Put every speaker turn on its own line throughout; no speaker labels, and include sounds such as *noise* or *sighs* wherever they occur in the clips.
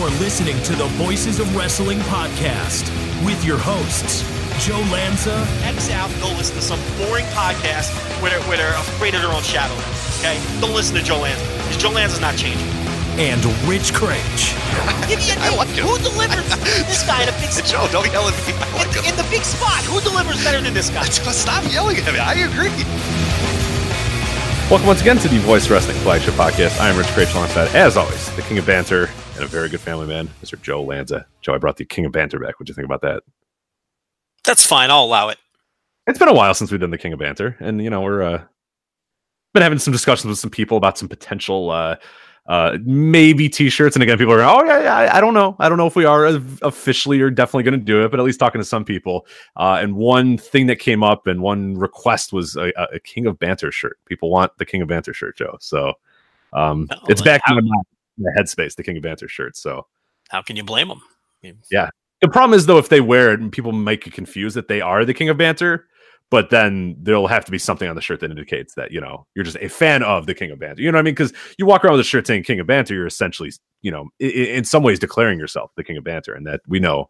are listening to the Voices of Wrestling podcast with your hosts, Joe Lanza
X out go listen to some boring podcast where they're, where they're afraid of their own shadow. Okay? Don't listen to Joe Lanza because Joe Lanza's not changing.
and Rich Craig. *laughs*
Give me a
I
name.
like him.
Who delivers this guy in a big *laughs* spot?
Joe, don't yell at me. I like
In,
him.
in the big spot, who delivers better than this guy?
Stop yelling at me. I agree.
Welcome once again to the Voice Wrestling Flagship Podcast. I am Rich Craig alongside, as always, the King of Banter and a very good family man, Mr. Joe Lanza. Joe, I brought the King of Banter back. What'd you think about that?
That's fine. I'll allow it.
It's been a while since we've done the King of Banter, and you know we're uh, been having some discussions with some people about some potential uh, uh, maybe T-shirts. And again, people are, oh yeah, yeah, I- don't know, I don't know if we are officially or definitely going to do it, but at least talking to some people. Uh, and one thing that came up and one request was a, a- a King of Banter shirt. People want the King of Banter shirt, Joe. So um,
Oh,
it's back
how-
in my headspace, the King of Banter shirt. So
How can you blame them? Yeah.
the problem is though, if they wear it, and people might get confused that they are the King of Banter. But then there'll have to be something on the shirt that indicates that you know you're just a fan of the King of Banter. You know what I mean? Because you walk around with a shirt saying King of Banter, you're essentially, you know, i- i- in some ways declaring yourself the King of Banter, and that we know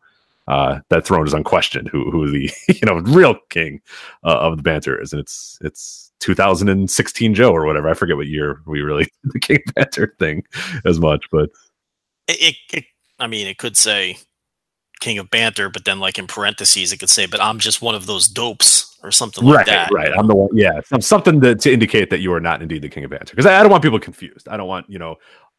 uh, that throne is unquestioned. Who who the *laughs* you know real king uh, of the banter is, and it's it's 2016 Joe or whatever. I forget what year we really *laughs* did the King of Banter thing as much, but
It, it, it, I mean, it could say King of Banter, but then, like in parentheses, it could say, "But I'm just one of those dopes" or something like
right,
that.
right. right. I'm the one. Yeah, something to, to indicate that you are not indeed the king of banter. Because I, I don't want people confused. I don't want you know,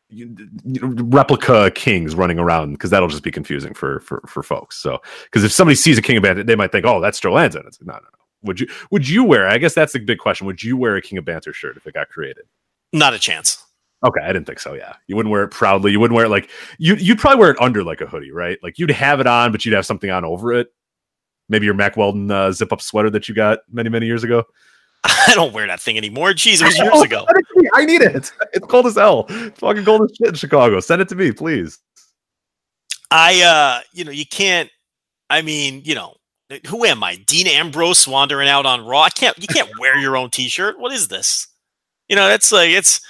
you, you know replica kings running around because that'll just be confusing for for for folks. So because if somebody sees a king of banter, they might think, oh, that's Joe Lanza. And It's like, no, no, no. Would you would you wear? I guess that's the big question. Would you wear a king of banter shirt if it got created?
Not a chance.
Okay, I didn't think so. Yeah, you wouldn't wear it proudly. You wouldn't wear it like you. You'd probably wear it under like a hoodie, right? Like you'd have it on, but you'd have something on over it. Maybe your Mack Weldon uh, zip up sweater that you got many many years ago. *laughs*
I don't wear that thing anymore. Jeez, it was *laughs* years ago.
Send it to me. I need it. *laughs* It's cold as hell. It's fucking cold as shit in Chicago. Send it to me, please.
I, uh, you know, you can't. I mean, you know, who am I? Dean Ambrose wandering out on Raw. I can't. You can't wear your own T-shirt. What is this? You know, that's like it's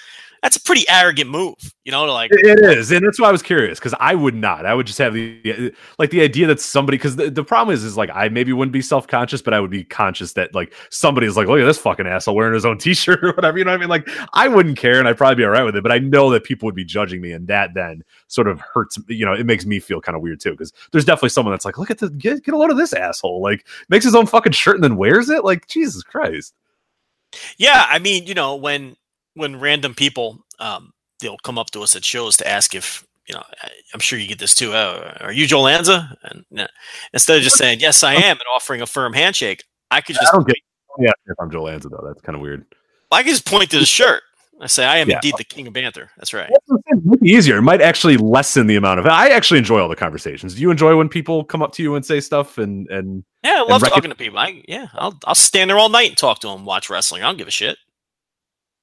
that's a pretty arrogant move. You know, like
It it is, and that's why I was curious because I would not. I would just have the like the idea that somebody because the, the problem is is like I maybe wouldn't be self conscious, but I would be conscious that like somebody's like, look at this fucking asshole wearing his own t shirt *laughs* or whatever. You know what I mean? Like I wouldn't care, and I'd probably be all right with it. But I know that people would be judging me, and that then sort of hurts. You know, it makes me feel kind of weird too because there's definitely someone that's like, look at the get, get a load of this asshole. Like makes his own fucking shirt and then wears it. Like Jesus Christ.
Yeah, I mean, you know, when when random people um they'll come up to us at shows to ask if you know, I'm sure you get this too. Uh, are you Joe Lanza? And uh, instead of just saying yes, I am, and offering a firm handshake, I could just
I don't get. Yeah, if I'm Joe Lanza though, that's kind of weird.
I could just point to the shirt. I say I am
Yeah.
indeed the king of banter. That's right.
It might be easier. It might actually lessen the amount of. I actually enjoy all the conversations. Do you enjoy when people come up to you and say stuff and and
Yeah, I love talking to people. I yeah, I'll I'll stand there all night and talk to them, watch wrestling. I don't give a shit.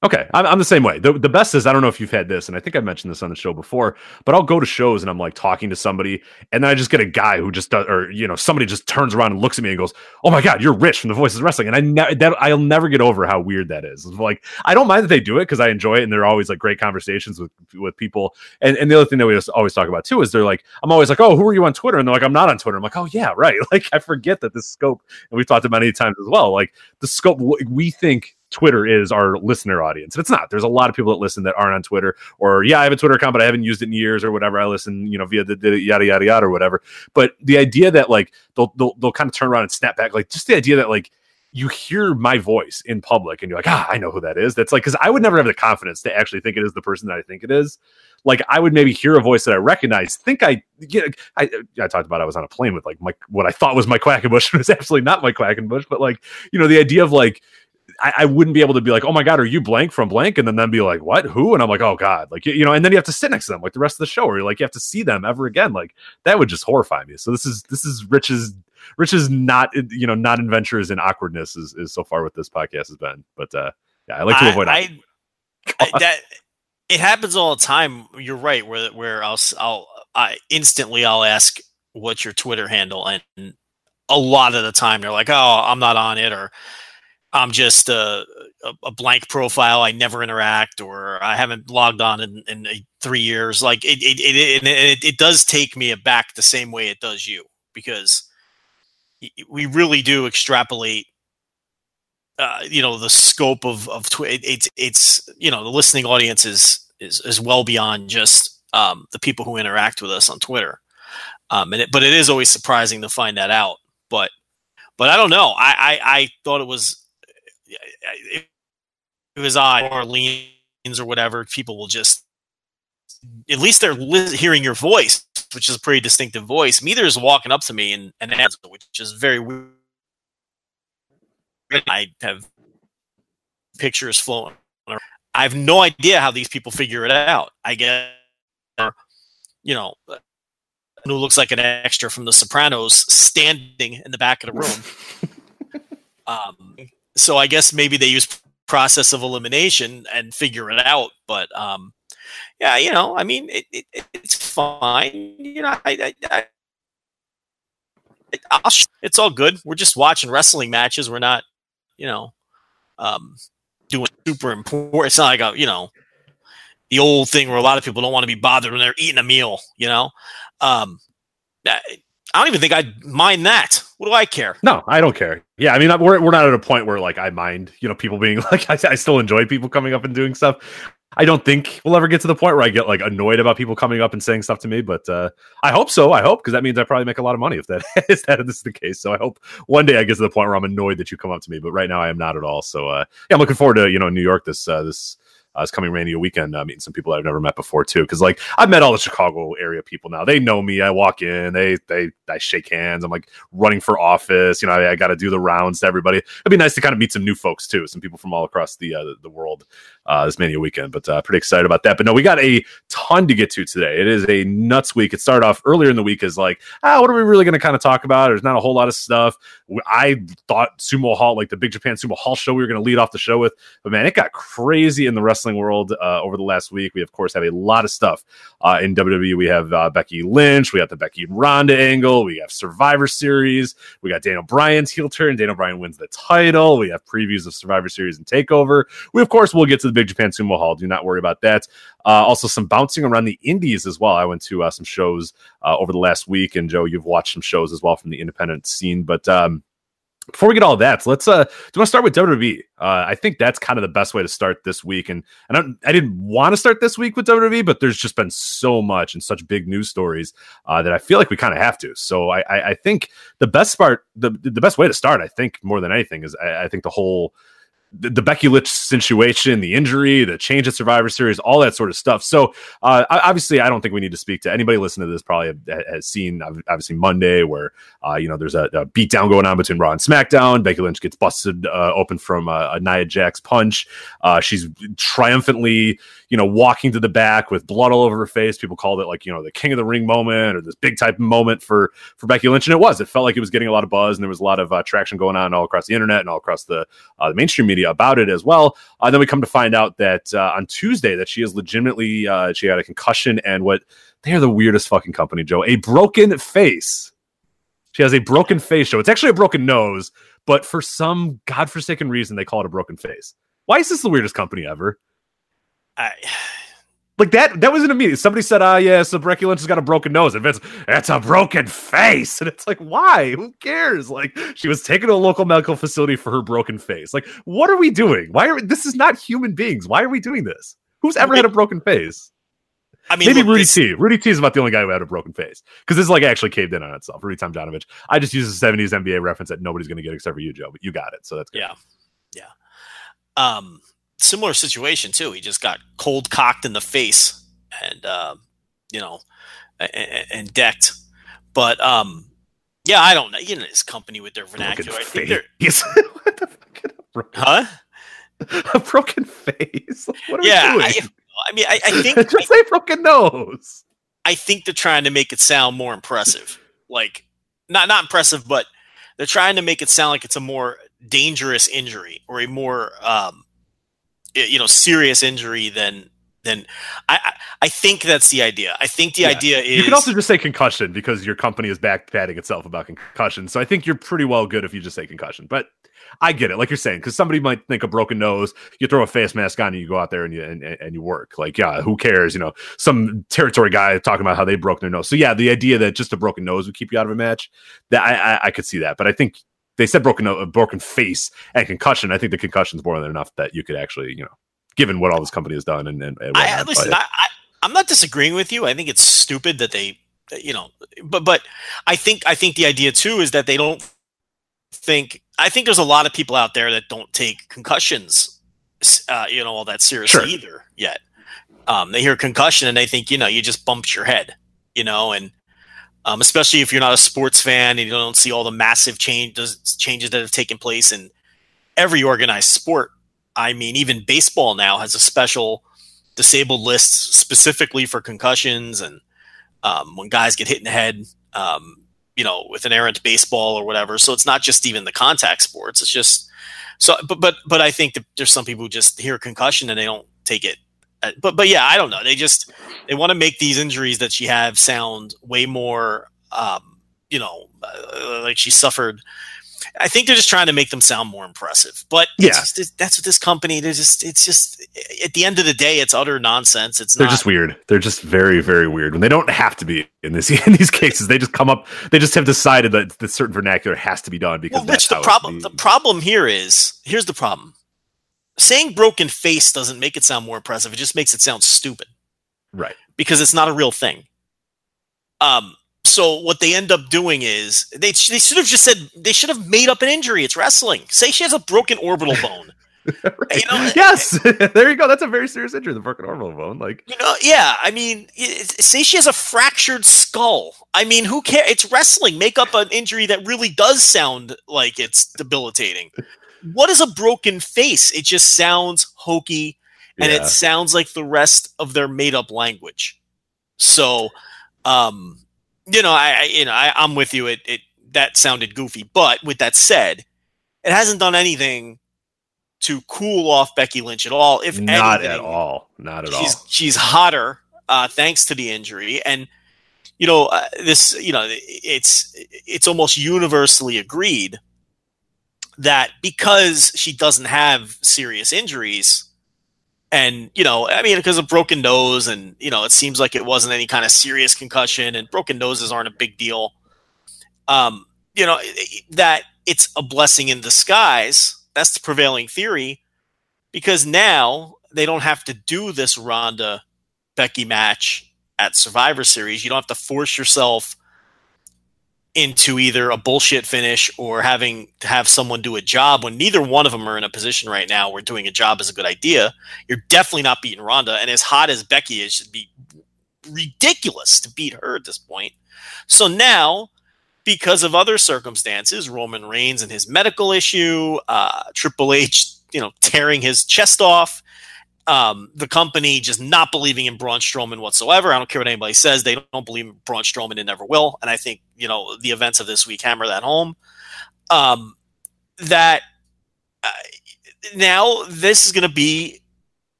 Okay, I'm, I'm the same way. The, the best is I don't know if you've had this, and I think I mentioned this on the show before, but I'll go to shows and I'm like talking to somebody, and then I just get a guy who just does, or you know, somebody just turns around and looks at me and goes, "Oh my god, you're Rich from the Voices of Wrestling," and I ne- that I'll never get over how weird that is. Like I don't mind that they do it because I enjoy it, and they're always like great conversations with with people. And and the other thing that we just always talk about too is they're like, I'm always like, "Oh, who are you on Twitter?" And they're like, "I'm not on Twitter." I'm like, "Oh yeah, right." *laughs* Like I forget that this scope, and we've talked about many times as well. Like the scope, we think Twitter is our listener audience. And it's not. There's a lot of people that listen that aren't on Twitter, or yeah, I have a Twitter account, but I haven't used it in years or whatever. I listen, you know, via the, the yada yada yada or whatever. But the idea that like they'll they'll, they'll kind of turn around and snap back, like just the idea that like you hear my voice in public and you're like, ah, I know who that is. That's like, because I would never have the confidence to actually think it is the person that I think it is. Like, I would maybe hear a voice that I recognize, think I, you know, I, I talked about I was on a plane with like Mike, what I thought was Mike Quackenbush *laughs* was absolutely not Mike Quackenbush, but like, you know, the idea of like, I, I, wouldn't be able to be like, oh my god, are you blank from blank? And then then be like, what? Who? And I'm like, oh god, like you know, and then you have to sit next to them like the rest of the show, or like you have to see them ever again. Like that would just horrify me. So this is this is Rich's Rich is not you know not adventures in awkwardness is, is so far what this podcast has been. But uh yeah, I like to avoid
I, I, *laughs* that. It happens all the time. You're right. Where where I'll I'll I instantly I'll ask what's your Twitter handle, and a lot of the time they're like, oh, I'm not on it, or I'm just a, a, blank profile. I never interact, or I haven't logged on in, in three years. Like it, it, it, it, it does take me aback the same way it does you because we really do extrapolate uh, you know the scope of of tw- it's it's you know the listening audience is is is well beyond just um, the people who interact with us on Twitter. Um, and it, but it is always surprising to find that out. But but I don't know. I I, I thought it was it, it was or leans or whatever. People will just at least they're li- hearing your voice which is a pretty distinctive voice. Meether is walking up to me and, and answer, which is very weird. I have pictures flowing. I have no idea how these people figure it out. I guess, you know, who looks like an extra from The Sopranos standing in the back of the room. *laughs* um, so I guess maybe they use process of elimination and figure it out. But um, yeah, you know, I mean, it, it, it's fine. You know, I, I, I it's all good. We're just watching wrestling matches. We're not, you know, um, doing super important. It's not like a, you know, the old thing where a lot of people don't want to be bothered when they're eating a meal. You know, um, I don't even think I'd mind that. What do I care?
No, I don't care. Yeah, I mean, we're, we're not at a point where like I mind, you know, people being *laughs* like, I, I still enjoy people coming up and doing stuff. I don't think we'll ever get to the point where I get like annoyed about people coming up and saying stuff to me, but uh, I hope so. I hope because that means I probably make a lot of money if that *laughs* is that is the case. So I hope one day I get to the point where I'm annoyed that you come up to me, but right now I am not at all. So uh, yeah, I'm looking forward to you know New York this uh, this uh, this coming rainy weekend, uh, meeting some people I've never met before too. Because like I've met all the Chicago area people now. They know me. I walk in, they they I shake hands. I'm like running for office. You know, I, I got to do the rounds to everybody. It'd be nice to kind of meet some new folks too, some people from all across the uh, the world uh, this Mania weekend. But uh, pretty excited about that. But no, we got a ton to get to today. It is a nuts week. It started off earlier in the week as like, ah, what are we really going to kind of talk about? There's not a whole lot of stuff. I thought Sumo Hall, like the Big Japan Sumo Hall show, we were going to lead off the show with, but man, it got crazy in the wrestling world uh, over the last week. We of course have a lot of stuff uh, in WWE. We have uh, Becky Lynch. We got the Becky Ronda angle. We have Survivor Series. We got Daniel Bryan's heel turn. Daniel Bryan wins the title. We have previews of Survivor Series and Takeover. We of course will get to the Big Japan Sumo Hall. Do not worry about that. Uh, also, some bouncing around the indies as well. I went to uh, some shows uh, over the last week, and Joe, you've watched some shows as well from the independent scene. But um, before we get all that, let's uh, do you want to start with WWE? Uh, I think that's kind of the best way to start this week. And I, I didn't want to start this week with WWE, but there's just been so much and such big news stories uh, that I feel like we kind of have to. So I, I, I think the best part, the the best way to start, I think more than anything, is I, I think the whole the, the Becky Lynch situation, the injury, the change at Survivor Series, all that sort of stuff. So, uh, obviously, I don't think we need to speak to anybody listening to this. Probably has seen obviously Monday where uh, you know there's a, a beatdown going on between Raw and SmackDown. Becky Lynch gets busted uh, open from a, a Nia Jax punch. Uh, she's triumphantly you know walking to the back with blood all over her face. People called it like you know the King of the Ring moment or this big type moment for for Becky Lynch, and it was. It felt like it was getting a lot of buzz and there was a lot of uh, traction going on all across the internet and all across the uh, the mainstream media about it as well. Uh, then we come to find out that uh, on Tuesday that she is legitimately uh, she had a concussion and what they are the weirdest fucking company, Joe. A broken face. She has a broken face show. It's actually a broken nose, but for some godforsaken reason, they call it a broken face. Why is this the weirdest company ever?
I,
Like that, that was an immediate. Somebody said, "Ah, yeah, so Becky Lynch has got a broken nose," and Vince, "It's a broken face," and it's like, why? Who cares? Like she was taken to a local medical facility for her broken face. Like, what are we doing? Why are we, this is not human beings? Why are we doing this? Who's ever had a broken face?
I mean,
Maybe
look,
Rudy
this-
T. Rudy T is about the only guy who had a broken face because this is like actually caved in on itself. Rudy Tomjanovich. I just use a '70s NBA reference that nobody's going to get except for you, Joe. But you got it, so that's good.
Yeah, yeah. Um, similar situation too. He just got cold cocked in the face, and um, you know, and, and decked. But um, yeah, I don't know. You know, this company with their vernacular. I think they're *laughs*
what the fuck? A broken,
huh?
a broken face. Like, what are
Yeah,
we
I,
doing?
I mean, I, I think *laughs*
just say broken nose.
I think they're trying to make it sound more impressive. Like not not impressive, but they're trying to make it sound like it's a more dangerous injury or a more um you know serious injury than than I I, think that's the idea. I think the
Yeah.
idea is
You can also just say concussion because your company is back patting itself about concussion. So I think you're pretty well good if you just say concussion. But I get it, like you're saying, because somebody might think a broken nose. You throw a face mask on and you go out there and you and, and you work. Like, yeah, who cares? You know, some territory guy talking about how they broke their nose. So yeah, the idea that just a broken nose would keep you out of a match, that I I, I could see that. But I think they said broken no- broken face and concussion. I think the concussion's more than enough that you could actually, you know, given what all this company has done and and, and
I, listen, I, I, I'm not disagreeing with you. I think it's stupid that they, you know, but but I think I think the idea too is that they don't think. I think there's a lot of people out there that don't take concussions, uh, you know, all that seriously
Sure.
either yet. Um, they hear concussion and they think you know you just bumped your head, you know, and um, especially if you're not a sports fan and you don't see all the massive changes changes that have taken place in every organized sport. I mean, even baseball now has a special disabled list specifically for concussions and um, when guys get hit in the head, um, you know, with an errant baseball or whatever. So it's not just even the contact sports. It's just so. But but but I think that there's some people who just hear concussion and they don't take it. uh, But but yeah, I don't know. They just they want to make these injuries that she have sound way more, um, you know, uh, like she suffered. I think they're just trying to make them sound more impressive. But it's
Yeah.
just, it's- that's what this company. They're just. It's just at the end of the day, it's utter nonsense. It's
They're
not,
just weird. They're just very, very weird. When they don't have to be in this *laughs* in these cases, they just come up. They just have decided that the certain vernacular has to be done because
Well, Rich, the problem the problem here is here's the problem. Saying broken face doesn't make it sound more impressive. It just makes it sound stupid
right.
because it's not a real thing. Um. So what they end up doing is they they should have just said they should have made up an injury. It's wrestling. Say she has a broken orbital *laughs* bone.
right.
You know-
yes, *laughs* there you go. That's a very serious injury. The broken orbital bone. Like,
You know, yeah. I mean, say she has a fractured skull. I mean, who cares? It's wrestling. Make up an injury that really does sound like it's debilitating. *laughs* What is a broken face? It just sounds hokey, and
yeah.
it sounds like the rest of their made-up language. So, um, you know, I, I you know, I, I'm with you. It, it that sounded goofy, but with that said, it hasn't done anything to cool off Becky Lynch at all. If
not
anything,
at all. Not at
she's
all.
she's hotter uh, thanks to the injury, and you know uh, this. You know it's it's almost universally agreed that because she doesn't have serious injuries, and you know I mean because of broken nose, and you know it seems like it wasn't any kind of serious concussion, and broken noses aren't a big deal. Um, you know that it's a blessing in disguise. That's the prevailing theory because now they don't have to do this Ronda Becky match at Survivor Series. You don't have to force yourself into either a bullshit finish or having to have someone do a job when neither one of them are in a position right now where doing a job is a good idea. You're definitely not beating Ronda, and as hot as Becky is, should be ridiculous to beat her at this point. So now, because of other circumstances, Roman Reigns and his medical issue, uh, Triple H, you know, tearing his chest off, um, the company just not believing in Braun Strowman whatsoever. I don't care what anybody says; they don't believe in Braun Strowman and never will. And I think you know the events of this week hammer that home. Um, that uh, now this is going to be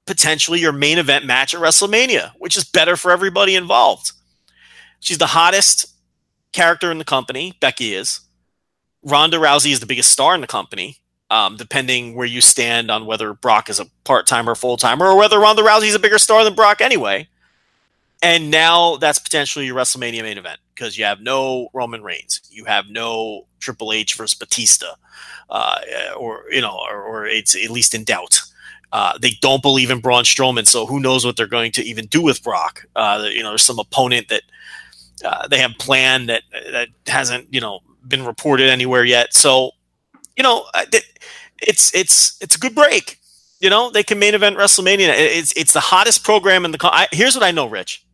potentially your main event match at WrestleMania, which is better for everybody involved. She's the hottest character in the company. Becky is. Ronda Rousey is the biggest star in the company. Um, depending where you stand on whether Brock is a part timer, or full timer, or whether Ronda Rousey is a bigger star than Brock anyway. And now that's potentially your WrestleMania main event because you have no Roman Reigns, you have no Triple H versus Batista, uh, or you know, or, or, it's at least in doubt. Uh, they don't believe in Braun Strowman, so who knows what they're going to even do with Brock? Uh, you know, there's some opponent that uh, they have planned that that hasn't you know been reported anywhere yet. So you know, uh, it's it's it's a good break. You know, they can main event WrestleMania. It's it's the hottest program in the. I, here's what I know, Rich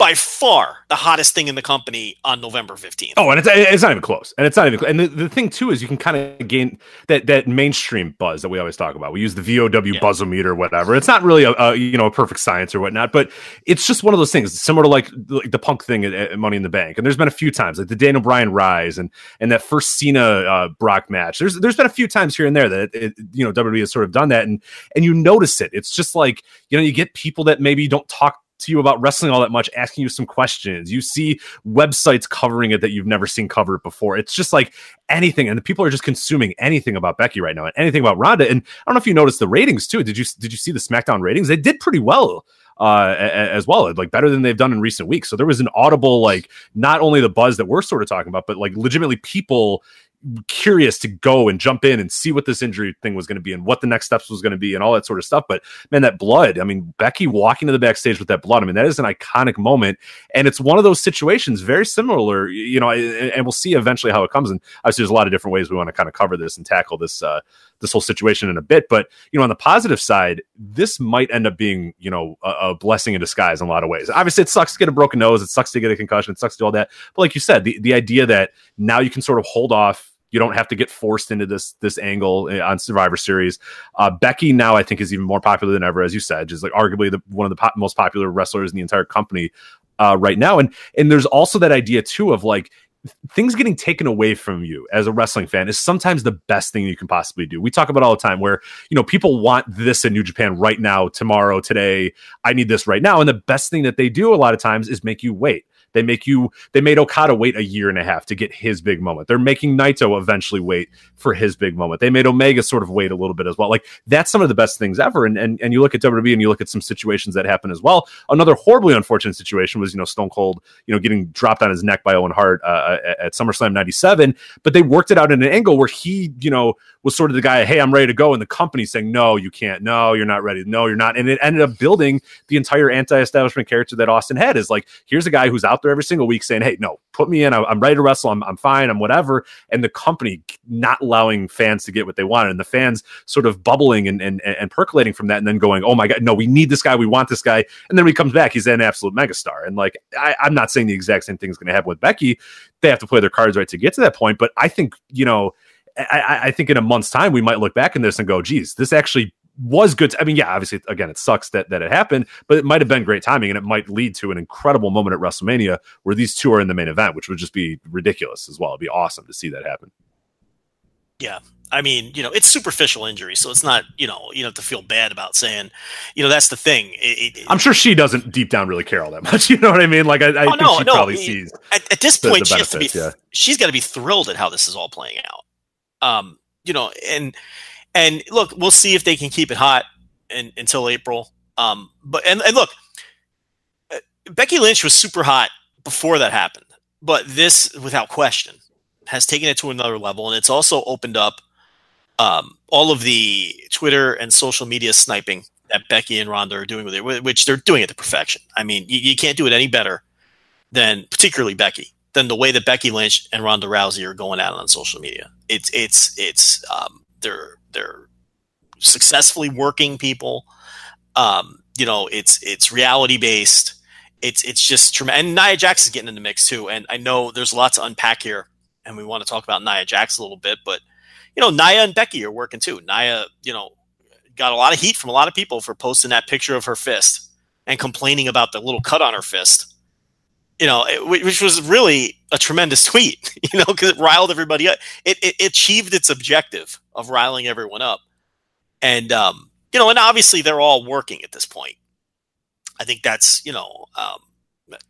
by far the hottest thing in the company on November 15th.
Oh, and it's, it's not even close. And it's not even, and the, the thing too is you can kind of gain that, that mainstream buzz that we always talk about. We use the VOW yeah. buzzometer, whatever. It's not really a, a, you know, a perfect science or whatnot, but it's just one of those things similar to like, like the punk thing at, at, Money in the Bank. And there's been a few times like the Daniel Bryan rise and, and that first Cena uh, Brock match. There's, there's been a few times here and there that, it, you know, WWE has sort of done that. And, and you notice it. It's just like, you know, you get people that maybe don't talk to you about wrestling all that much, asking you some questions. You see websites covering it that you've never seen covered before. It's just like anything, and the people are just consuming anything about Becky right now and anything about Ronda. And I don't know if you noticed the ratings too. Did you did you see the SmackDown ratings? They did pretty well. Uh, as well, like better than they've done in recent weeks. So there was an audible, like not only the buzz that we're sort of talking about, but like legitimately people curious to go and jump in and see what this injury thing was going to be and what the next steps was going to be and all that sort of stuff. But man, that blood, I mean, Becky walking to the backstage with that blood, I mean, that is an iconic moment. And it's one of those situations very similar, you know, and we'll see eventually how it comes. And obviously, there's a lot of different ways we want to kind of cover this and tackle this, uh, this whole situation in a bit. But, you know, on the positive side, this might end up being, you know, a, a blessing in disguise in a lot of ways. Obviously, it sucks to get a broken nose. It sucks to get a concussion. It sucks to do all that. But like you said, the, the idea that now you can sort of hold off you don't have to get forced into this this angle eh, on Survivor Series. Uh, Becky now I think is even more popular than ever, as you said, is like arguably the one of the po- most popular wrestlers in the entire company uh, right now. And and there's also that idea too of like things getting taken away from you as a wrestling fan is sometimes the best thing you can possibly do. We talk about all the time where, you know, people want this in New Japan right now, tomorrow, today. I need this right now. And the best thing that they do a lot of times is make you wait. They make you they made Okada wait a year and a half to get his big moment. They're making Naito eventually wait for his big moment. They made Omega sort of wait a little bit as well. Like that's some of the best things ever. And and, and you look at WWE and you look at some situations that happen as well. Another horribly unfortunate situation was, you know, Stone Cold, you know, getting dropped on his neck by Owen Hart uh, at SummerSlam 97, but they worked it out in an angle where he, you know, was sort of the guy, hey, I'm ready to go. And the company saying, no, you can't. No, you're not ready. No, you're not. And it ended up building the entire anti establishment character that Austin had is like, here's a guy who's out there every single week saying, hey, no, put me in. I'm ready to wrestle. I'm, I'm fine. I'm whatever. And the company not allowing fans to get what they wanted. And the fans sort of bubbling and, and, and percolating from that and then going, oh my God, no, we need this guy. We want this guy. And then he comes back, he's an absolute megastar. And like, I, I'm not saying the exact same thing is going to happen with Becky. They have to play their cards right to get to that point. But I think, you know, I, I, think in a month's time we might look back in this and go, geez, this actually was good. To, I mean, yeah, obviously, again, it sucks that that it happened, but it might have been great timing, and it might lead to an incredible moment at WrestleMania where these two are in the main event, which would just be ridiculous as well. It'd be awesome to see that happen.
Yeah, I mean, you know, it's superficial injury, so it's not, you know, you don't have to feel bad about saying, you know, that's the thing. It, it,
I'm sure she doesn't deep down really care all that much. *laughs* You know what I mean? Like, I, I oh, think no, she no, probably sees
at, at this the, point the she has to be. Yeah. She's got to be thrilled at how this is all playing out. Um, you know, and and look, we'll see if they can keep it hot in, until April. Um, but and, and look, uh, Becky Lynch was super hot before that happened, but this, without question, has taken it to another level, and it's also opened up um, all of the Twitter and social media sniping that Becky and Ronda are doing with it, which they're doing it to perfection. I mean, you, you can't do it any better than, particularly Becky, than the way that Becky Lynch and Ronda Rousey are going out on social media. It's it's it's um, they're they're successfully working people. Um, you know, it's it's reality based. It's it's just tremendous. And Nia Jax is getting in the mix too. And I know there's a lot to unpack here, and we want to talk about Nia Jax a little bit. But you know, Nia and Becky are working too. Nia, you know, got a lot of heat from a lot of people for posting that picture of her fist and complaining about the little cut on her fist you know, which was really a tremendous tweet, *laughs* you know, because it riled everybody up. It, it, it, achieved its objective of riling everyone up. And, um, you know, and obviously they're all working at this point. I think that's, you know, um,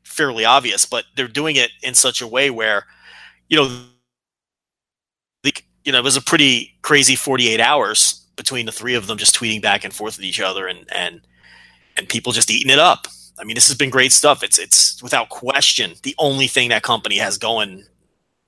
fairly obvious, but they're doing it in such a way where, you know, the, you know, it was a pretty crazy 48 hours between the three of them just tweeting back and forth with each other and and and people just eating it up. I mean, this has been great stuff. It's it's without question the only thing that company has going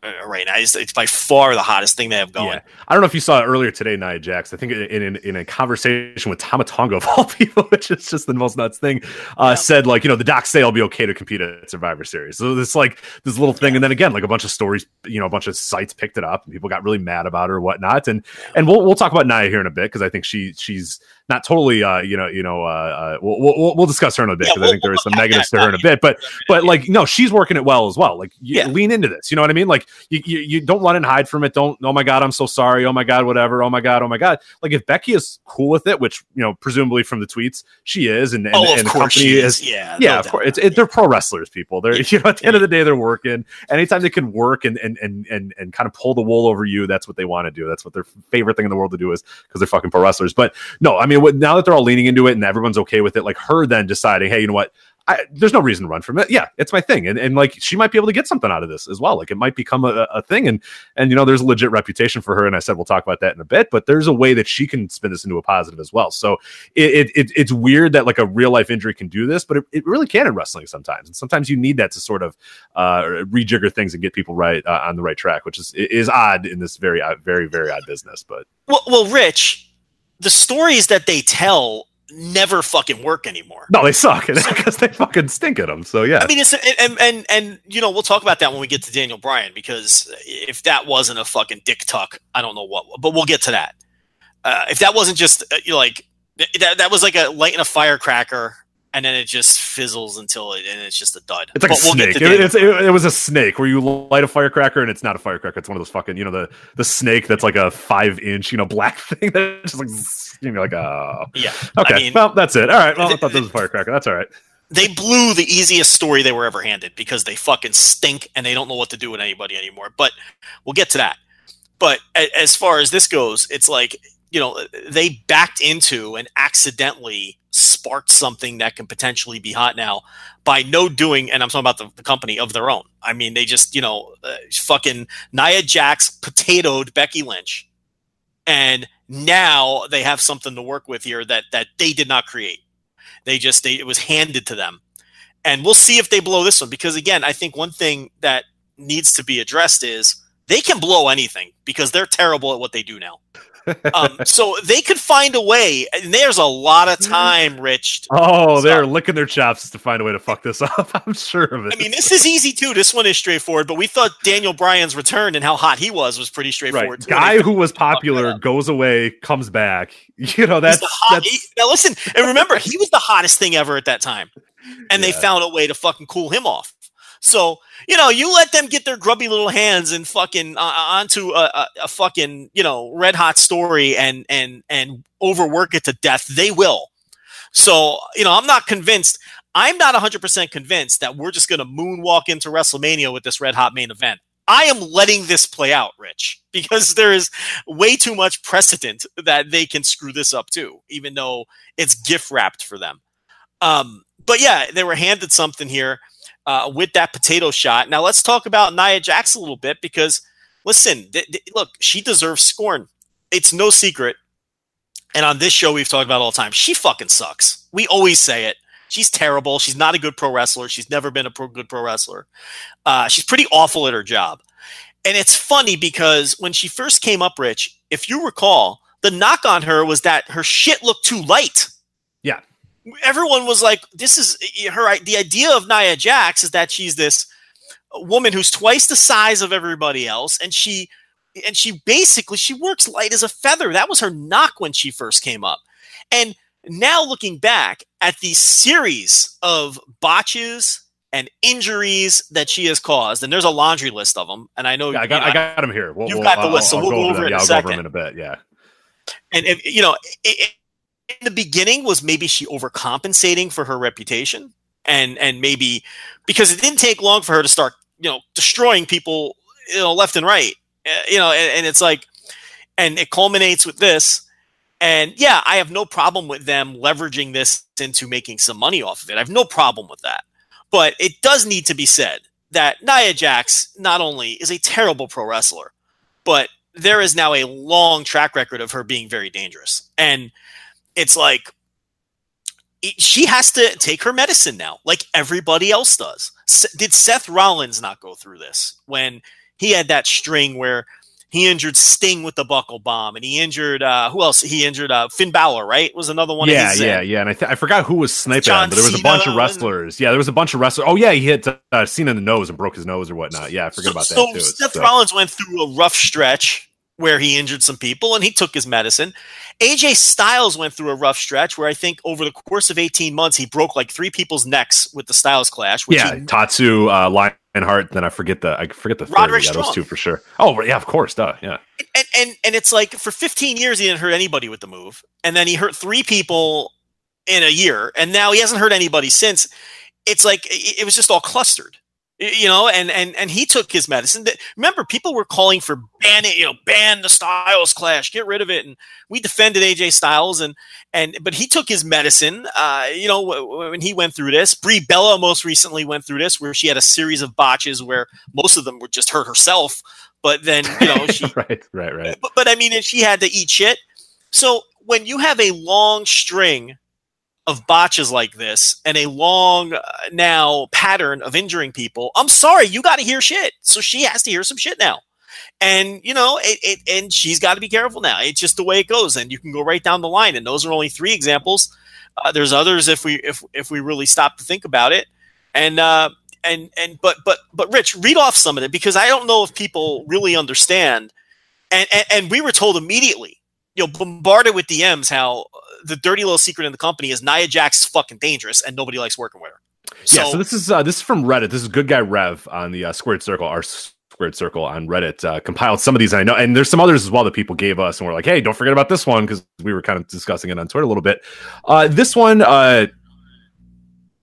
uh, right now. It's, it's by far the hottest thing they have going.
Yeah. I don't know if you saw it earlier today, Nia Jax. I think in, in, in a conversation with Tama Tonga *laughs* of all people, which is just the most nuts thing, uh,
Yeah.
said like, you know, the docs say I'll be okay to compete at Survivor Series. So it's like this little thing, and then again, like a bunch of stories, you know, a bunch of sites picked it up, and people got really mad about her or whatnot. And and we'll we'll talk about Nia here in a bit because I think she she's not totally, uh, you know, you know, uh, uh we'll, we'll we'll discuss her in a bit because I
we'll-
think there is some negatives
yeah,
to her in a bit, but but like no, she's working it well as well. Like you
Yeah.
lean into this, you know what I mean? Like you, you you don't run and hide from it. Don't oh my god, I'm so sorry. Oh my god, whatever. Oh my god, oh my god. Like if Becky is cool with it, which you know presumably from the tweets she is, and and,
oh, of
and the
course
company is.
is. Yeah,
yeah,
no
of course. It's, it, they're pro wrestlers, people. They're
Yeah. *laughs*
you know at the end of the day they're working. Anytime they can work and and and and, and kind of pull the wool over you, that's what they want to do. That's what their favorite thing in the world to do is because they're fucking pro wrestlers. But no, I mean, now that they're all leaning into it and everyone's okay with it, like her then deciding, hey, you know what? I, there's no reason to run from it. Yeah, it's my thing, and and like she might be able to get something out of this as well. Like it might become a, a thing, and and you know there's a legit reputation for her. And I said we'll talk about that in a bit, but there's a way that she can spin this into a positive as well. So it, it, it it's weird that like a real life injury can do this, but it, it really can in wrestling sometimes. And sometimes you need that to sort of uh, rejigger things and get people right uh, on the right track, which is is odd in this very very very odd business. But
Well, well, Rich, the stories that they tell never fucking work anymore.
no, they suck because *laughs* they fucking stink at them. So yeah,
I mean, it's and, and and you know we'll talk about that when we get to Daniel Bryan because if that wasn't a fucking dick tuck, I don't know what. But we'll get to that. Uh, if that wasn't just uh, you know, like that, that was like a light in a firecracker, and then it just fizzles until it and it's just a dud.
It's like
But
a
we'll
snake. It, it's, it, it was a snake where you light a firecracker and it's not a firecracker. It's one of those fucking, you know, the the snake that's like a five inch, you know, black *laughs* thing that's just like, you know, like, oh,
yeah.
okay.
I mean,
well, that's it. All right. Well, I thought this was a firecracker. That's all right.
they blew the easiest story they were ever handed because they fucking stink and they don't know what to do with anybody anymore. But we'll get to that. But as far as this goes, it's like, you know, they backed into and accidentally sparked something that can potentially be hot now by no doing, and I'm talking about the, the company of their own. I mean, they just, you know, uh, fucking Nia Jax potatoed Becky Lynch. And now they have something to work with here that that they did not create. They just they it was handed to them. And we'll see if they blow this one because again, I think one thing that needs to be addressed is they can blow anything because they're terrible at what they do now. Um, so they could find a way, and there's a lot of time, Rich.
Oh, they're licking their chops to find a way to fuck this *laughs* up. I'm sure of it.
I mean, this is easy too. This one is straightforward, but we thought Daniel Bryan's return and how hot he was was pretty straightforward. too.
Guy who was popular goes away, comes back. *laughs* You know, that's
the hot,
that's
he- now listen, and remember, he was the hottest thing ever at that time, and they found a way to fucking cool him off. So you know, you let them get their grubby little hands and fucking uh, onto a, a, a fucking you know red hot story and and and overwork it to death. They will. So you know, I'm not convinced. I'm not 100% convinced that we're just going to moonwalk into WrestleMania with this red hot main event. I am letting this play out, Rich, *laughs* because there is way too much precedent that they can screw this up too, even though it's gift wrapped for them. Um, but yeah, they were handed something here uh, with that potato shot. Now let's talk about Nia Jax a little bit because listen, th- th- look, she deserves scorn. It's no secret. And on this show, we've talked about all the time. She fucking sucks. We always say it. She's terrible. She's not a good pro wrestler. She's never been a pro- good pro wrestler. Uh, she's pretty awful at her job. And it's funny because when she first came up, Rich, if you recall, the knock on her was that her shit looked too light.
Yeah.
Everyone was like, "This is eh, her." The idea of Nia Jax is that she's this woman who's twice the size of everybody else, and she and she basically she works light as a feather. That was her knock when she first came up, and now looking back at the series of botches and injuries that she has caused, and there's a laundry list of them. And I know
Yeah, I
you
got,
know,
I got him here. We'll,
You've
we'll-
got the
I'll-
list, so
I'll
we'll
go over them.
it in
Yeah,
a
over them
second.
in a bit. Yeah.
and if you know i i in the beginning was maybe she overcompensating for her reputation and and maybe because it didn't take long for her to start you know destroying people you know left and right Uh, you know and, and it's like and it culminates with this. And yeah i have no problem with them leveraging this into making some money off of it. I have no problem with that. But it does need to be said that nia jax not only is a terrible pro wrestler but there is now a long track record of her being very dangerous, and it's like it- she has to take her medicine now, like everybody else does. S- did Seth Rollins not go through this when he had that string where he injured Sting with the buckle bomb, and he injured uh, who else? He injured uh, Finn Balor, right? Was another one.
yeah,
of his,
yeah,
uh,
yeah. And I, th- I forgot who was sniping
John
him, but there was a bunch of
and-
wrestlers. Yeah, there was a bunch of wrestlers. Oh yeah, he hit uh, Cena in the nose and broke his nose or whatnot. Yeah, I forgot
so,
about that
so
too.
Seth
So-
Rollins went through a rough stretch where he injured some people and he took his medicine. AJ Styles went through a rough stretch where I think over the course of 18 months he broke like three people's necks with the Styles clash.
Yeah,
he,
Tatsu, uh, Lionheart. Then I forget the I forget the third.
Roderick
Yeah, those two for sure. Oh yeah, of course, duh. Yeah,
and, and and it's like for 15 years he didn't hurt anybody with the move, and then he hurt three people in a year, and now he hasn't hurt anybody since. It's like it, it was just all clustered, you know. And and and he took his medicine. Remember, people were calling for ban it, you know, ban the Styles Clash, get rid of it, and we defended AJ Styles, and and but he took his medicine. Uh, you know, when he went through this, Brie Bella most recently went through this, where she had a series of botches where most of them were just hurt herself. But then, you know, *laughs* she
right, right, right.
but, but I mean, if she had to eat shit. So when you have a long string of botches like this and a long uh, now pattern of injuring people, I'm sorry, you got to hear shit. So she has to hear some shit now. And you know, it, it and she's got to be careful now. It's just the way it goes, and you can go right down the line. And those are only three examples. Uh, there's others if we if if we really stop to think about it. And uh, and and but but but Rich, read off some of it because I don't know if people really understand. And and, and we were told immediately, you know, bombarded with DMs how the dirty little secret in the company is Nia Jax is fucking dangerous and nobody likes working with her.
yeah, so this is uh, this is from Reddit. This is good guy Rev on the uh, Squared Circle, our Squared Circle on Reddit. Uh, compiled some of these, and I know, and there's some others as well that people gave us, and we're like, hey, don't forget about this one because we were kind of discussing it on Twitter a little bit. Uh, this one, uh,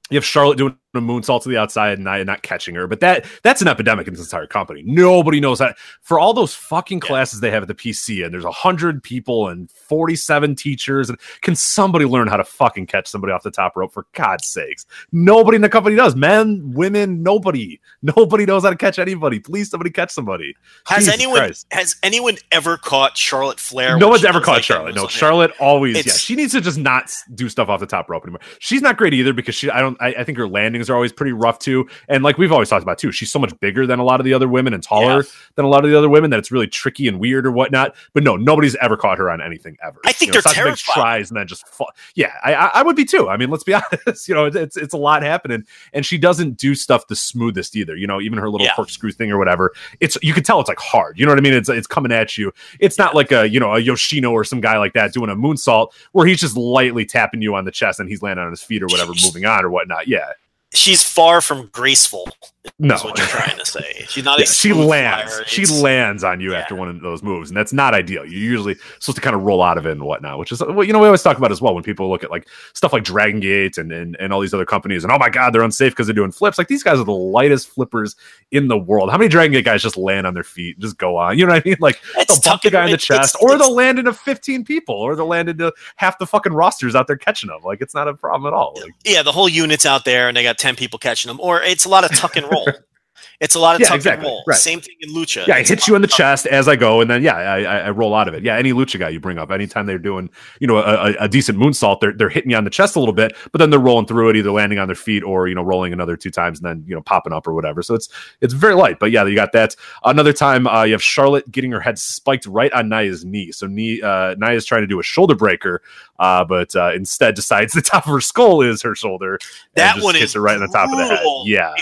you have Charlotte doing a moonsault to the outside and not, not catching her, but that that's an epidemic in this entire company. Nobody knows that for all those fucking classes they have at the PC, and there's a hundred people and 47 teachers, and can somebody learn how to fucking catch somebody off the top rope for God's sakes? Nobody in the company does. Men, women, nobody, nobody knows how to catch anybody. Please, somebody catch somebody.
has
Jesus
anyone
Christ.
has anyone ever caught Charlotte Flair?
No one's ever caught
like
Charlotte. No. Charlotte always. Yeah, she needs to just not do stuff off the top rope anymore. She's not great either because she. I don't. I, I think her are always pretty rough too. And like we've always talked about too, she's so much bigger than a lot of the other women and taller
Yeah.
than a lot of the other women that it's really tricky and weird or whatnot. But no, nobody's ever caught her on anything ever.
I think
You know,
they're terrified.
tries and then just fall. Yeah, I, I, would be too. I mean, let's be *laughs* honest. You know, it's, it's a lot happening, and she doesn't do stuff the smoothest either. You know, even her little
Yeah.
corkscrew thing or whatever. It's you can tell it's like hard. You know what I mean? It's it's coming at you. It's not like a you know a Yoshino or some guy like that doing a moonsault where he's just lightly tapping you on the chest and he's landing on his feet or whatever, moving on or whatnot. Yeah,
She's far from graceful.
no.
Is what you're trying to say. She's not. *laughs*
Yeah,
a
she lands.
flyer.
She
It's-
lands on you
Yeah.
after one of those moves, and that's not ideal. You're usually supposed to kind of roll out of it and whatnot, which is what you know we always talk about as well when people look at like stuff like Dragon Gate and and, and all these other companies, and oh my god, they're unsafe because they're doing flips. Like these guys are the lightest flippers in the world. How many Dragon Gate guys just land on their feet and just go on? You know what I mean? *laughs* Like
It's
they'll bump the guy in the
it's-
chest, or they'll land into 15 people, or they'll land into half the fucking rosters out there catching them. Like it's not a problem at all. Like,
yeah, the whole unit's out there and they got 10 people catching them. Or it's a lot of tuck and roll. *laughs* It's a lot of
Yeah,
tuck
exactly,
and roll.
right.
Same thing in Lucha.
Yeah, I
It's a
hit you in the chest as I go, and then yeah, I, I, I roll out of it. Yeah, any lucha guy you bring up, anytime they're doing you know a, a- decent moonsault, they're they're hitting you on the chest a little bit, but then they're rolling through it, either landing on their feet or you know rolling another two times and then you know popping up or whatever. So it's it's very light, but yeah, you got that. Another time, uh, you have Charlotte getting her head spiked right on Nia's knee. So knee uh, Nia's trying to do a shoulder breaker, uh, but uh, instead decides *laughs* the top of her skull is her shoulder. and
That
just
one
hits
is
her right in the top of the head. Yeah,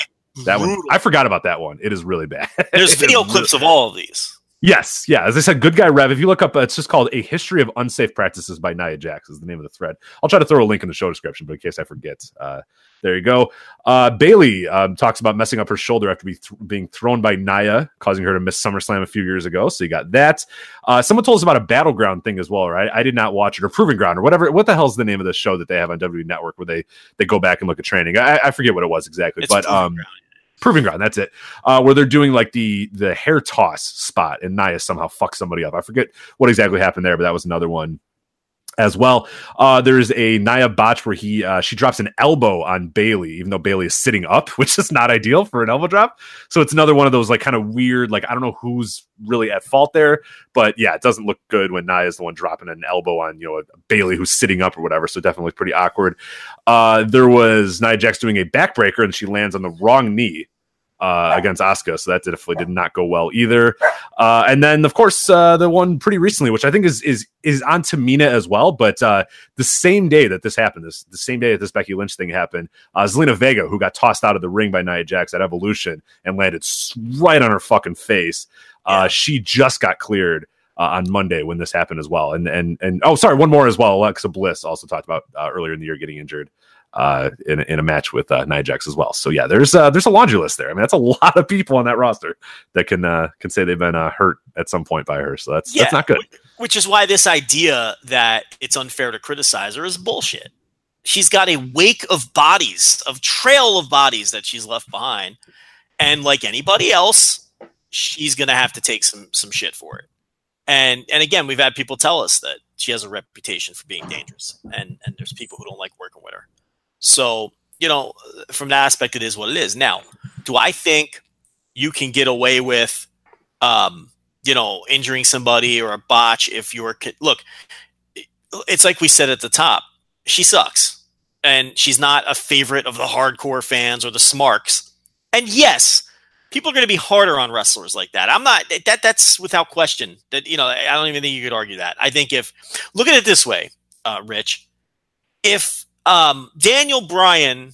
that one I forgot about that one. It is really bad. *laughs*
There's
It is
video
really-
clips of all of these.
Yes, yeah. As I said, Good Guy Rev. If you look up, uh, it's just called "A History of Unsafe Practices" by Nia Jax. Is the name of the thread. I'll try to throw a link in the show description, but in case I forget, uh, there you go. Uh, Bayley um, talks about messing up her shoulder after be th- being thrown by Nia, causing her to miss SummerSlam a few years ago. So you got that. Uh, someone told us about a battleground thing as well, right? I did not watch it or Proving Ground or whatever. What the hell's the name of the show that they have on WWE Network where they they go back and look at training? I, I forget what it was exactly,
It's
but
Proving
um,
Ground.
Proving ground, that's it. Uh, where they're doing like the the hair toss spot, and Nia somehow fucks somebody up. I forget what exactly happened there, but that was another one. As well. Uh, there's a Nia botch where he uh, she drops an elbow on Bayley, even though Bayley is sitting up, *laughs* which is not ideal for an elbow drop. So it's another one of those like kind of weird, like I don't know who's really at fault there, but yeah, it doesn't look good when Nia is the one dropping an elbow on you know Bayley who's sitting up or whatever. So definitely pretty awkward. Uh, there was Nia Jax doing a backbreaker and she lands on the wrong knee uh, against Asuka, so that definitely did not go well either. Uh, and then, of course, uh, the one pretty recently, which I think is is is on Tamina as well, but uh, the same day that this happened, this the same day that this Becky Lynch thing happened, uh, Zelina Vega, who got tossed out of the ring by Nia Jax at Evolution and landed right on her fucking face, uh, she just got cleared. Uh, on Monday when this happened as well, and and and oh, sorry, one more as well. Alexa Bliss also talked about uh, earlier in the year getting injured uh, in, in a match with uh, Nia Jax as well. So yeah, there's uh, there's a laundry list there. I mean, that's a *laughs* lot of people on that roster that can uh, can say they've been uh, hurt at some point by her. So that's that's not good.
Which is why this idea that it's unfair to criticize her is bullshit. She's got a wake of bodies, of trail of bodies that she's left behind, and like anybody else, she's gonna have to take some some shit for it. And and again, we've had people tell us that she has a reputation for being dangerous, and and there's people who don't like working with her. So, you know, from that aspect, it is what it is. Now, do I think you can get away with, um, you know, injuring somebody or a botch if you're look? It's like we said at the top. She sucks, and she's not a favorite of the hardcore fans or the smarks. And yes, people are going to be harder on wrestlers like that. I'm not that. That's without question. That you know, I don't even think you could argue that. I think if look at it this way, uh, Rich, if um, Daniel Bryan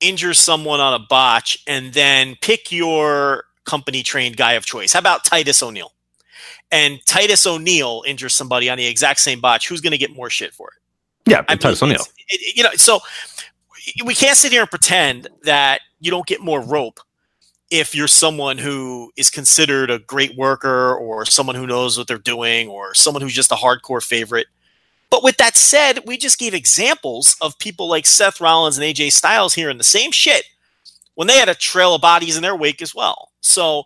injures someone on a botch and then pick your company trained guy of choice. How about Titus O'Neil? And Titus O'Neil injures somebody on the exact same botch. Who's going to get more shit for it?
Yeah, I Titus O'Neil.
You know, so we can't sit here and pretend that you don't get more rope if you're someone who is considered a great worker or someone who knows what they're doing or someone who's just a hardcore favorite. But with that said, we just gave examples of people like Seth Rollins and AJ Styles here in the same shit when they had a trail of bodies in their wake as well. So,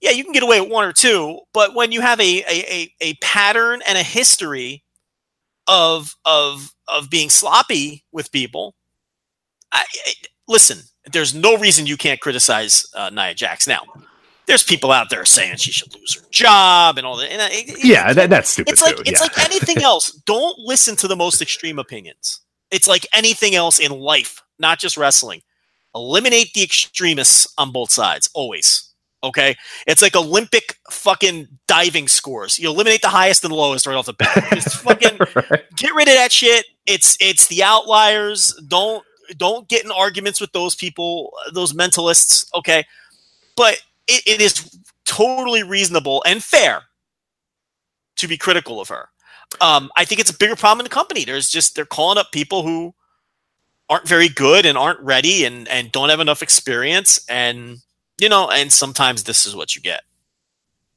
yeah, you can get away with one or two, but when you have a a, a, pattern and a history of of of being sloppy with people, I, I, listen, there's no reason you can't criticize uh, Nia Jax. Now, there's people out there saying she should lose her job and all that. And it,
yeah, that, that's stupid.
It's like
too.
it's
yeah.
like anything *laughs* else. Don't listen to the most extreme opinions. It's like anything else in life, not just wrestling. Eliminate the extremists on both sides always. Okay, it's like Olympic fucking diving scores. You eliminate the highest and the lowest right off the bat. *laughs* Just fucking *laughs* right. get rid of that shit. It's it's the outliers. Don't don't get in arguments with those people, those mentalists. Okay, but it, it is totally reasonable and fair to be critical of her. Um, I think it's a bigger problem in the company. There's just they're calling up people who aren't very good and aren't ready and and don't have enough experience and you know and sometimes this is what you get.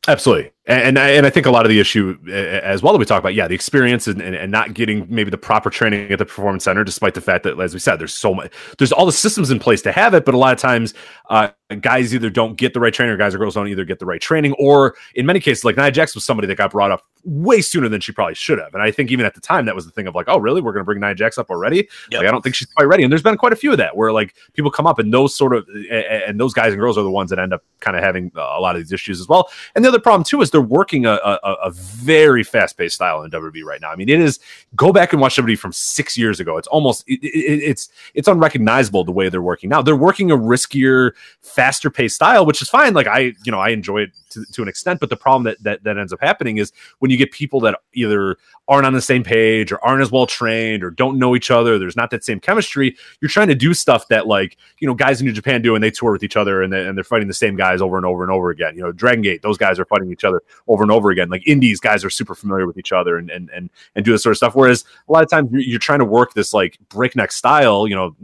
Absolutely, and, and I, and I think a lot of the issue as well that we talk about, yeah, the experience and, and, and, not getting maybe the proper training at the performance center, despite the fact that, as we said, there's so much, there's all the systems in place to have it, but a lot of times, uh, guys either don't get the right training, or guys or girls don't either get the right training, or in many cases, like Nia Jax was somebody that got brought up way sooner than she probably should have, and I think even at the time that was the thing of like, oh, really, we're going to bring Nia Jax up already? Yep. Like, I don't think she's quite ready, and there's been quite a few of that where like people come up and those sort of and those guys and girls are the ones that end up kind of having a lot of these issues as well. And the other problem too is they're working a, a, a very fast paced style in WWE right now. I mean, it is go back and watch WWE from six years ago. It's almost it, it, it's it's unrecognizable the way they're working now. They're working a riskier, faster paced style, which is fine. Like I, you know, I enjoy it to, to an extent, but the problem that, that that ends up happening is when you get people that either aren't on the same page or aren't as well trained or don't know each other, there's not that same chemistry. You're trying to do stuff that like you know guys in New Japan do, and they tour with each other, and, they, and they're fighting the same guys over and over and over again. You know, Dragon Gate, those guys are fighting each other over and over again. Like indies guys are super familiar with each other and and and, and do this sort of stuff. Whereas a lot of times you're, you're trying to work this like breakneck style, you know,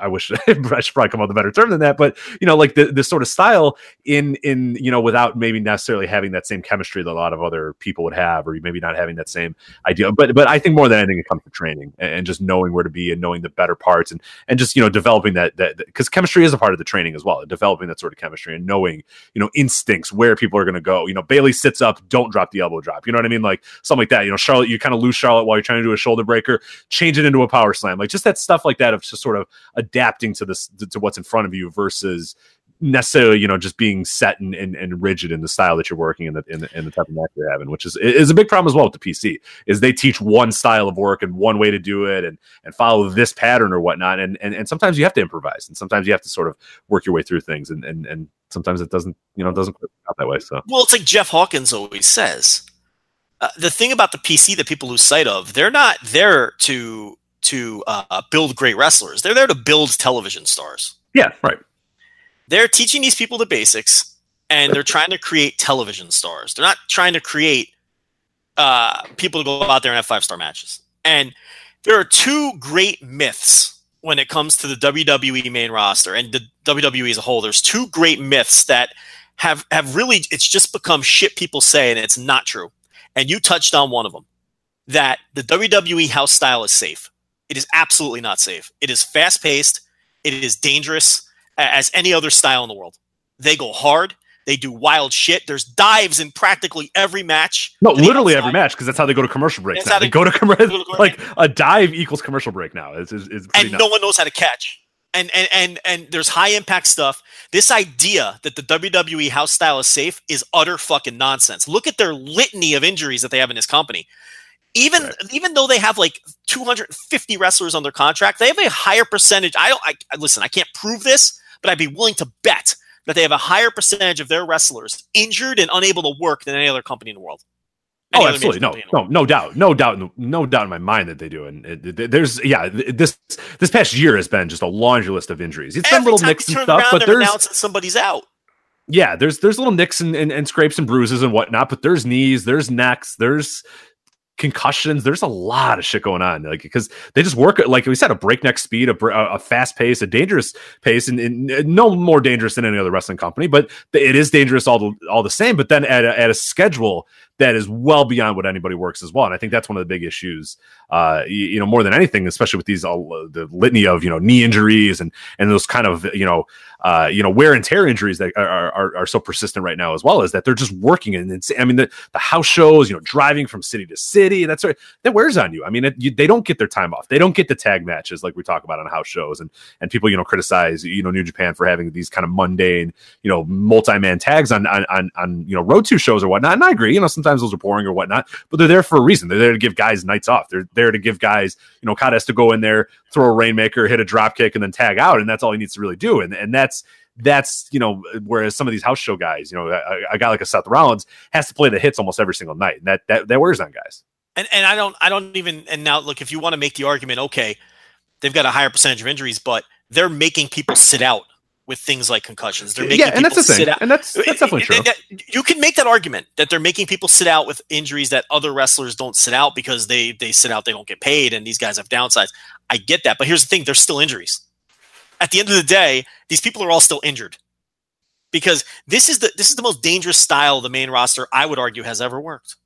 I wish *laughs* I should probably come up with a better term than that, but you know, like the this sort of style in in you know without maybe necessarily having that same chemistry that a lot of other people would have, or maybe not having that same idea. But but I think more than anything, it comes to training and, just knowing where to be and knowing the better parts and and just you know developing that that because chemistry is a part of the training as well, developing that sort of chemistry and knowing you know instincts where people are going to go. You know, Bayley sits up, don't drop the elbow drop. You know what I mean? Like something like that. You know, Charlotte, you kind of lose Charlotte while you're trying to do a shoulder breaker, change it into a power slam, like just that stuff like that of just sort of adapting to this to what's in front of you versus necessarily you know just being set and, and, and rigid in the style that you're working in the, in the in the type of match you're having which is is a big problem as well with the pc is they teach one style of work and one way to do it and and follow this pattern or whatnot and and, and sometimes you have to improvise and sometimes you have to sort of work your way through things and and, and sometimes it doesn't you know doesn't work out that way so
Well, it's like Jeff Hawkins always says. Uh, the thing about the PC that people lose sight of, they're not there to to uh, build great wrestlers. They're there to build television stars.
yeah right
They're teaching these people the basics, and they're trying to create television stars. They're not trying to create uh, people to go out there and have five star matches. And there are two great myths when it comes to the WWE main roster and the WWE as a whole. There's two great myths that have have really it's just become shit people say and it's not true. And you touched on one of them. That the WWE house style is safe. It is absolutely not safe. It is fast paced. It is dangerous as any other style in the world. They go hard. They do wild shit. There's dives in practically every match.
no literally every match because that's how they go to commercial breaks
That's
now.
how
they
they-
go to commercial like a dive equals commercial break now it's, it's, it's
and
nuts.
no one knows how to catch. And and and and there's high impact stuff. This idea that the WWE house style is safe is utter fucking nonsense. Look at their litany of injuries that they have in this company. Even even though they have like 250 wrestlers on their contract, they have a higher percentage. I don't. I, listen. I can't prove this, but I'd be willing to bet that they have a higher percentage of their wrestlers injured and unable to work than any other company in the world. Any
Oh, absolutely. No,
company in the
no, no doubt, no doubt, no, no doubt in my mind that they do. And it, it- there's, yeah, this this past year has been just a laundry list of injuries. It's been
Every
little
time
nicks and stuff,
around,
but there's,
somebody's out.
yeah, there's there's little nicks and, and, and scrapes and bruises and whatnot. But there's knees, there's necks, there's concussions. There's a lot of shit going on, like because they just work like we said, a breakneck speed, a, a fast pace, a dangerous pace, and, and no more dangerous than any other wrestling company. But it is dangerous all the all the same. But then at a, at a schedule that is well beyond what anybody works as well. And I think that's one of the big issues, uh, you, you know, more than anything, especially with these, uh, the litany of, you know, knee injuries and, and those kind of, you know, uh, you know, wear and tear injuries that are, are, are so persistent right now as well as that they're just working. And it's, I mean, the, the house shows, you know, driving from city to city, that's right. That wears on you. I mean, it, you, they don't get their time off. They don't get the tag matches like we talk about on house shows and, and people, you know, criticize, you know, New Japan for having these kind of mundane, you know, multi-man tags on, on, on, on you know, road to shows or whatnot. And I agree, you know, sometimes those are boring or whatnot, but they're there for a reason. They're there to give guys nights off. They're there to give guys, you know, Okada has to go in there, throw a rainmaker, hit a drop kick, and then tag out, and that's all he needs to really do. And and that's that's you know, whereas some of these house show guys, you know, a, a guy like a Seth Rollins has to play the hits almost every single night, and that that that wears on guys.
And and I don't I don't even and now look if you want to make the argument, okay, they've got a higher percentage of injuries, but they're making people sit out with things like concussions. They're making
Yeah, and that's
people
the thing,
sit out.
and that's that's definitely true.
You can make that argument that they're making people sit out with injuries that other wrestlers don't sit out because they they sit out, they don't get paid, and these guys have downsides. I get that, but here's the thing: they're still injuries. At the end of the day, these people are all still injured because this is the this is the most dangerous style the main roster I would argue has ever worked.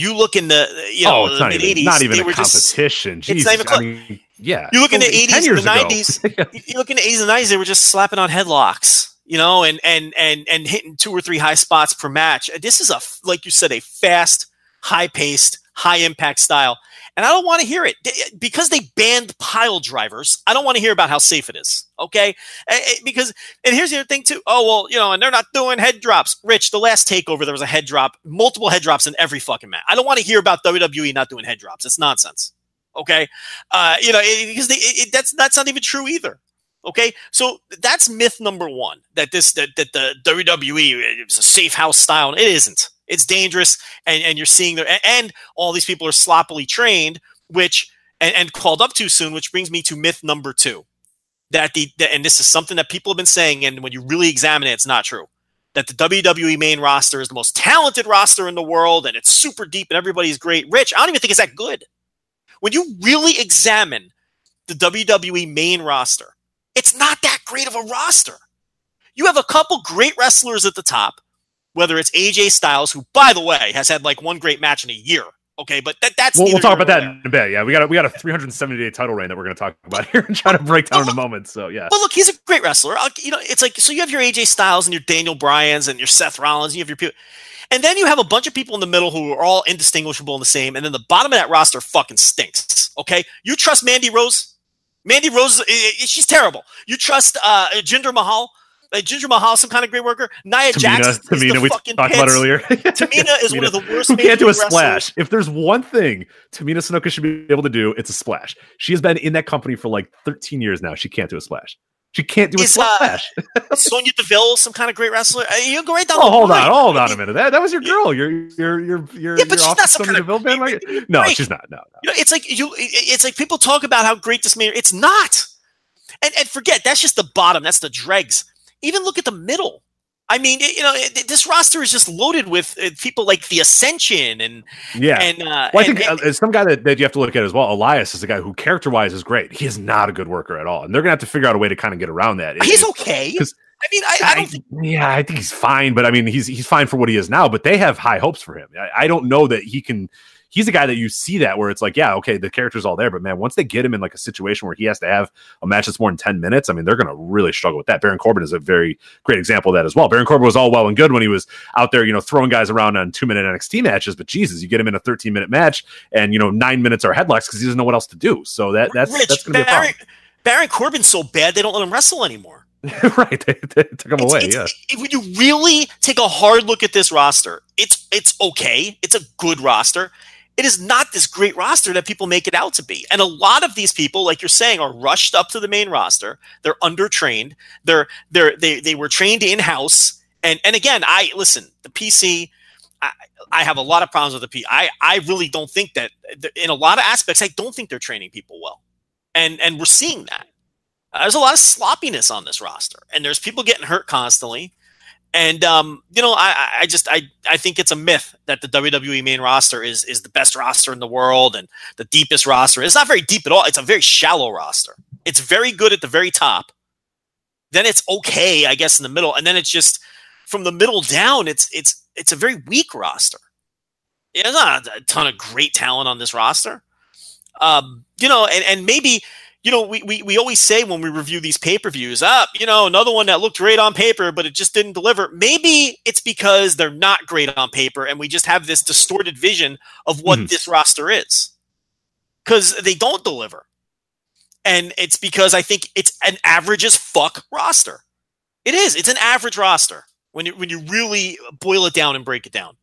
You look in the you know
oh, it's
the
not even,
eighties,
not even a
were just
competition. Jesus,
not even
I mean, yeah.
You look in the 80s and the 90s. you *laughs* you look in the 80s and 90s, they were just slapping on headlocks, you know, and and and and hitting two or three high spots per match. This is a like you said, a fast, high paced, high impact style, and I don't want to hear it because they banned pile drivers. I don't want to hear about how safe it is. Okay, Eh, eh, because and here's the other thing too. Oh well, you know, and they're not doing head drops. Rich, the last takeover, there was a head drop, multiple head drops in every fucking match. I don't want to hear about WWE not doing head drops. It's nonsense. Okay, uh, you know, it- because they, it- that's that's not even true either. Okay, so that's myth number one that this that, that the WWE is a safe house style. It isn't. It's dangerous, and, and you're seeing there, and, and all these people are sloppily trained, which and, and called up too soon. Which brings me to myth number two, that the that, and this is something that people have been saying, and when you really examine it, it's not true. That the WWE main roster is the most talented roster in the world, and it's super deep, and everybody's great. Rich, I don't even think it's that good. When you really examine the WWE main roster, it's not that great of a roster. You have a couple great wrestlers at the top, whether it's AJ Styles, who, by the way, has had like one great match in a year. Okay, but that, that's
We'll, we'll talk about that
nor
in a bit. Yeah, we got a, we got a 370 day title reign that we're going to talk about *laughs* here and try to break down in a moment. So yeah,
But look, he's a great wrestler. I'll, you know, it's like so you have your AJ Styles and your Daniel Bryan's and your Seth Rollins. And you have your people, and then you have a bunch of people in the middle who are all indistinguishable and the same. And then the bottom of that roster fucking stinks. Okay, you trust Mandy Rose? Mandy Rose, she's terrible. You trust uh, Jinder Mahal? Uh, Jinder Mahal, some kind of great worker. Nia Jax
Tamina,
is the
we
fucking
talked about earlier. *laughs*
Tamina is one of the worst
Who can't do a
wrestlers.
splash? If there's one thing Tamina Snuka should be able to do, it's a splash. She has been in that company for like 13 years now. She can't do a splash. She can't do a
Is, uh,
splash. *laughs*
Sonya Deville, some kind of great wrestler. Uh, You go right down.
oh, hold
line.
on, hold on a minute. That, that was your girl. You're you're you're you're
Yeah, but
you're
she's not some
Sonya
kind of
Deville bandwagon? No,
Right.
she's not. No, no.
You know, it's like you. It's like people talk about how great this man. It's not. And and forget that's just the bottom. That's the dregs. Even look at the middle. I mean, you know, this roster is just loaded with uh, people like the Ascension and
Yeah.
and. Uh,
Well, I think
and-
uh, some guy that, that you have to look at as well. Elias is a guy who character wise is great. He is not a good worker at all, and they're gonna have to figure out a way to kind of get around that. It-
he's okay. I mean, I, I don't think.
yeah, I think he's fine, but I mean, he's he's fine for what he is now. But they have high hopes for him. I, I don't know that he can. He's a guy that you see that where it's like, yeah, okay, the character's all there, but man, once they get him in like a situation where he has to have a match that's more than ten minutes, I mean, they're going to really struggle with that. Baron Corbin is a very great example of that as well. Baron Corbin was all well and good when he was out there, you know, throwing guys around on two minute NXT matches, but Jesus, you get him in a thirteen minute match, and you know, nine minutes are headlocks because he doesn't know what else to do. So that that's
Rich,
that's going to be a problem.
Baron, Baron Corbin's so bad they don't let him wrestle anymore. *laughs*
right? They, they took him
It's-
away.
it's-
yeah.
it- when you really take a hard look at this roster, it's it's okay. It's a good roster. It is not this great roster that people make it out to be. And a lot of these people, like you're saying, are rushed up to the main roster. They're undertrained. They're they're they they were trained in house. And and again, I listen. The PC. I, I have a lot of problems with the P. I I really don't think that in a lot of aspects. I don't think they're training people well, and and we're seeing that. There's a lot of sloppiness on this roster, and there's people getting hurt constantly. And um, you know, I, I- just I, I think it's a myth that the WWE main roster is is the best roster in the world and the deepest roster. It's not very deep at all. It's a very shallow roster. It's very good at the very top. Then it's okay, I guess, in the middle, and then it's just from the middle down. It's it's it's a very weak roster. There's not a ton of great talent on this roster. Um, you know, and, and maybe you know, we, we, we always say when we review these pay per views, up, you know, another one that looked great on paper, but it just didn't deliver. Maybe it's because they're not great on paper and we just have this distorted vision of what
Mhm.
this roster is because they don't deliver. And it's because I think it's an average as fuck roster. It is. It's an average roster when you, when you really boil it down and break it down.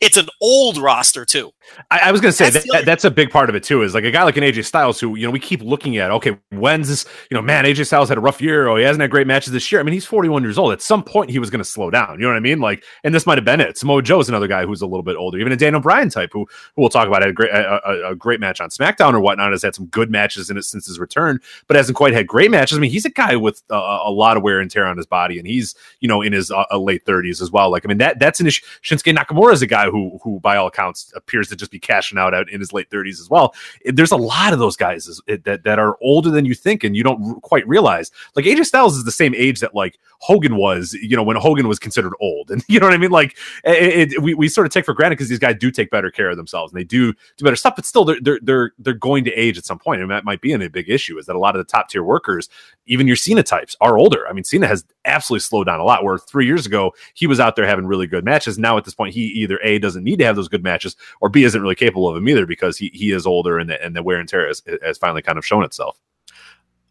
It's an old roster too.
I, I was going to say
That's
that, that's a big part of it too. Is like a guy like an AJ Styles who you know we keep looking at. Okay, when's this? You know, man, AJ Styles had a rough year. Oh, he hasn't had great matches this year. I mean, he's 41 years old. At some point, he was going to slow down. You know what I mean? Like, and this might have been it. Samoa Joe is another guy who's a little bit older. Even a Daniel Bryan type who, who we'll talk about had a great a, a, a great match on SmackDown or whatnot. Has had some good matches in it since his return, but hasn't quite had great matches. I mean, he's a guy with uh, a lot of wear and tear on his body, and he's you know in his uh, uh, late 30s as well. Like, I mean, that that's an issue. Shinsuke Nakamura is a guy who who by all accounts appears to just be cashing out out in his late 30s as well. There's a lot of those guys that that are older than you think, and you don't quite realize. Like AJ Styles is the same age that like Hogan was, you know, when Hogan was considered old, *laughs* and you know what I mean. Like it, it, we we sort of take for granted because these guys do take better care of themselves and they do do better stuff, but still they're they're they're they're going to age at some point, and that might be a big issue. Is that a lot of the top tier workers, even your Cena types, are older. I mean, Cena has absolutely slowed down a lot. Where three years ago he was out there having really good matches. Now at this point, he either a doesn't need to have those good matches, or b isn't really capable of him either because he he is older and the, and the wear and tear has, has finally kind of shown itself.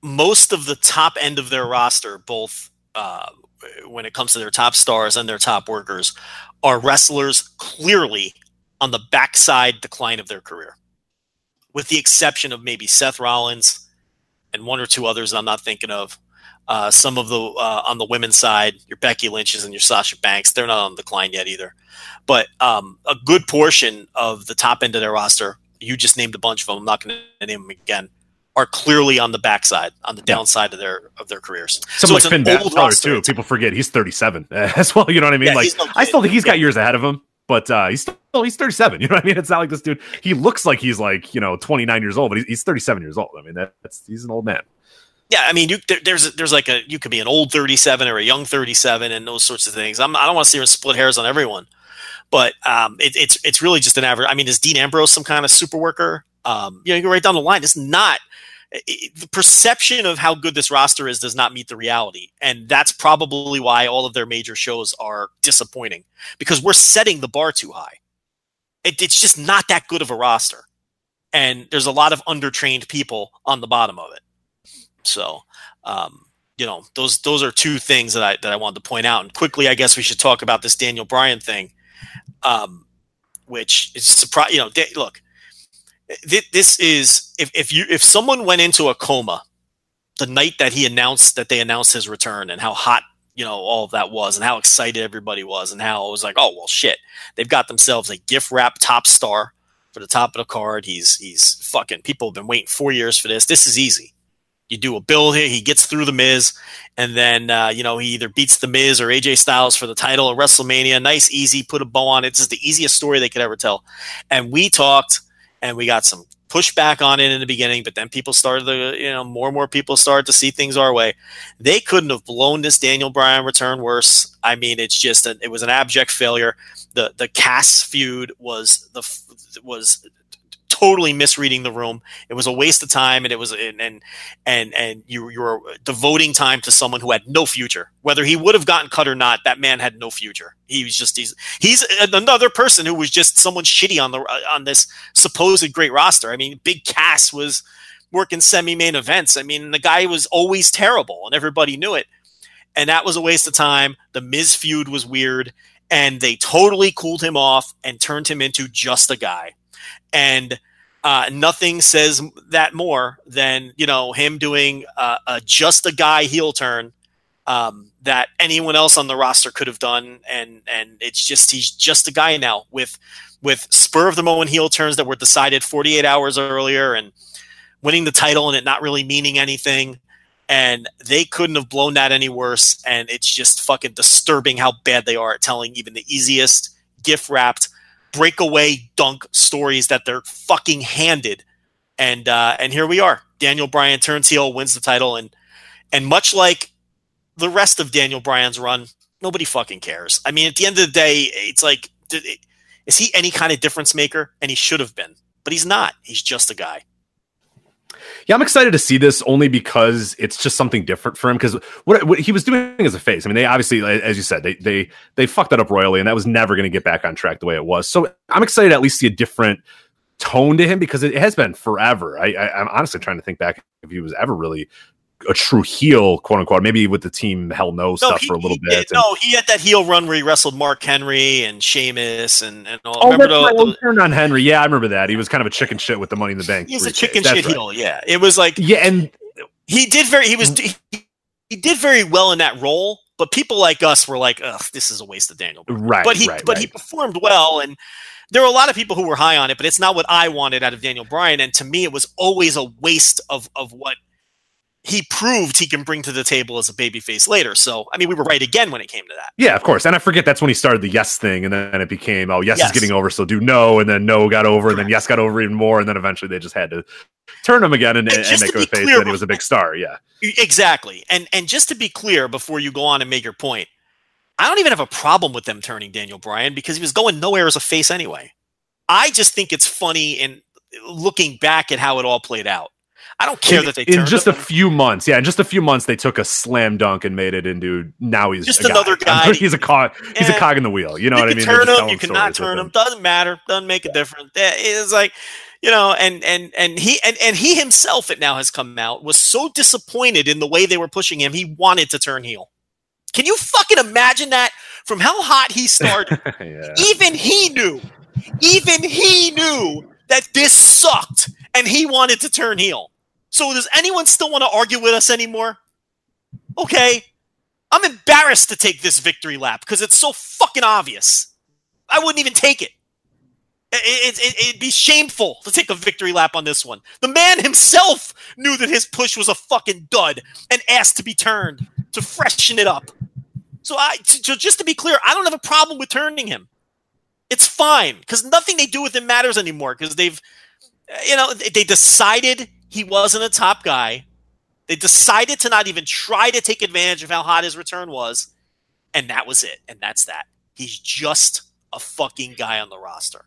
most of the top end of their roster, both uh, when it comes to their top stars and their top workers, are wrestlers clearly on the backside decline of their career, with the exception of maybe Seth Rollins and one or two others I'm not thinking of. Uh, some of the uh, on the women's side, your Becky Lynch's and your Sasha Banks, they're not on the decline yet either. But um, a good portion of the top end of their roster, you just named a bunch of them. I'm not going to name them again are clearly on the backside, on the downside of their of their careers.
Some
So
like
it's
Finn Balor too. People forget he's 37 *laughs* as well. You know what I mean?
Yeah,
like
no
I still think he's got
Yeah.
years ahead of him, but uh, he's still he's 37. *laughs* You know what I mean? It's not like this dude. He looks like he's like you know 29 years old, but he's, he's 37 years old. I mean, that, that's he's an old man.
Yeah, I mean, you, there, there's there's like a you could be an old 37 or a young 37 and those sorts of things. I'm, I don't want to see him split hairs on everyone, but um, it, it's it's really just an average. I mean, is Dean Ambrose some kind of super worker? Um, you know, you go right down the line. It's not it, the perception of how good this roster is does not meet the reality, and that's probably why all of their major shows are disappointing because we're setting the bar too high. It, it's just not that good of a roster, and there's a lot of undertrained people on the bottom of it. So, um, you know, those those are two things that I that I wanted to point out. And quickly, I guess we should talk about this Daniel Bryan thing, um, which is surprise. You know, da- look, th- this is if if you if someone went into a coma the night that he announced that they announced his return and how hot you know all of that was and how excited everybody was and how it was like oh well shit they've got themselves a gift wrap top star for the top of the card he's he's fucking people have been waiting four years for this this is easy you do a build here he gets through the miz and then uh, you know he either beats the miz or aj styles for the title at wrestlemania nice easy put a bow on it this is the easiest story they could ever tell and we talked and we got some pushback on it in the beginning, but then people started to, you know, more and more people started to see things our way. They couldn't have blown this Daniel Bryan return worse. I mean, it's just it was an abject failure. The the Cass feud was the was totally misreading the room. It was a waste of time, and it was and and and, and you you were devoting time to someone who had no future. Whether he would have gotten cut or not, that man had no future. He was just he's he's another person who was just someone shitty on the on this supposed great roster. I mean, Big Cass was working semi main events. I mean, the guy was always terrible, and everybody knew it. And that was a waste of time. The Miz feud was weird, and they totally cooled him off and turned him into just a guy and uh, nothing says that more than you know him doing uh, a just a guy heel turn um, that anyone else on the roster could have done, and and it's just he's just a guy now with with spur of the moment heel turns that were decided 48 hours earlier and winning the title and it not really meaning anything. And they couldn't have blown that any worse. And it's just fucking disturbing how bad they are at telling even the easiest gift wrapped breakaway dunk stories that they're fucking handed. And uh, and here we are. Daniel Bryan turns heel, wins the title, and and much like the rest of Daniel Bryan's run, nobody fucking cares. I mean, at the end of the day, it's like, is he any kind of difference maker? And he should have been, but he's not. He's just a guy.
Yeah, I'm excited to see this only because it's just something different for him. Because what, what, he was doing as a face, I mean, they obviously, as you said, they they they fucked that up royally, and that was never going to get back on track the way it was. So I'm excited to at least see a different tone to him because it has been forever. I, I, I'm honestly trying to think back if he was ever really a true heel, quote unquote. Maybe with the team hell no, no stuff
he,
for a little
he,
bit.
no, he had that heel run where he wrestled Mark Henry and Sheamus and, and all.
Oh,
remember
that's
the,
right. turn on Henry. Yeah, I remember that. He was kind of a chicken shit with the Money in the Bank.
He's a chicken shit
right.
heel. Yeah, it was like
Yeah, and
he did very. He was mm. he, he did very well in that role. But people like us were like, "Ugh, this is a waste of Daniel." Bryan."
right,
but he
right,
but
right.
he performed well and there were a lot of people who were high on it but it's not what i wanted out of daniel bryan and to me it was always a waste of of what he proved he can bring to the table as a babyface later so i mean we were right again when it came to that
Yeah, of course. And I forget that's when he started the yes thing, and then it became, oh, yes,
Yes.
is getting over, so do no, and then no got over, and then yes got over even more, and then eventually they just had to turn him again and,
And
and, make him a face,
clear
and he was a big star. Yeah.
exactly and and just to be clear before you go on and make your point i don't even have a problem with them turning daniel bryan because he was going nowhere as a face anyway i just think it's funny in looking back at how it all played out i don't care
in,
that they
in just
him.
a few months, yeah, in just a few months, they took a slam dunk and made it into now he's
Just another
guy.
guy.
he's a cog. He's a
Eh,
cog in the wheel. You know
you
what I
can
mean?
Turn him, you cannot turn
with
him. Doesn't matter. Doesn't make a difference. It's like, you know, and and and he and, and he himself, it now has come out, was so disappointed in the way they were pushing him. He wanted to turn heel. Can you fucking imagine that? From how hot he started, *laughs*
yeah.
even he knew, even he knew that this sucked, and he wanted to turn heel. So does anyone still want to argue with us anymore? Okay, I'm embarrassed to take this victory lap because it's so fucking obvious. I wouldn't even take it. It, it, it. It'd be shameful to take a victory lap on this one. The man himself knew that his push was a fucking dud and asked to be turned to freshen it up. So I, to- just to be clear, I don't have a problem with turning him. It's fine because nothing they do with him matters anymore because they've, you know, they decided he wasn't a top guy. They decided to not even try to take advantage of how hot his return was, and that was it. And that's that. He's just a fucking guy on the roster.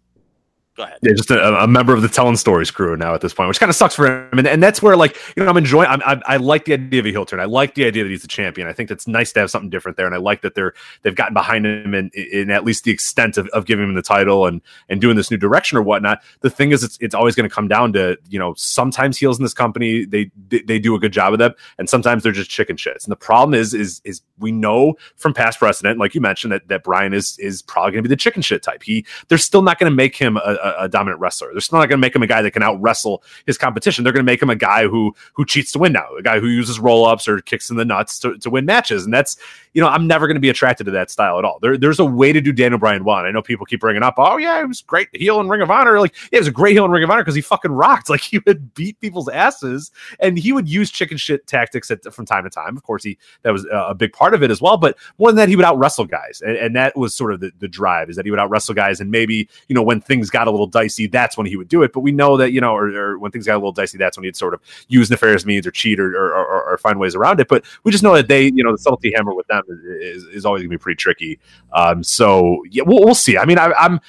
Go ahead.
Yeah, just a, a, member of the telling stories crew now at this point, which kind of sucks for him. And, and that's where, like, you know, I'm enjoying. I'm, I, I like the idea of a heel turn. I like the idea that he's the champion. I think that's nice to have something different there. And I like that they're they've gotten behind him in, in at least the extent of, of giving him the title and and doing this new direction or whatnot. The thing is, it's it's always going to come down to you know sometimes heels in this company they, they do a good job of them, and sometimes they're just chicken shits. And the problem is is is we know from past precedent, like you mentioned, that that Bryan is is probably going to be the chicken shit type. He they're still not going to make him a, a, a dominant wrestler. They're still not going to make him a guy that can out wrestle his competition. They're going to make him a guy who who cheats to win now, a guy who uses roll ups or kicks in the nuts to, to win matches. And that's you know I'm never going to be attracted to that style at all. There, there's a way to do Daniel Bryan well. I know people keep bringing up, oh yeah, he was great heel in Ring of Honor. Like yeah, it was a great heel in Ring of Honor because he fucking rocked. *laughs* Like he would beat people's asses and he would use chicken shit tactics at, from time to time. Of course, he that was a big part of it as well. But more than that, he would out wrestle guys, and, and, that was sort of the, the drive is that he would out wrestle guys, and maybe you know when things got a little dicey, that's when he would do it. But we know that you know, or, or when things got a little dicey, that's when he'd sort of use nefarious means or cheat or, or, or, or find ways around it. But we just know that they, you know, the subtlety hammer with them is, is always going to be pretty tricky. Um, so yeah, we'll, we'll see. I mean, I, I'm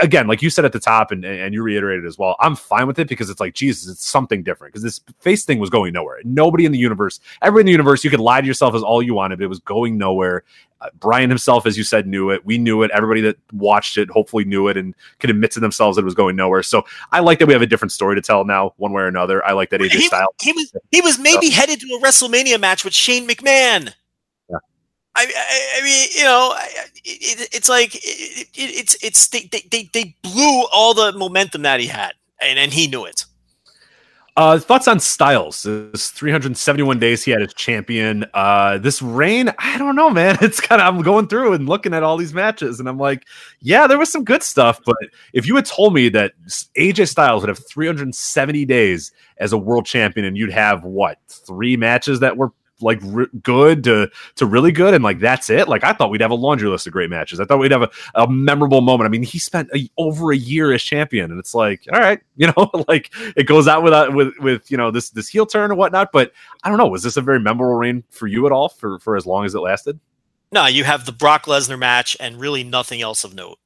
again, like you said at the top, and, and you reiterated as well, I'm fine with it because it's like, Jesus, it's something different. Because this face thing was going nowhere. Nobody in the universe, everybody in the universe, you could lie to yourself as all you wanted, but it was going nowhere. Uh, Bryan himself, as you said, knew it. We knew it. Everybody that watched it hopefully knew it and could admit to themselves that it was going nowhere. So I like that we have a different story to tell now, one way or another. I like that AJ
he,
Styles.
He was he was maybe so. headed to a WrestleMania match with Shane McMahon. I, I, I, mean, you know, it, it's like it, it's it's they, they they blew all the momentum that he had, and and he knew it.
Uh, thoughts on Styles? This 371 days he had as champion. Uh, this reign, I don't know, man. *laughs* It's kind of I'm going through and looking at all these matches, and I'm like, yeah, there was some good stuff. But if you had told me that AJ Styles would have 370 days as a world champion, and you'd have what three matches that were like r- good to to really good, and like that's it. Like I thought we'd have a laundry list of great matches. I thought we'd have a, a memorable moment. I mean, he spent a, over a year as champion, and it's like, all right, *laughs* you know, like it goes out without with with you know this this heel turn and whatnot. But I don't know, was this a very memorable reign for you at all for for as long as it lasted?
No, you have the Brock Lesnar match and really nothing else of note.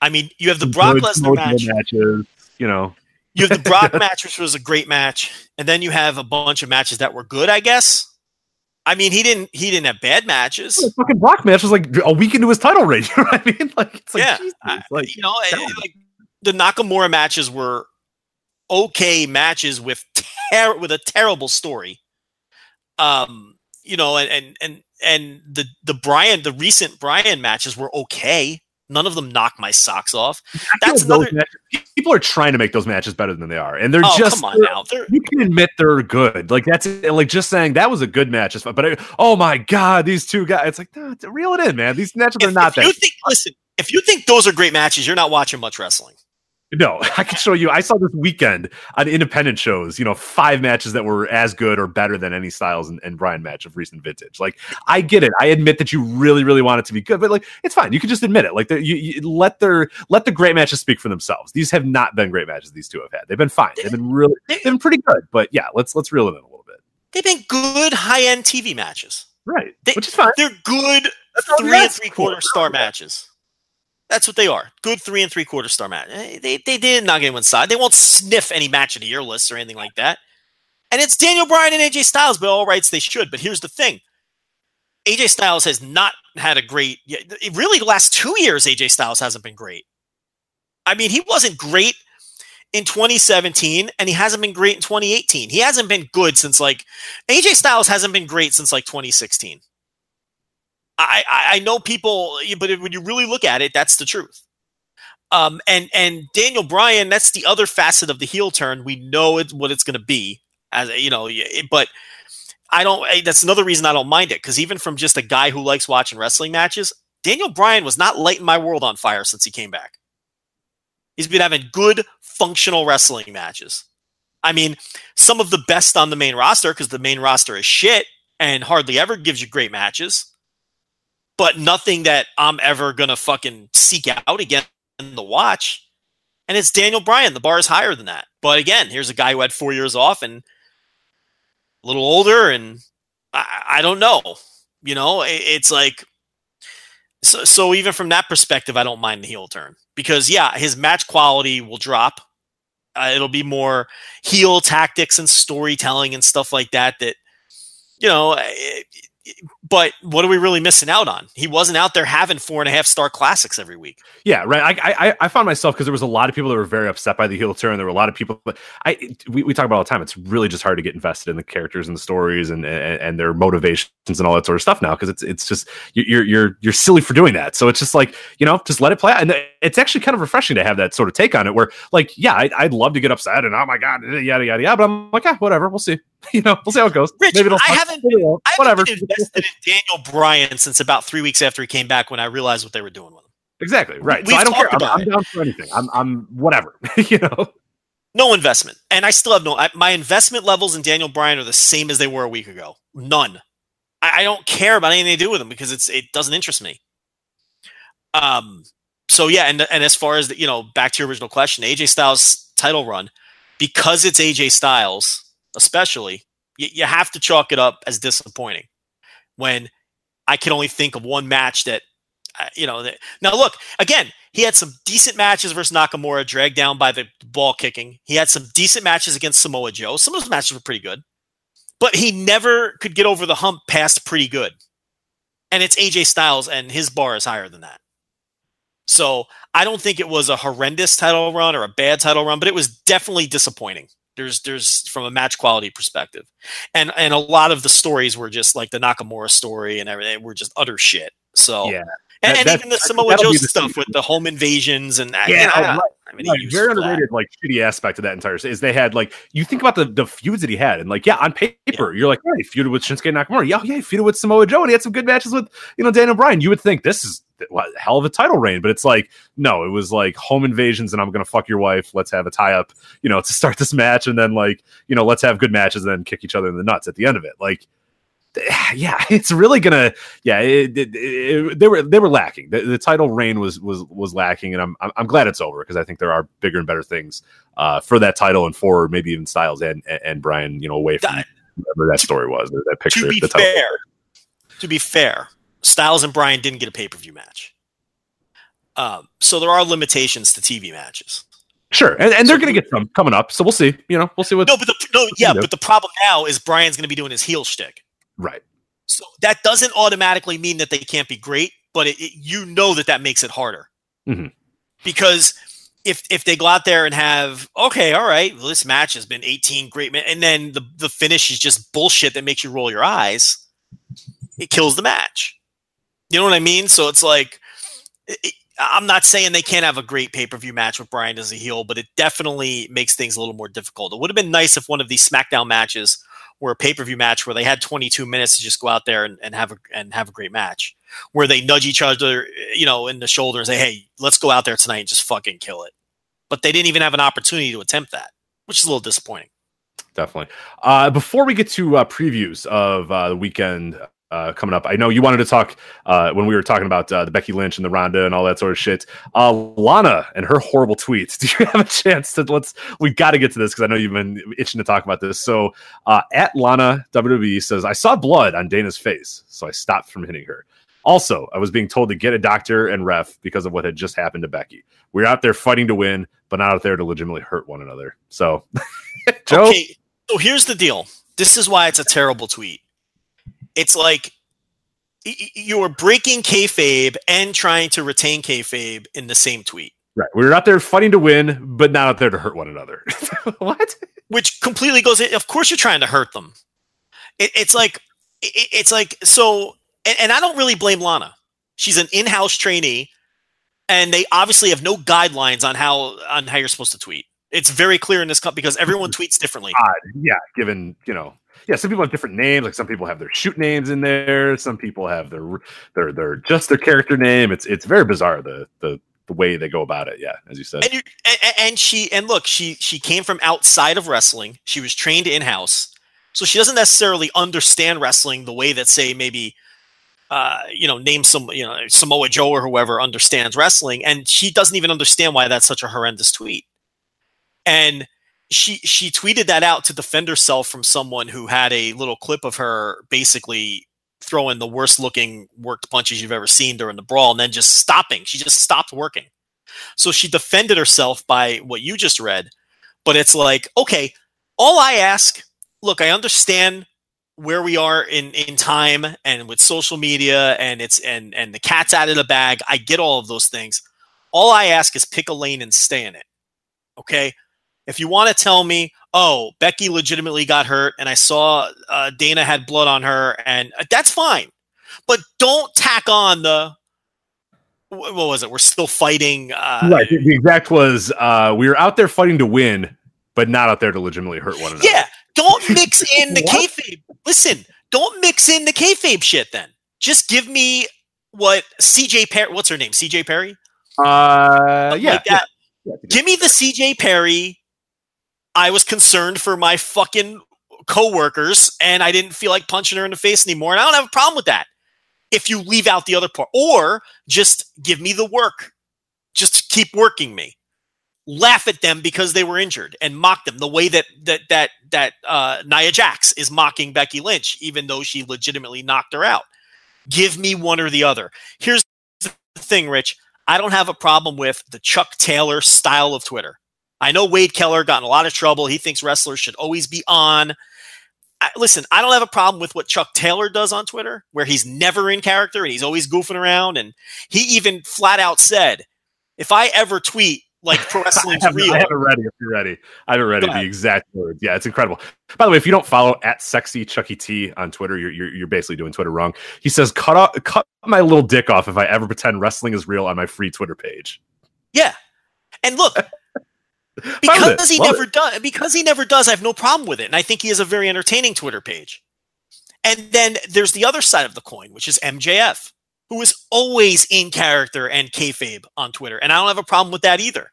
I mean, you have the Brock Lesnar match.
Matches, you know,
you have the Brock *laughs* match, which was a great match, and then you have a bunch of matches that were good, I guess. I mean, he didn't he didn't have bad matches.
The fucking Brock match was like a week into his title reign. *laughs* You know I mean? *laughs* Like, it's like,
yeah, I, like you know, like the Nakamura matches were okay matches with ter- with a terrible story. Um, you know, and and and and the the Bryan the recent Bryan matches were okay. None of them knock my socks off. That's another.
Matches, people are trying to make those matches better than they are, and they're
oh,
just.
Come on now,
they're, you can admit they're good. Like that's like just saying that was a good match. But I, oh my god, these two guys! It's like no, reel it in, man. These matches if, are not
if
that.
You think, listen, if you think those are great matches, you're not watching much wrestling.
No, *laughs* I can show you. I saw this weekend on independent shows, you know, five matches that were as good or better than any Styles and, and Bryan match of recent vintage. Like, I get it. I admit that you really, really want it to be good, but like, it's fine. You can just admit it. Like, you, you let their let the great matches speak for themselves. These have not been great matches. These two have had. They've been fine. They've been really, they've been pretty good. But yeah, let's let's reel it in a little bit.
They've been good high end TV matches,
right?
They,
which is fine.
They're good That's three and three quarter star matches. That's what they are. Good three and three quarter star match. Eh, they, they didn't knock anyone's side. They won't sniff any match of the year list or anything like that. And it's Daniel Bryan and AJ Styles, but all rights they should. But here's the thing AJ Styles has not had a great, really, the last two years, AJ Styles hasn't been great. I mean, he wasn't great in 2017 and he hasn't been great in 2018. He hasn't been good since like AJ Styles hasn't been great since like 2016. I, I know people, but when you really look at it, that's the truth. Um, and and Daniel Bryan, that's the other facet of the heel turn. We know it, what it's going to be, as you know. But I don't. That's another reason I don't mind it because even from just a guy who likes watching wrestling matches, Daniel Bryan was not lighting my world on fire since he came back. He's been having good, functional wrestling matches. I mean, some of the best on the main roster because the main roster is shit and hardly ever gives you great matches but nothing that I'm ever gonna fucking seek out against to watch. And it's Daniel Bryan. The bar is higher than that. But again, here's a guy who had four years off and a little older, and I, I don't know. You know, it, it's like so. So even from that perspective, I don't mind the heel turn because yeah, his match quality will drop. Uh, it'll be more heel tactics and storytelling and stuff like that. That you know, it, but what are we really missing out on? He wasn't out there having four and a half star classics every week.
Yeah, right. I I, I found myself because there was a lot of people that were very upset by the heel turn. There were a lot of people. But I we, we talk about all the time. It's really just hard to get invested in the characters and the stories and and, and their motivations and all that sort of stuff now because it's it's just you're you're you're silly for doing that. So it's just like you know just let it play out. And uh, it's actually kind of refreshing to have that sort of take on it. Where like yeah, I, I'd love to get upset and oh my god yada yada yada. But I'm like yeah, whatever. We'll see. *laughs* You know, we'll see how it goes.
Rich,
Maybe it'll
I haven't,
maybe it won't.
I haven't
whatever.
invested in Daniel Bryan since about three weeks after he came back when I realized what they were doing with him.
Exactly right.
We've
so I don't care. I'm, I'm down for anything. I'm I'm whatever. *laughs* you know.
No investment. And I still have no, I, my investment levels in Daniel Bryan are the same as they were a week ago. None. I, I don't care about anything they do with him because it's, it doesn't interest me. Um, so yeah. And, and as far as the, you know, back to your original question, AJ Styles title run, because it's AJ Styles, especially, you, you have to chalk it up as disappointing when I can only think of one match that, uh, you know, that, now look, again, he had some decent matches versus Nakamura, dragged down by the ball kicking. He had some decent matches against Samoa Joe. Some of those matches were pretty good, but he never could get over the hump past pretty good. And it's AJ Styles, and his bar is higher than that. So I don't think it was a horrendous title run or a bad title run, but it was definitely disappointing. There's, there's from a match quality perspective, and and a lot of the stories were just like the Nakamura story and everything were just utter shit. So
Yeah.
And,
That-
and even the Samoa Joe stuff with the home invasions and you
Yeah,
know,
right.
I mean,
Right, very
that.
underrated, like shitty aspect of that entire is they had like you think about the the feuds that he had, and like yeah, on paper you're like, yeah, he feuded with Shinsuke Nakamura, yeah, yeah, he feuded with Samoa Joe, and he had some good matches with you know Daniel Bryan. You would think this is what, hell of a title reign, but it's like no, it was like home invasions, and I'm gonna fuck your wife. Let's have a tie up, you know, *laughs* to start this match, and then like you know, let's have good matches, and then kick each other in the nuts at the end of it, like. *sighs* Yeah, *laughs* it's really gonna. Yeah, it, it, it- they were they were lacking. The, the title reign was was was lacking, and I'm I'm, glad it's over because I think there are bigger and better things uh, for that title and for maybe even Styles and and, and Bryan, you know, away from whatever that story was or that picture.
to be
the title.
fair, to be fair, Styles and Bryan didn't get a pay per view match. Um, so there are limitations to TV matches.
Sure, and, and they're gonna get some coming up, so we'll see. You know, we'll see what.
No, but the no, yeah, but the problem now is Bryan's going to be doing his heel shtick.
Right.
So that doesn't automatically mean that they can't be great, but it, it- you know that that makes it harder.
Mhm.
Because if if they go out there and have okay, all right, well, this match has been 18 great, men, and then the the finish is just bullshit that makes you roll your eyes, it kills the match. You know what I mean? So it's like. it- I'm not saying they can't have a great pay per view match with Bryan as a heel, but it definitely makes things a little more difficult. It would have been nice if one of these SmackDown matches were a pay per view match where they had 22 minutes to just go out there and, and have a and have a great match, where they nudge each other, you know, in the shoulder and say, "Hey, let's go out there tonight and just fucking kill it." But they didn't even have an opportunity to attempt that, which is a little disappointing.
definitely. Uh, before we get to uh, previews of uh, the weekend uh, coming up, I know you wanted to talk uh, when we were talking about uh, the Becky Lynch and the Ronda and all that sort of shit. Uh, Lana and her horrible tweets. *laughs* Do you have a chance to let's? We've got to get to this because I know you've been itching to talk about this. So uh, at Lana WWE says, "I saw blood on Dana's face, so I stopped from hitting her." Also, I was being told to get a doctor and ref because of what had just happened to Becky. We're out there fighting to win, but not out there to legitimately hurt one another. So, *laughs* Joe,
Okay, so here's the deal. This is why it's a terrible tweet. It's like y- y- you're breaking kayfabe and trying to retain kayfabe in the same tweet,
right? we're out there fighting to win, but not out there to hurt one another. *laughs* what?
which completely goes. In. Of course, you're trying to hurt them. It, it's like it, it's like so, and, and I don't really blame Lana. She's an in-house trainee, and they obviously have no guidelines on how on how you're supposed to tweet. It's very clear in this cup because everyone mm-hmm. tweets differently.
Odd. Yeah, given you know, yeah, some people have different names. Like some people have their shoot names in there. Some people have their their their just their character name. It's it's very bizarre the the the way they go about it. Yeah, as you said.
and, you, and, and she and look she she came from outside of wrestling she was trained in house so she doesn't necessarily understand wrestling the way that say maybe uh, you know, name some, you know, Samoa Joe or whoever understands wrestling, and she doesn't even understand why that's such a horrendous tweet. And she she tweeted that out to defend herself from someone who had a little clip of her basically throwing the worst looking worked punches you've ever seen during the brawl, and then just stopping. She just stopped working. So she defended herself by what you just read, but it's like, okay, all I ask, look, I understand where we are in in time and with social media and it's and and the cat's out of the bag. I get all of those things. All I ask is pick a lane and stay in it. Okay? If you want to tell me, oh, Becky legitimately got hurt and I saw uh, Dana had blood on her, and uh, that's fine. But don't tack on the what was it? We're still fighting. Uh,
right. The, the exact was uh, we were out there fighting to win, but not out there to legitimately hurt one another.
Yeah. Don't mix *laughs* in the kayfabe. Listen, don't mix in the kayfabe shit. Then just give me what CJ Perry. What's her name? CJ Perry.
Uh, yeah,
like
yeah,
yeah. Give me the CJ Perry. I was concerned for my fucking coworkers, and I didn't feel like punching her in the face anymore. And I don't have a problem with that. If you leave out the other part, or just give me the work, just keep working me laugh at them because they were injured and mock them the way that that that that uh, Nia Jax is mocking Becky Lynch, even though she legitimately knocked her out. Give me one or the other. Here's the thing, Rich. I don't have a problem with the Chuck Taylor style of Twitter. I know Wade Keller got in a lot of trouble. He thinks wrestlers should always be on. I, listen, I don't have a problem with what Chuck Taylor does on Twitter, where he's never in character and he's always goofing around. And he even flat out said, if I ever tweet like pro wrestling's *laughs*
I have,
real.
I have it ready if you're ready. I have it ready. The exact words. Yeah, it's incredible. By the way, if you don't follow at sexy Chucky T on Twitter, you're, you're, you're basically doing Twitter wrong. He says, "Cut off, cut my little dick off if I ever pretend wrestling is real on my free Twitter page."
Yeah, and look. Because he never does because he never does i have no problem with it and i think he has a very entertaining twitter page and then there's the other side of the coin which is mjf who is always in character and kayfabe on Twitter, and I don't have a problem with that either.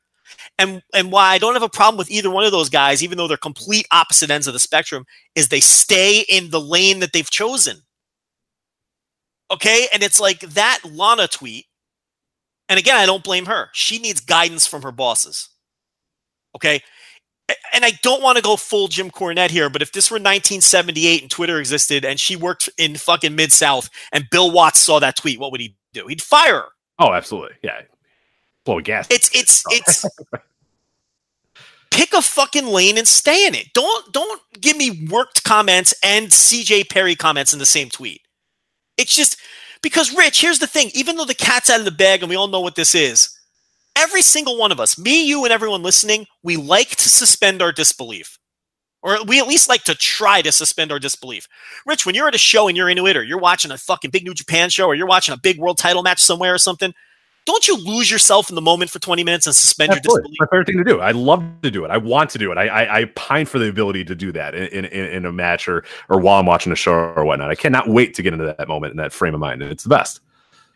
And and why I don't have a problem with either one of those guys, even though they're complete opposite ends of the spectrum, is they stay in the lane that they've chosen. Okay, and it's like that Lana tweet. And again, I don't blame her. She needs guidance from her bosses. Okay, and I don't want to go full Jim Cornette here, but if this were 1978 and Twitter existed and she worked in fucking Mid South and Bill Watts saw that tweet, what would he do? He'd fire her.
Oh, absolutely. Yeah. Blow a gas.
It's it's it's *laughs* pick a fucking lane and stay in it. Don't don't give me worked comments and CJ Perry comments in the same tweet. It's just because Rich, here's the thing, even though the cat's out of the bag and we all know what this is, every single one of us, me, you, and everyone listening, we like to suspend our disbelief. Or we at least like to try to suspend our disbelief. Rich, when you're at a show and you're into it, or you're watching a fucking big New Japan show, or you're watching a big world title match somewhere or something, don't you lose yourself in the moment for 20 minutes and suspend Absolutely. your disbelief?
My favorite thing to do. I love to do it. I want to do it. I, I, I pine for the ability to do that in, in, in a match or, or while I'm watching a show or whatnot. I cannot wait to get into that moment in that frame of mind. It's the best.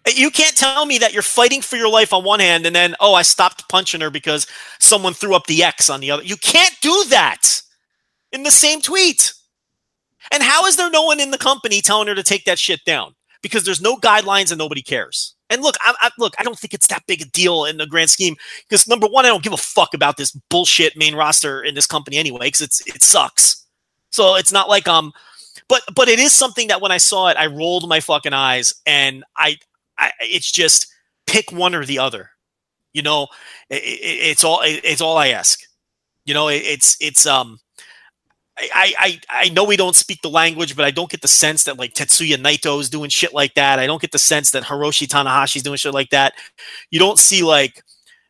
You can't tell me that you're fighting for your life on one hand and then, oh, I stopped punching her because someone threw up the X on the other. You can't do that in the same tweet. And how is there no one in the company telling her to take that shit down? Because there's no guidelines and nobody cares. And look, I, I, look, I don't think it's that big a deal in the grand scheme. Because number one, I don't give a fuck about this bullshit main roster in this company anyway. Because it's it sucks. So it's not like um, but but it is something that when I saw it, I rolled my fucking eyes, and I I, it's just pick one or the other. You know, it, it, it's all it, it's all I ask. You know, it's it's um. I, I I know we don't speak the language, but I don't get the sense that like Tetsuya Naito is doing shit like that. I don't get the sense that Hiroshi Tanahashi is doing shit like that. You don't see like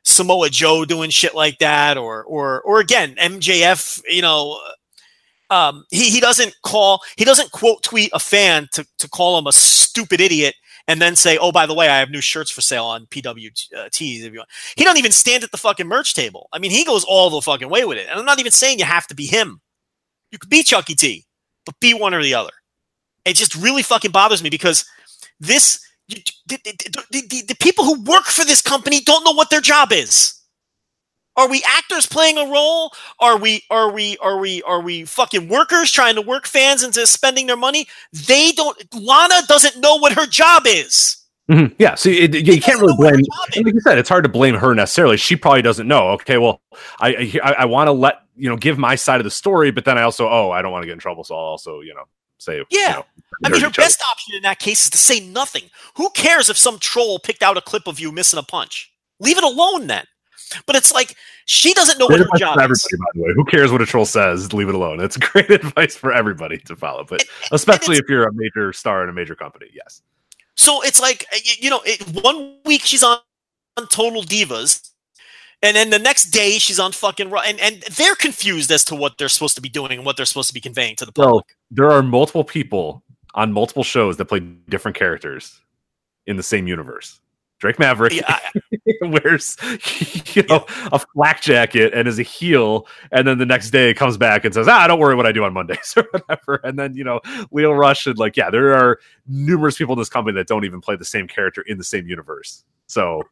Samoa Joe doing shit like that, or or or again MJF. You know, um, he he doesn't call he doesn't quote tweet a fan to to call him a stupid idiot and then say, "Oh, by the way, I have new shirts for sale on PWTs." Uh, if you want, he don't even stand at the fucking merch table. I mean, he goes all the fucking way with it. And I'm not even saying you have to be him. You could be Chucky T, but be one or the other. It just really fucking bothers me because this the, the, the, the people who work for this company don't know what their job is. Are we actors playing a role? Are we are we are we are we fucking workers trying to work fans into spending their money? They don't Lana doesn't know what her job is.
Mhm. Yeah, so it, you can't really
know what her
blame. Like you said, it's hard to blame her necessarily. She probably doesn't know. Okay, well, I I, I want to let you know give my side of the story, but then I also oh I don't want to get in trouble, so I'll also you know say you
Yeah.
know,
I mean, her
each other.
best option in that case is to say nothing. Who cares if some troll picked out a clip of you missing a punch? Leave it alone then. But it's like she doesn't know
Great
what her job
for
is.
everybody, by the way. Who cares what a troll says? Leave it alone. It's *laughs* great advice for everybody to follow, but especially if you're a major star in a major company. Yes.
So it's like you know, it, one week she's on, on Total Divas, and then the next day she's on fucking Raw, and and they're confused as to what they're supposed to be doing and what they're supposed to be conveying to the
So
public.
there are multiple people on multiple shows that play different characters in the same universe. Drake Maverick
Yeah, I- *laughs*
wears you know a flak jacket and is a heel, and then the next day comes back and says, "Ah, don't worry what I do on Mondays *laughs* or whatever." And then you know Lio Rush and like yeah, there are numerous people in this company that don't even play the same character in the same universe. So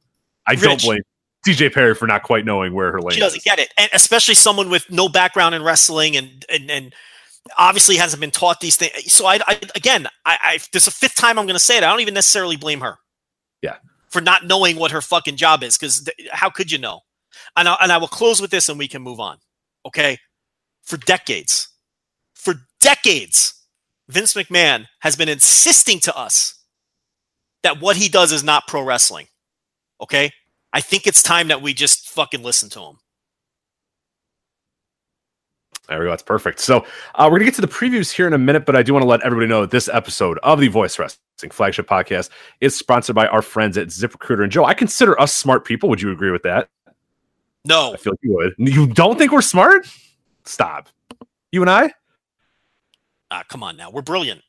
I don't blame CJ Perry for not quite knowing where her lane
she doesn't get it, and especially someone with no background in wrestling and and and obviously hasn't been taught these things. So I, I again, I, I this is a fifth time I'm going to say it. I don't even necessarily blame her.
Yeah.
For not knowing what her fucking job is because th- how could you know? And I, and I will close with this, and we can move on. Okay, for decades, for decades, Vince McMahon has been insisting to us that what he does is not pro wrestling. Okay, I think it's time that we just fucking listen to him.
There we go. That's perfect. So uh, we're gonna get to the previews here in a minute, but I do want to let everybody know that this episode of the Voice Wrestling flagship podcast is sponsored by our friends at ZipRecruiter. And Joe, I consider us smart people. Would you agree with that?
No,
I feel like you would. You don't think we're smart? Stop. You and I?
ah, come on now, we're brilliant.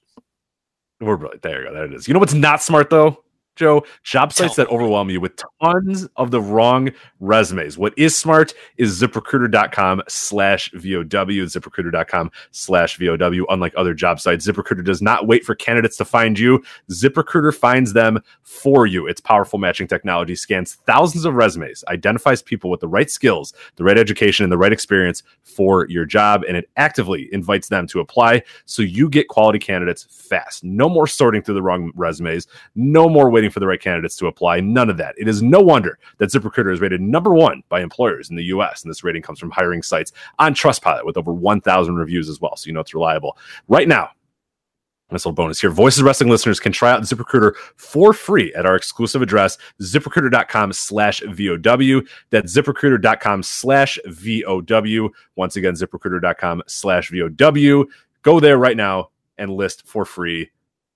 We're brilliant. There you go. There it is. You know what's not smart though, Joe? Job sites
Tell
that overwhelm you with tons of the wrong resumes. What is smart is ziprecruiter.com slash VOW, ziprecruiter.com slash VOW. Unlike other job sites, ZipRecruiter does not wait for candidates to find you. ZipRecruiter finds them for you. Its powerful matching technology scans thousands of resumes, identifies people with the right skills, the right education, and the right experience for your job, and it actively invites them to apply so you get quality candidates fast. No more sorting through the wrong resumes, no more waiting for the right candidates to apply. None of that. It is no wonder that ZipRecruiter is rated number one by employers in the US. And this rating comes from hiring sites on Trustpilot with over 1,000 reviews as well. So you know it's reliable. Right now, this little bonus here. Voices Wrestling listeners can try out ZipRecruiter for free at our exclusive address, ziprecruiter.com slash VOW. That's ziprecruiter.com slash VOW. Once again, ziprecruiter.com slash VOW. Go there right now and list for free.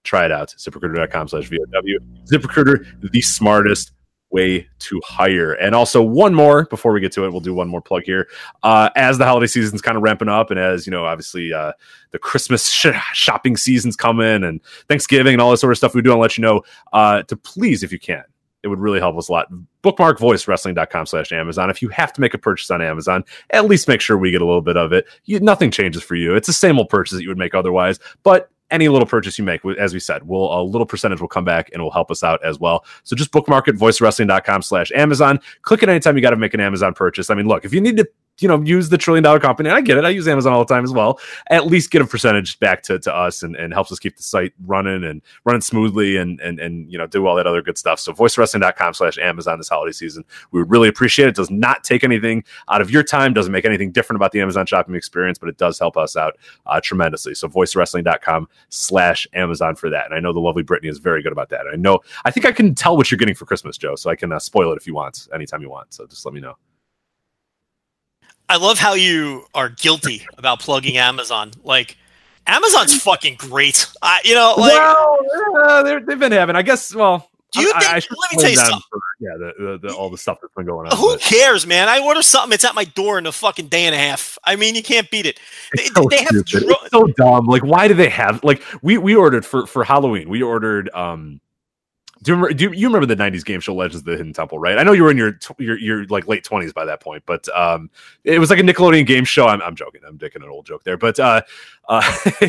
Try it out. ZipRecruiter.com slash VOW. ZipRecruiter, the smartest way to hire. And also one more before we get to it, we'll do one more plug here. Uh, as the holiday season's kind of ramping up, and as you know, obviously uh, the Christmas sh- shopping season's coming, and Thanksgiving and all this sort of stuff, we do want to let you know uh, to please, if you can, it would really help us a lot. Bookmark voicewrestling.com slash Amazon. If you have to make a purchase on Amazon, at least make sure we get a little bit of it. You, nothing changes for you. It's the same old purchase that you would make otherwise, but any little purchase you make, as we said, will a little percentage will come back and will help us out as well. So just bookmark it, voicewrestling.com slash Amazon. Click it anytime you got to make an Amazon purchase. I mean, look, if you need to, you know, use the trillion dollar company, and I get it. I use Amazon all the time as well. At least get a percentage back to, to us and, and helps us keep the site running and running smoothly and, and, and, you know, do all that other good stuff. So voicewrestling.com slash Amazon this holiday season. We would really appreciate it. It does not take anything out of your time, doesn't make anything different about the Amazon shopping experience, but it does help us out uh, tremendously. So voicewrestling.com slash Amazon for that. And I know the lovely Brittany is very good about that. I know, I think I can tell what you're getting for Christmas, Joe, so I can uh, spoil it if you want, anytime you want. So just let me know.
I love how you are guilty about plugging Amazon. Like, Amazon's fucking great. I, you know, like,
well, uh, they've been having, I guess, well,
Do you
I-
think-
I should
let me tell you something.
For, yeah, the, the, the, all the stuff that's been going on.
who
but-
cares, man? I order something, it's at my door in a fucking day and a half. I mean, you can't beat it. They,
so
they have dro-
It's so dumb. Like, why do they have like we we ordered for for Halloween? We ordered. um do you, remember, do you, remember the '90s game show Legends of the Hidden Temple, right? I know you were in your your, your like late 20s by that point, but um, it was like a Nickelodeon game show. I'm, I'm joking. I'm dicking an old joke there, but uh, Uh, *laughs*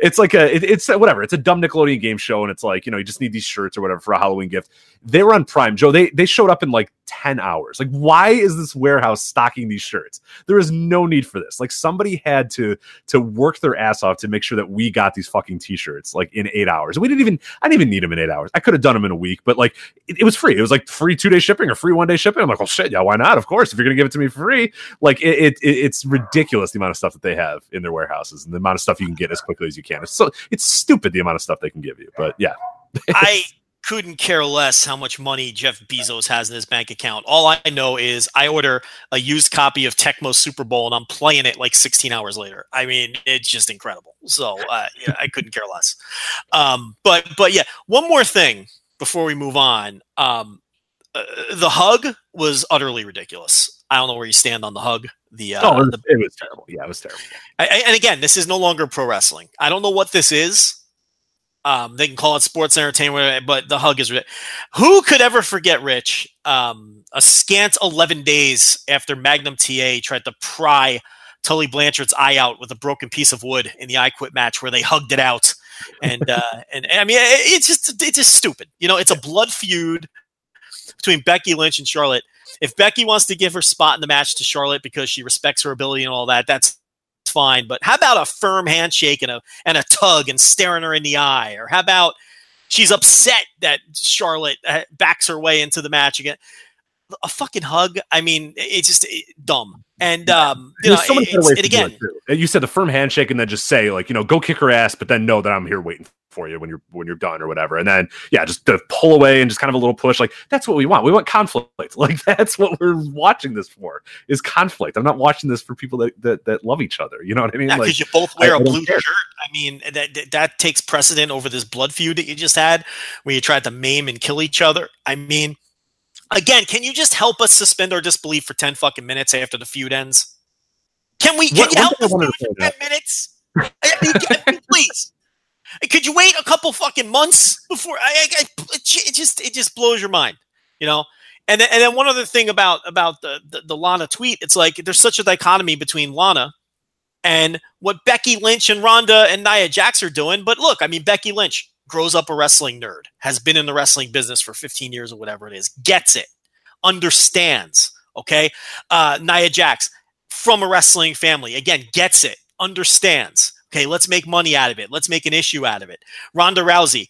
it's like a it, it's whatever. It's a dumb Nickelodeon game show, and it's like you know you just need these shirts or whatever for a Halloween gift. They were on Prime, Joe. They they showed up in like ten hours. Like, why is this warehouse stocking these shirts? There is no need for this. Like, somebody had to to work their ass off to make sure that we got these fucking t-shirts like in eight hours. We didn't even I didn't even need them in eight hours. I could have done them in a week, but like it, it was free. It was like free two day shipping or free one day shipping. I'm like, well, shit, yeah, why not? Of course, if you're gonna give it to me free, like it, it, it it's ridiculous the amount of stuff that they have in their warehouses and the amount of stuff you can get as quickly as you can. It's so it's stupid the amount of stuff they can give you. But yeah, *laughs*
I couldn't care less how much money Jeff Bezos has in his bank account. All I know is I order a used copy of Tecmo Super Bowl and I'm playing it like 16 hours later. I mean, it's just incredible. So uh, yeah, I couldn't care less. Um, but but yeah, one more thing before we move on. Um, uh, the hug was utterly ridiculous. I don't know where you stand on the hug. The, uh,
no, it was,
the
it was terrible. Yeah, it was terrible.
I, and again, this is no longer pro wrestling. I don't know what this is. Um, they can call it sports entertainment, but the hug is. Who could ever forget, Rich? Um, a scant eleven days after Magnum TA tried to pry Tully Blanchard's eye out with a broken piece of wood in the I Quit match, where they hugged it out, and uh, *laughs* and, and I mean, it, it's just it's just stupid. You know, it's a blood feud between Becky Lynch and Charlotte. If Becky wants to give her spot in the match to Charlotte because she respects her ability and all that, that's fine. But how about a firm handshake and a and a tug and staring her in the eye? Or how about she's upset that Charlotte uh, backs her way into the match again? A fucking hug. I mean, it's just it, dumb. And um, you know,
There's so many
it's,
ways
and again,
it. You said the firm handshake, and then just say like, you know, go kick her ass, but then know that I'm here waiting for you when you're when you're done or whatever. And then yeah, just to pull away and just kind of a little push. Like that's what we want. We want conflict. *laughs* Like that's what we're watching this for is conflict. I'm not watching this for people that that, that love each other. You know what I mean?
because
Like
you both wear
I-
a
I
blue shirt. I mean, that, that that takes precedent over this blood feud that you just had, where you tried to maim and kill each other. I mean, again, can you just help us suspend our disbelief for ten fucking minutes after the feud ends? Can we? Can
One-
you help us do it for
point
ten minutes? *laughs* I mean, please. Could you wait a couple fucking months before? I, I, it it just it just blows your mind, you know. And then, and then one other thing about about the, the the Lana tweet, it's like there's such a dichotomy between Lana and what Becky Lynch and Ronda and Nia Jax are doing. But look, I mean, Becky Lynch grows up a wrestling nerd, has been in the wrestling business for 15 years or whatever it is, gets it, understands. Okay, uh, Nia Jax from a wrestling family, again, gets it, understands. Okay, let's make money out of it. Let's make an issue out of it. Ronda Rousey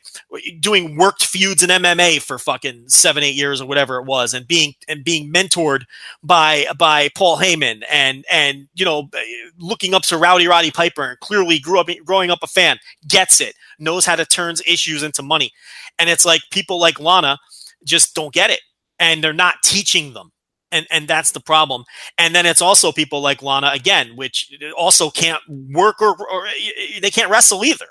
doing worked feuds in MMA for fucking seven, eight years or whatever it was, and being and being mentored by by Paul Heyman and and you know looking up to Rowdy Roddy Piper and clearly grew up growing up a fan, gets it, knows how to turn issues into money, and it's like people like Lana just don't get it, and they're not teaching them. And, and that's the problem. And then it's also people like Lana again, which also can't work or, or they can't wrestle either.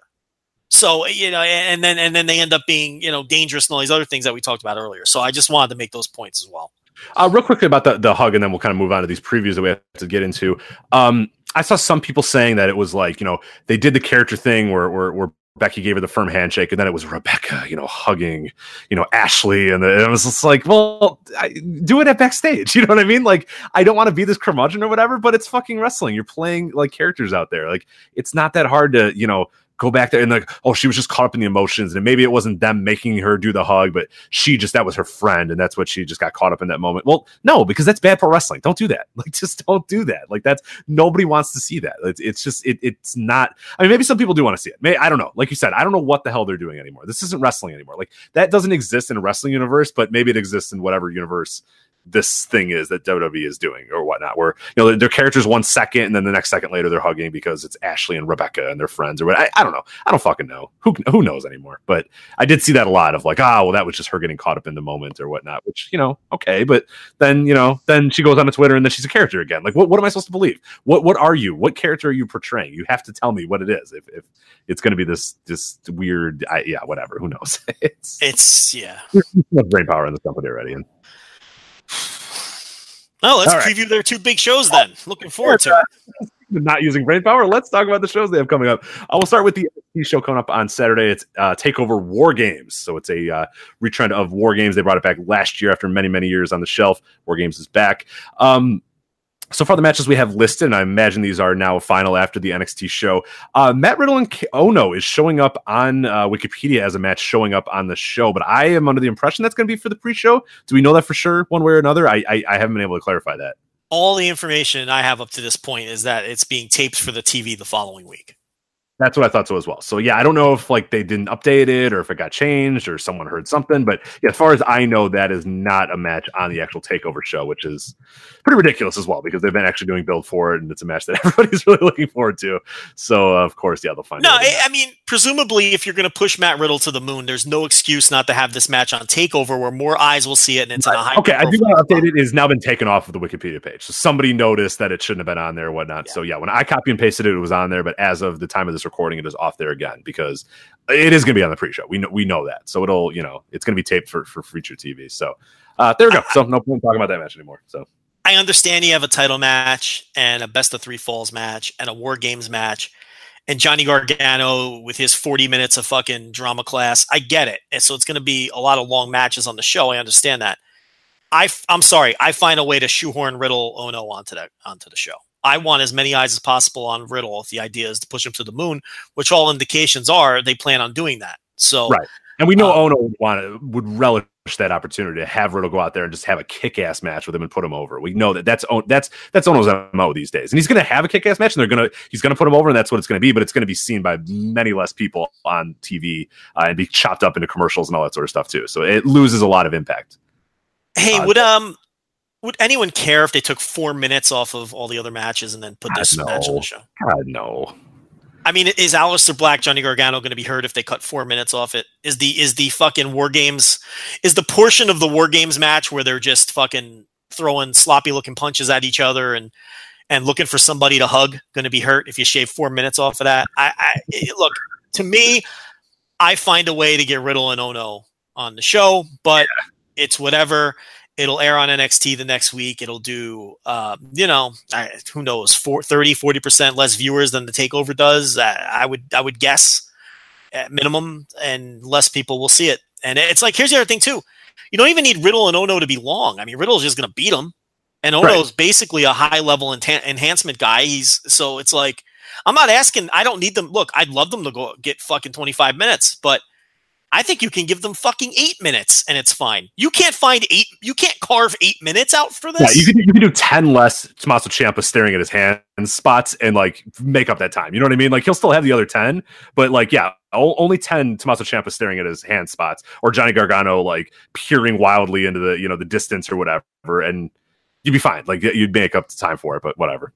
So you know, and then and then they end up being you know dangerous and all these other things that we talked about earlier. So I just wanted to make those points as well.
Uh, real quickly about the, the hug, and then we'll kind of move on to these previews that we have to get into. Um, I saw some people saying that it was like, you know, they did the character thing where, where, where Becky gave her the firm handshake, and then it was Rebecca, you know, hugging, you know, Ashley, and it was just like, well, I, do it at backstage. *laughs* You know what I mean? Like, I don't want to be this curmudgeon or whatever, but it's fucking wrestling. You're playing like characters out there. Like, it's not that hard to, you know, go back there and like, oh, she was just caught up in the emotions, and maybe it wasn't them making her do the hug, but she just that was her friend, and that's what she just got caught up in that moment. Well, no, because that's bad pro wrestling. Don't do that. *laughs* Like, just don't do that. Like, that's nobody wants to see that. It's, it's just it, it's not. I mean, maybe some people do want to see it. May I don't know. Like you said, I don't know what the hell they're doing anymore. This isn't wrestling anymore. Like that doesn't exist in a wrestling universe, but maybe it exists in whatever universe this thing is that WWE is doing or whatnot, where you know their characters one second and then the next second later they're hugging because it's Ashley and Rebecca and their friends or what. I, I don't know. I don't fucking know. Who who knows anymore? But I did see that a lot of like, ah, well, that was just her getting caught up in the moment or whatnot. Which you know, okay, but then you know, then she goes on to Twitter and then she's a character again. Like, what what am I supposed to believe? What what are you? What character are you portraying? You have to tell me what it is. If if it's going to be this this weird, I, yeah, whatever. Who knows? *laughs* it's
It's yeah. *laughs*
brain power in this company already. And
No, let's
All right.
preview their two big shows then. Looking forward to it. *laughs*
not using brain power. Let's talk about the shows they have coming up. I will start with the NXT show coming up on Saturday. It's uh, Takeover War Games, so it's a uh, retrend of War Games. They brought it back last year after many many years on the shelf. War Games is back. Um, so far the matches we have listed, and I imagine these are now final after the NXT show. Uh, Matt Riddle and K- Ohno is showing up on uh, Wikipedia as a match showing up on the show, but I am under the impression that's going to be for the pre-show. Do we know that for sure, one way or another? I, I I haven't been able to clarify that.
All the information I have up to this point is that it's being taped for the TV the following week.
That's what I thought so as well. So yeah, I don't know if like they didn't update it or if it got changed or someone heard something, but yeah, as far as I know, that is not a match on the actual takeover show, which is pretty ridiculous as well because they've been actually doing build for it and it's a match that *laughs* everybody's really looking forward to. So uh, of course, yeah, they'll find.
No,
a way to
I, I mean, presumably, if you're going to push Matt Riddle to the moon, there's no excuse not to have this match on Takeover where more eyes will see it and it's on a high.
Okay, I do want to update it. It's now been taken off of the Wikipedia page. So somebody noticed that it shouldn't have been on there, or whatnot. So yeah, when I copy and pasted it, it was on there. But as of the time of this recording, it is off there again because it is going to be on the pre-show. We know we know that. So it'll you know it's going to be taped for for future TV. So uh, there we go. So no point talking about that match anymore. So
I understand you have a title match and a best of three falls match and a war games match and Johnny Gargano with his 40 minutes of fucking drama class. I get it. And so it's going to be a lot of long matches on the show. I understand that. I, am sorry. I find a way to shoehorn Riddle Ohno onto that onto the show. I want as many eyes as possible on Riddle. If the idea is to push him to the moon, which all indications are they plan on doing that. So
right, and we know
Um,
Ohno would want to would relish that opportunity to have Riddle go out there and just have a kick-ass match with him and put him over. We know that that's that's that's Ohno's mo these days, and he's going to have a kick-ass match, and they're gonna he's going to put him over, and that's what it's going to be. But it's going to be seen by many less people on TV uh, and be chopped up into commercials and all that sort of stuff too. So it loses a lot of impact.
Hey,
Uh,
would um would anyone care if they took four minutes off of all the other matches and then put
God,
this match on the show?
God no.
I mean, is Aleister Black, Johnny Gargano going to be hurt if they cut four minutes off it? Is the is the fucking War Games is the portion of the War Games match where they're just fucking throwing sloppy looking punches at each other and and looking for somebody to hug going to be hurt if you shave four minutes off of that? I, I it- look to me, I find a way to get Riddle and Ohno on the show, but it's whatever. It'll air on NXT the next week. It'll do, uh, you know, I, who knows, four, 30, 40% less viewers than the takeover does. I, I would, I would guess at minimum, and less people will see it. And it's like, here's the other thing too. You don't even need Riddle and Ohno to be long. I mean, Riddle's just going to beat him. And Ohno's basically a high level enta- enhancement guy. He's so it's like, I'm not asking, I don't need them. Look, I'd love them to go get fucking 25 minutes, but I think you can give them fucking eight minutes and it's fine. You can't find eight, you can't carve eight minutes out for this.
Yeah, you can you can do ten less Tommaso Ciampa staring at his hand spots and like make up that time. You know what I mean? Like he'll still have the other ten, but like yeah, only ten Tommaso Ciampa staring at his hand spots or Johnny Gargano like peering wildly into the you know the distance or whatever, and you'd be fine. Like you'd make up the time for it, but whatever.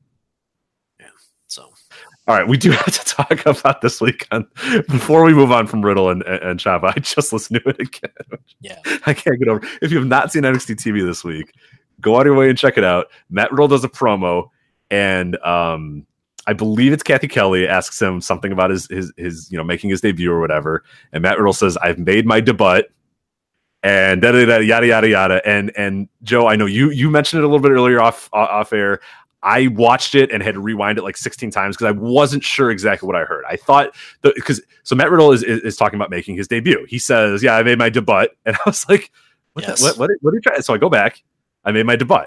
All right, we do *laughs* have to talk about this weekend before we move on from Riddle and and, and Ciampa. I just listened to it again.
yeah. *laughs*
I can't get over. If you have not seen NXT TV this week, go out of your way and check it out. Matt Riddle does a promo, and um, I believe it's Kathy Kelly asks him something about his his his you know making his debut or whatever, and Matt Riddle says, "I've made my debut." And da, da, da, yada yada yada, and and Joe, I know you you mentioned it a little bit earlier off off air. I watched it and had to rewind it like 16 times because I wasn't sure exactly what I heard. I thought because so Matt Riddle is, is is talking about making his debut. He says, "Yeah, I made my debut," *laughs* and I was like, "What?
Yes.
The, what? What? What are you trying?" So I go back. I made my debut.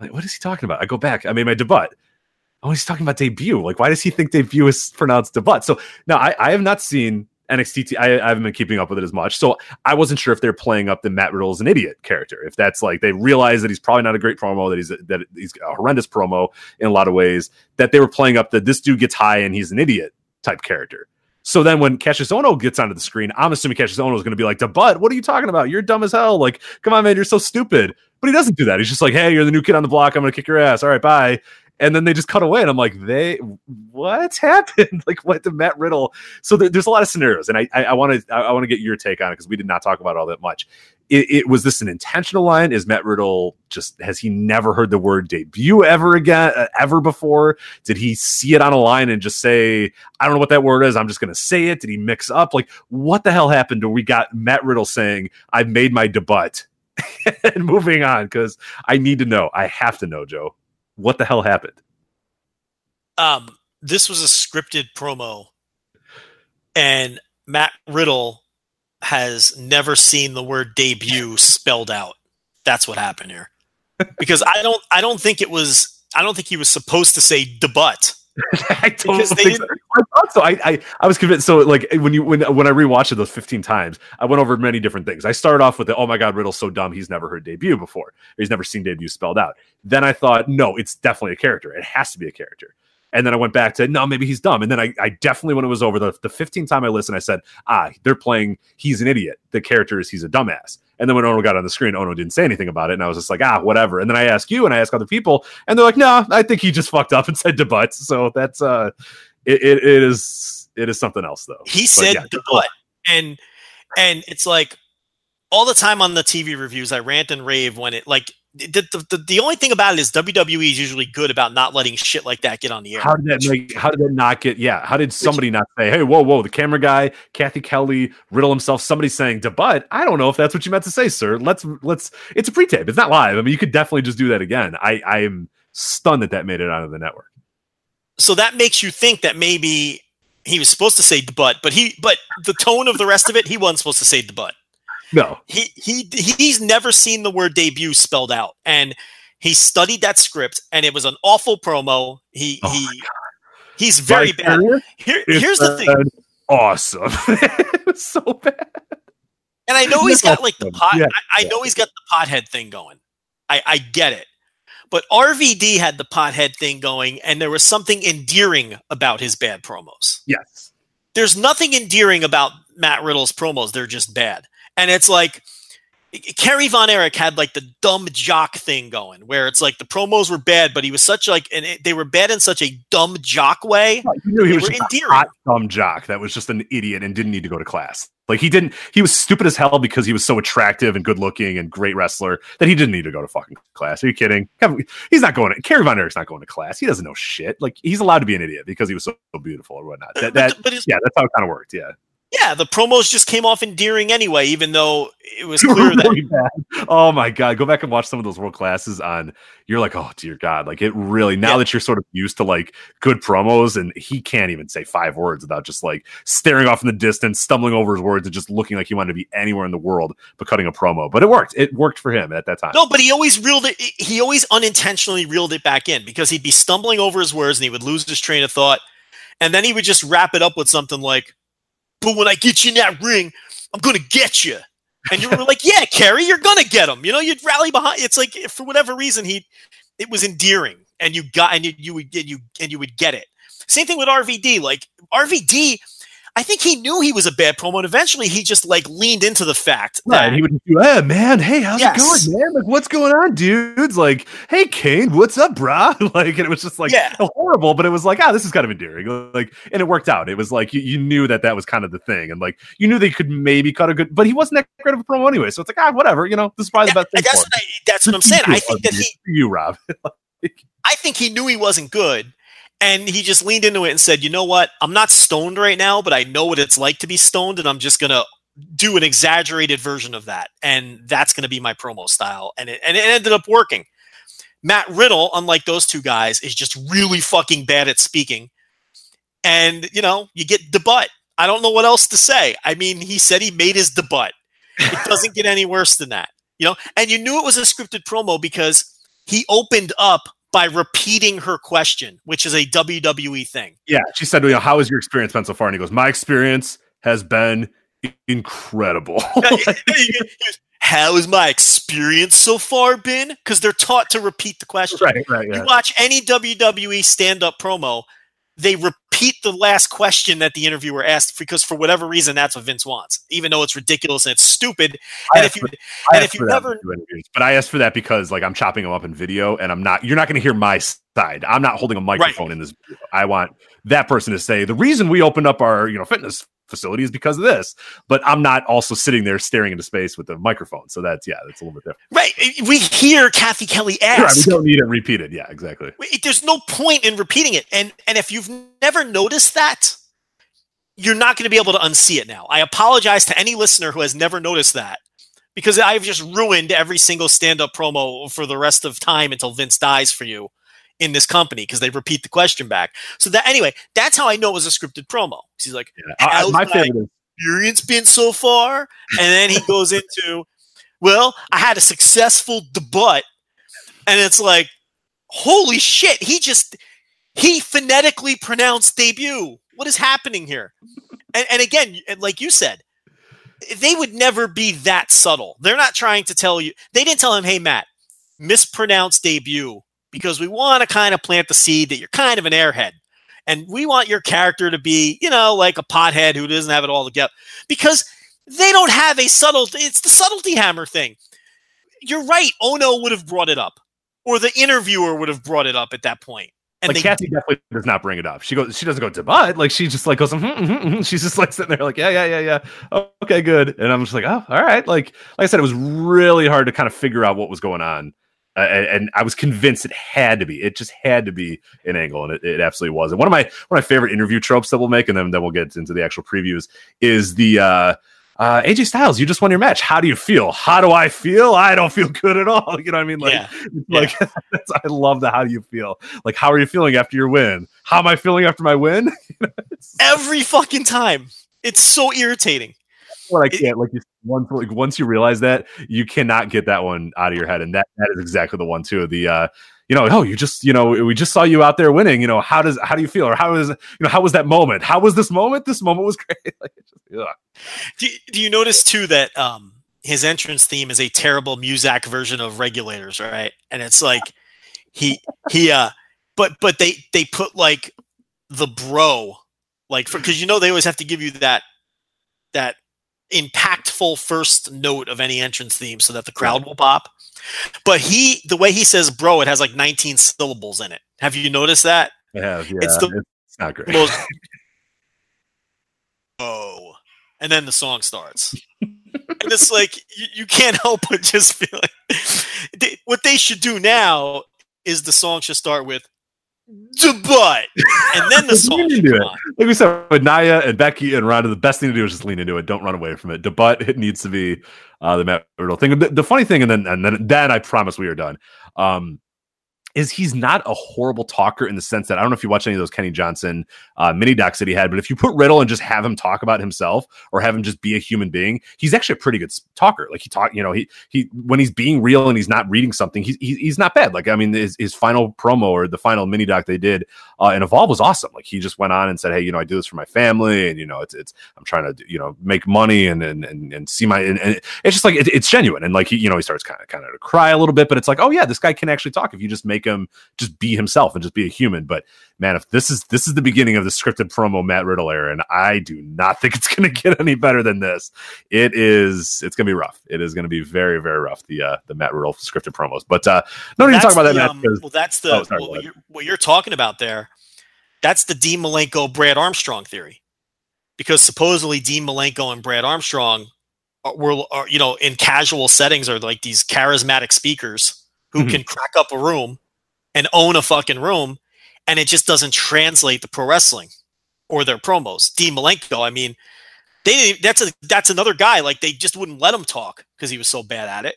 Like, what is he talking about? I go back. I made my debut. Oh, he's talking about debut. Like, why does he think debut is pronounced debut? So now I, I have not seen NXT. I haven't been keeping up with it as much. So I wasn't sure if they're playing up the Matt Riddle as an idiot character. If that's like they realize that he's probably not a great promo, that he's that he's a horrendous promo in a lot of ways. That they were playing up that this dude gets high and he's an idiot type character. So then when Kassius Ohno gets onto the screen, I'm assuming Kassius Ohno is going to be like, "Debut, what are you talking about? You're dumb as hell. Like, come on, man, you're so stupid." But he doesn't do that. He's just like, "Hey, you're the new kid on the block. I'm going to kick your ass. All right, bye." And then they just cut away, and I'm like, "They, what happened? *laughs* like, what did Matt Riddle?" So there, there's a lot of scenarios, and I, want to, I want to get your take on it because we did not talk about it all that much. It, it was this an intentional line? Is Matt Riddle just has he never heard the word debut ever again, uh, ever before? Did he see it on a line and just say, "I don't know what that word is. I'm just going to say it"? Did he mix up? Like, what the hell happened? When we got Matt Riddle saying, "I've made my debut," *laughs* and moving on because I need to know. I have to know, Joe. What the hell happened?
Um, this was a scripted promo, and Matt Riddle has never seen the word debut spelled out. That's what happened here. Because I don't, I don't think it was. I don't think he was supposed to say debut. *laughs*
I don't
Because they
think so. I thought so. I, I I was convinced. So like when you when when I rewatched it those 15 times, I went over many different things. I started off with the oh my god, Riddle's so dumb, he's never heard debut before. He's never seen debut spelled out. Then I thought, no, it's definitely a character. It has to be a character. And then I went back to no, maybe he's dumb. And then I, I definitely when it was over the, the 15th time I listened, I said, ah, they're playing he's an idiot. The character is he's a dumbass. And then when Ohno got on the screen, Ohno didn't say anything about it. And I was just like, ah, whatever. And then I asked you and I asked other people, and they're like, no, I think he just fucked up and said debut. So that's uh it, it, it is it is something else though.
He
But
said
yeah,
debut, and and it's like all the time on the TV reviews, I rant and rave when it like the, the, the, the only thing about it is WWE is usually good about not letting shit like that get on the air.
How did that make? How did that not get? Yeah, how did somebody not say, "Hey, whoa, whoa"? The camera guy, Kathy Kelly, Riddle himself, somebody saying debut. I don't know if that's what you meant to say, sir. Let's let's. It's a pre-tape. It's not live. I mean, you could definitely just do that again. I I am stunned that that made it onto the network.
So that makes you think that maybe he was supposed to say the butt, but he but the tone of the rest of it, he wasn't supposed to say the butt.
No,
He he he's never seen the word debut spelled out, and he studied that script, and it was an awful promo. He
Oh
he he's very
My
bad. Here,
is
the thing.
Awesome. *laughs* it was so bad.
and I know he's *laughs* got like the pot.
Yeah,
I, I know he's got the pothead thing going. I I get it, but RVD had the pothead thing going, and there was something endearing about his bad promos.
Yes.
there's nothing endearing about Matt Riddle's promos. They're just bad. And it's like Kerry Von Erich had like the dumb jock thing going, where it's like the promos were bad, but he was such like, and it, they were bad in such a dumb jock way.
You knew he was just a
endearing.
hot dumb jock that was just an idiot and didn't need to go to class. Like he didn't. He was stupid as hell because he was so attractive and good looking and great wrestler that he didn't need to go to fucking class. Are you kidding? He's not going. to Kerry Von Erich's not going to class. He doesn't know shit. Like he's allowed to be an idiot because he was so, so beautiful or whatnot. That, that
but, but
yeah, that's how it kind of worked. Yeah.
Yeah, the promos just came off endearing anyway, even though it was *laughs* clear that
bad. Oh my god, go back and watch some of those world classes on. You're like, oh dear God, like it really. Now
Yeah.
that you're sort of used to like good promos, and he can't even say five words without just like staring off in the distance, stumbling over his words, and just looking like he wanted to be anywhere in the world but cutting a promo. But it worked. It worked for him at that time.
No, but he always reeled it. He always unintentionally reeled it back in because he'd be stumbling over his words and he would lose his train of thought, and then he would just wrap it up with something like, "But when I get you in that ring, I'm gonna get you." And you were like, "Yeah, Kerry, you're gonna get him." You know, you'd rally behind. It's like for whatever reason, he it was endearing, and you got and you, you would get you and you would get it. Same thing with RVD. Like RVD, I think he knew he was a bad promo, and eventually he just like leaned into the fact
Right,
that
he would just do, hey man, hey, how's
Yes.
it going, man? Like, what's going on, dudes? Like, hey, Kane, what's up, brah? *laughs* Like, and it was just like
Yeah.
horrible, but it was like, ah, this is kind of endearing. Like, and it worked out. It was like you, you knew that that was kind of the thing, and like you knew they could maybe cut a good, but he wasn't that great of a promo anyway. So it's like, ah, whatever. You know, this is probably
Yeah,
the best thing.
that's what, I, that's what I'm *laughs* saying. I think that he,
you, Rob. *laughs*
I think he knew he wasn't good, and he just leaned into it and said, "You know what? I'm not stoned right now, but I know what it's like to be stoned, and I'm just gonna do an exaggerated version of that, and that's gonna be my promo style." And it and it ended up working. Matt Riddle, unlike those two guys, is just really fucking bad at speaking, and you know you get debut. I don't know what else to say. I mean, he said he made his debut. It doesn't get any worse than that, you know. And you knew it was a scripted promo because he opened up by repeating her question, which is a WWE thing.
yeah, she said, you know, how has your experience been so far? And he goes, my experience has been incredible. *laughs*
How has my experience so far been? Because they're taught to repeat the question.
right, right, yeah.
You watch any WWE stand up promo, they repeat the last question that the interviewer asked because for whatever reason that's what Vince wants, even though it's ridiculous and it's stupid.
I
And if you
for-
and if you never
but I asked for that because like I'm chopping them up in video, and I'm not. You're not going to hear my side. I'm not holding a microphone in this. Video. I want that person to say the reason we opened up our you know fitness facility is because of this, but I'm not also sitting there staring into space with the microphone. So that's yeah, that's a little bit different.
right, we hear Kathy Kelly
Right,
ask.
we don't need it repeated. Yeah, exactly.
There's no point in repeating it. And and if you've never noticed that, you're not going to be able to unsee it now. I apologize to any listener who has never noticed that because I've just ruined every single stand-up promo for the rest of time until Vince dies for you in this company because they repeat the question back. So that anyway, that's how I know it was a scripted promo. He's like,
Yeah. I- my- favorite
experience been so far? And then he goes into, well, I had a successful debut. And it's like, holy shit, he just he phonetically pronounced debut. What is happening here? And, and again, like you said, they would never be that subtle. They're not trying to tell you. They didn't tell him, "Hey, Matt, mispronounced debut," because we want to kind of plant the seed that you're kind of an airhead, and we want your character to be, you know, like a pothead who doesn't have it all together. Because they don't have a subtle. It's the subtlety hammer thing. You're right. Ohno would have brought it up, or the interviewer would have brought it up at that point. And
like Kathy definitely does not bring it up. She goes, she doesn't go to butt. Like she just like goes, mm-hmm, mm-hmm, mm-hmm. *laughs* she's just like sitting there, like yeah, yeah, yeah, yeah. Oh, okay, good. And I'm just like, oh, all right. Like, like I said, it was really hard to kind of figure out what was going on, uh, and, and, I was convinced it had to be. It just had to be an angle, and it, it absolutely was. And one of my one of my favorite interview tropes that we'll make, and then then we'll get into the actual previews, is the. uh uh, AJ Styles, you just won your match. How do you feel? How do I feel? I don't feel good at all. *laughs* You know what I mean? Like,
Yeah. *laughs*
like *laughs* I love the how do you feel? Like, how are you feeling after your win? How am I feeling after my win?
every fucking time. It's so irritating.
what I can't like you once like once you realize that you cannot get that one out of your head, and that that is exactly the one too. The uh, you know, oh, you just you know, we just saw you out there winning. You know, how does how do you feel, or how is you know how was that moment? How was this moment? This moment was *laughs* great. like, just.
Do, do you notice too that um, his entrance theme is a terrible Muzak version of Regulators, right? And it's like he he uh, but but they they put like the bro like because you know they always have to give you that that impactful first note of any entrance theme so that the crowd will pop. But he the way he says bro, it has like 19 syllables in it. Have you noticed that?
I have, yeah,
It's
it's, not great.
most *laughs* oh and then the song starts and it's like you, you can't *laughs* help but just feel like they, what they should do now is the song should start with the butt and then the *laughs* song
into it. like we said with Nia and Becky and Ronda, the best thing to do is just lean into it. Don't run away from it. The butt it needs to be uh, the Matt Riddle thing. The, the funny thing, and then and then then I promise we are done. Um, is he's not a horrible talker in the sense that I don't know if you watch any of those Kenny Johnson uh, mini docs that he had, but if you put Riddle and just have him talk about himself or have him just be a human being, he's actually a pretty good talker. Like he talk, you know, he he when he's being real and he's not reading something, he's he's, not bad. Like I mean, his, his final promo or the final mini doc they did uh, in Evolve was awesome. Like he just went on and said, "Hey, you know, I do this for my family, and you know, it's it's I'm trying to you know make money and and and, and see my and, and it's just like it, it's genuine." And like he, you know, he starts kind of kind of to cry a little bit, but it's like, oh yeah, this guy can actually talk if you just make him just be himself and just be a human. But man, if this is this is the beginning of the scripted promo Matt Riddle era, and I do not think it's *laughs* going to get any better than this. It is. It's going to be rough. It is going to be very very rough. The uh the Matt Riddle scripted promos, but uh no need to talk about that
the,
match
um, well that's the
Oh, sorry,
what, you're, what you're talking about there that's the dean malenko brad armstrong theory because supposedly dean malenko and brad armstrong were are, you know in casual settings are like these charismatic speakers who
Mhm.
can crack up a room and own a fucking room and it just doesn't translate to pro wrestling or their promos dean malenko i mean they that's a that's another guy like they just wouldn't let him talk because he was so bad at it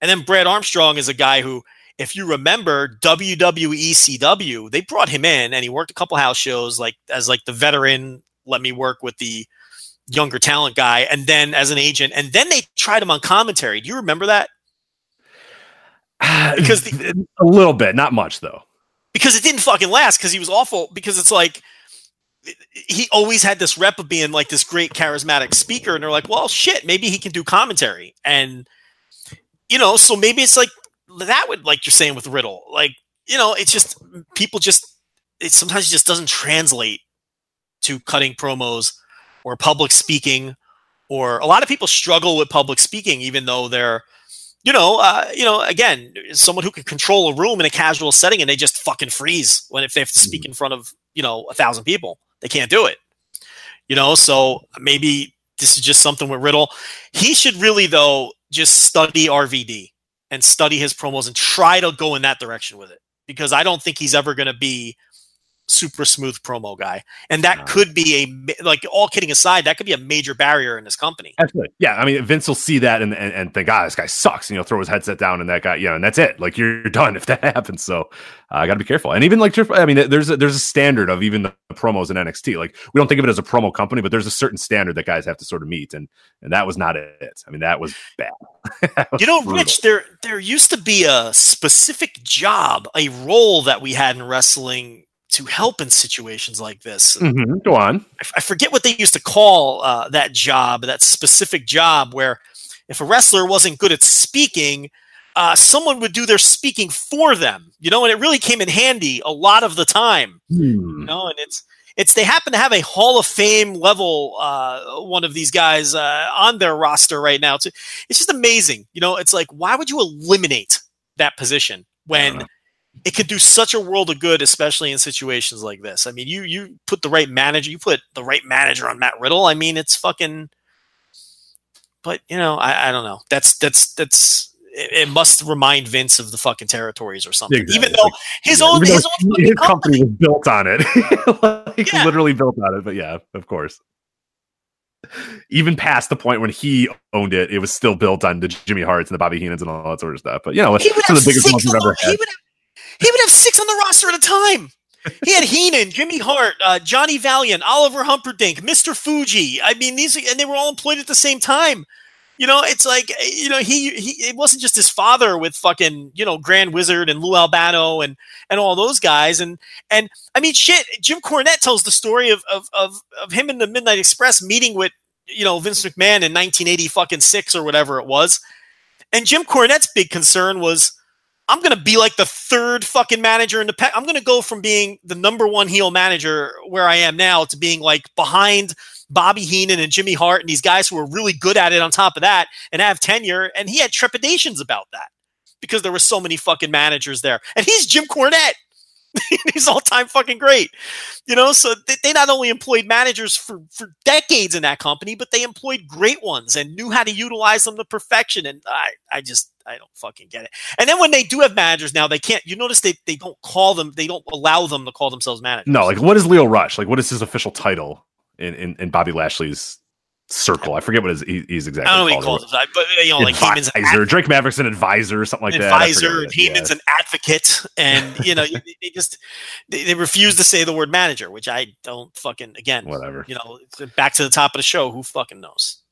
and then brad armstrong is a guy who if you remember WWE CW, they brought him in and he worked a couple house shows like as like the veteran, let me work with the younger talent guy, and then as an agent, and then they tried him on commentary. Do you remember that? *sighs* Because *laughs*
a little bit, not much though.
Because it didn't fucking last because he was awful. Because it's like he always had this rep of being like this great charismatic speaker, and they're like, well, shit, maybe he can do commentary, and you know, so maybe it's like that would like you're saying with Riddle, like you know, it's just people just it sometimes just doesn't translate to cutting promos or public speaking, or a lot of people struggle with public speaking, even though they're you know, uh, you know, again, someone who can control a room in a casual setting and they just fucking freeze when if they have to speak in front of you know a thousand people, they can't do it. You know, so maybe this is just something with Riddle. He should really though just study RVD and study his promos and try to go in that direction with it because I don't think he's ever going to be super smooth promo guy, and that could be a like all kidding aside, that could be a major barrier in this company.
Absolutely. Yeah. I mean, Vince will see that and, and, and think, ah, this guy sucks. And he'll throw his headset down and that guy, you know, and that's it. Like you're *laughs* done if that happens. So uh, I got to be careful. And even like, I mean, there's a, there's a standard of even the promos in NXT. Like we don't think of it as a promo company, but there's a certain standard that guys have to sort of meet. And, and that was not it. I mean, that was bad. *laughs* That was
You know,
brutal.
Rich, there there used to be a specific job, a role that we had in wrestling to help in situations like this.
Mhm. Go on.
I f- I forget what they used to call uh, that job, that specific job where if a wrestler wasn't good at speaking, uh, someone would do their speaking for them. You know, and it really came in handy a lot of the time.
Hmm.
You know, and it's it's they happen to have a Hall of Fame level uh, one of these guys uh, on their roster right now. It's, it's just amazing. You know, it's like why would you eliminate that position when it could do such a world of good, especially in situations like this? I mean, you you put the right manager, you put the right manager on Matt Riddle. I mean, it's fucking. But you know, I, I don't know. That's that's that's. It, it must remind Vince of the fucking territories or something.
Exactly.
Even though his
Yeah,
own
even
his own
his
company
company was built on it, *laughs* like
Yeah.
literally built on it. But yeah, of course. Even past the point when he owned it, it was still built on the Jimmy Harts and the Bobby Heenans and all that sort of stuff. But you know,
he would
some of the biggest ones we've ever had.
He would have six on the roster at a time. He had Heenan, Jimmy Hart, uh, Johnny Valiant, Oliver Humperdink, Mr. Fuji. I mean, these and they were all employed at the same time. You know, it's like you know he he it wasn't just his father with fucking you know Grand Wizard and Lou Albano and and all those guys and and I mean shit. Jim Cornette tells the story of of of, of him in the Midnight Express meeting with you know Vince McMahon in 1980 fucking six or whatever it was. And Jim Cornette's big concern was, I'm going to be like the third fucking manager in the pack. I'm going to go from being the number one heel manager where I am now to being like behind Bobby Heenan and Jimmy Hart and these guys who are really good at it on top of that and have tenure. And he had trepidations about that because there were so many fucking managers there. And he's Jim Cornette. *laughs* he's all time fucking great. You know, so they, they not only employed managers for, for decades in that company, but they employed great ones and knew how to utilize them to perfection. And I, I just, I don't fucking get it. And then when they do have managers now, they can't, you notice they, they don't call them, they don't allow them to call themselves managers.
No, like what is Lio Rush? Like what is his official title in in, in Bobby Lashley's circle? I forget what his, he's exactly
I don't know what he calls himself, but you know, like Heyman's an
advisor. Drake Maverick's an advisor or something like that.
Advisor
it is,
Heyman's
yeah.
an advocate, and you know, they just they, they refuse to say the word manager, which I don't fucking again.
Whatever.
You know, back to the top of the show. Who fucking knows?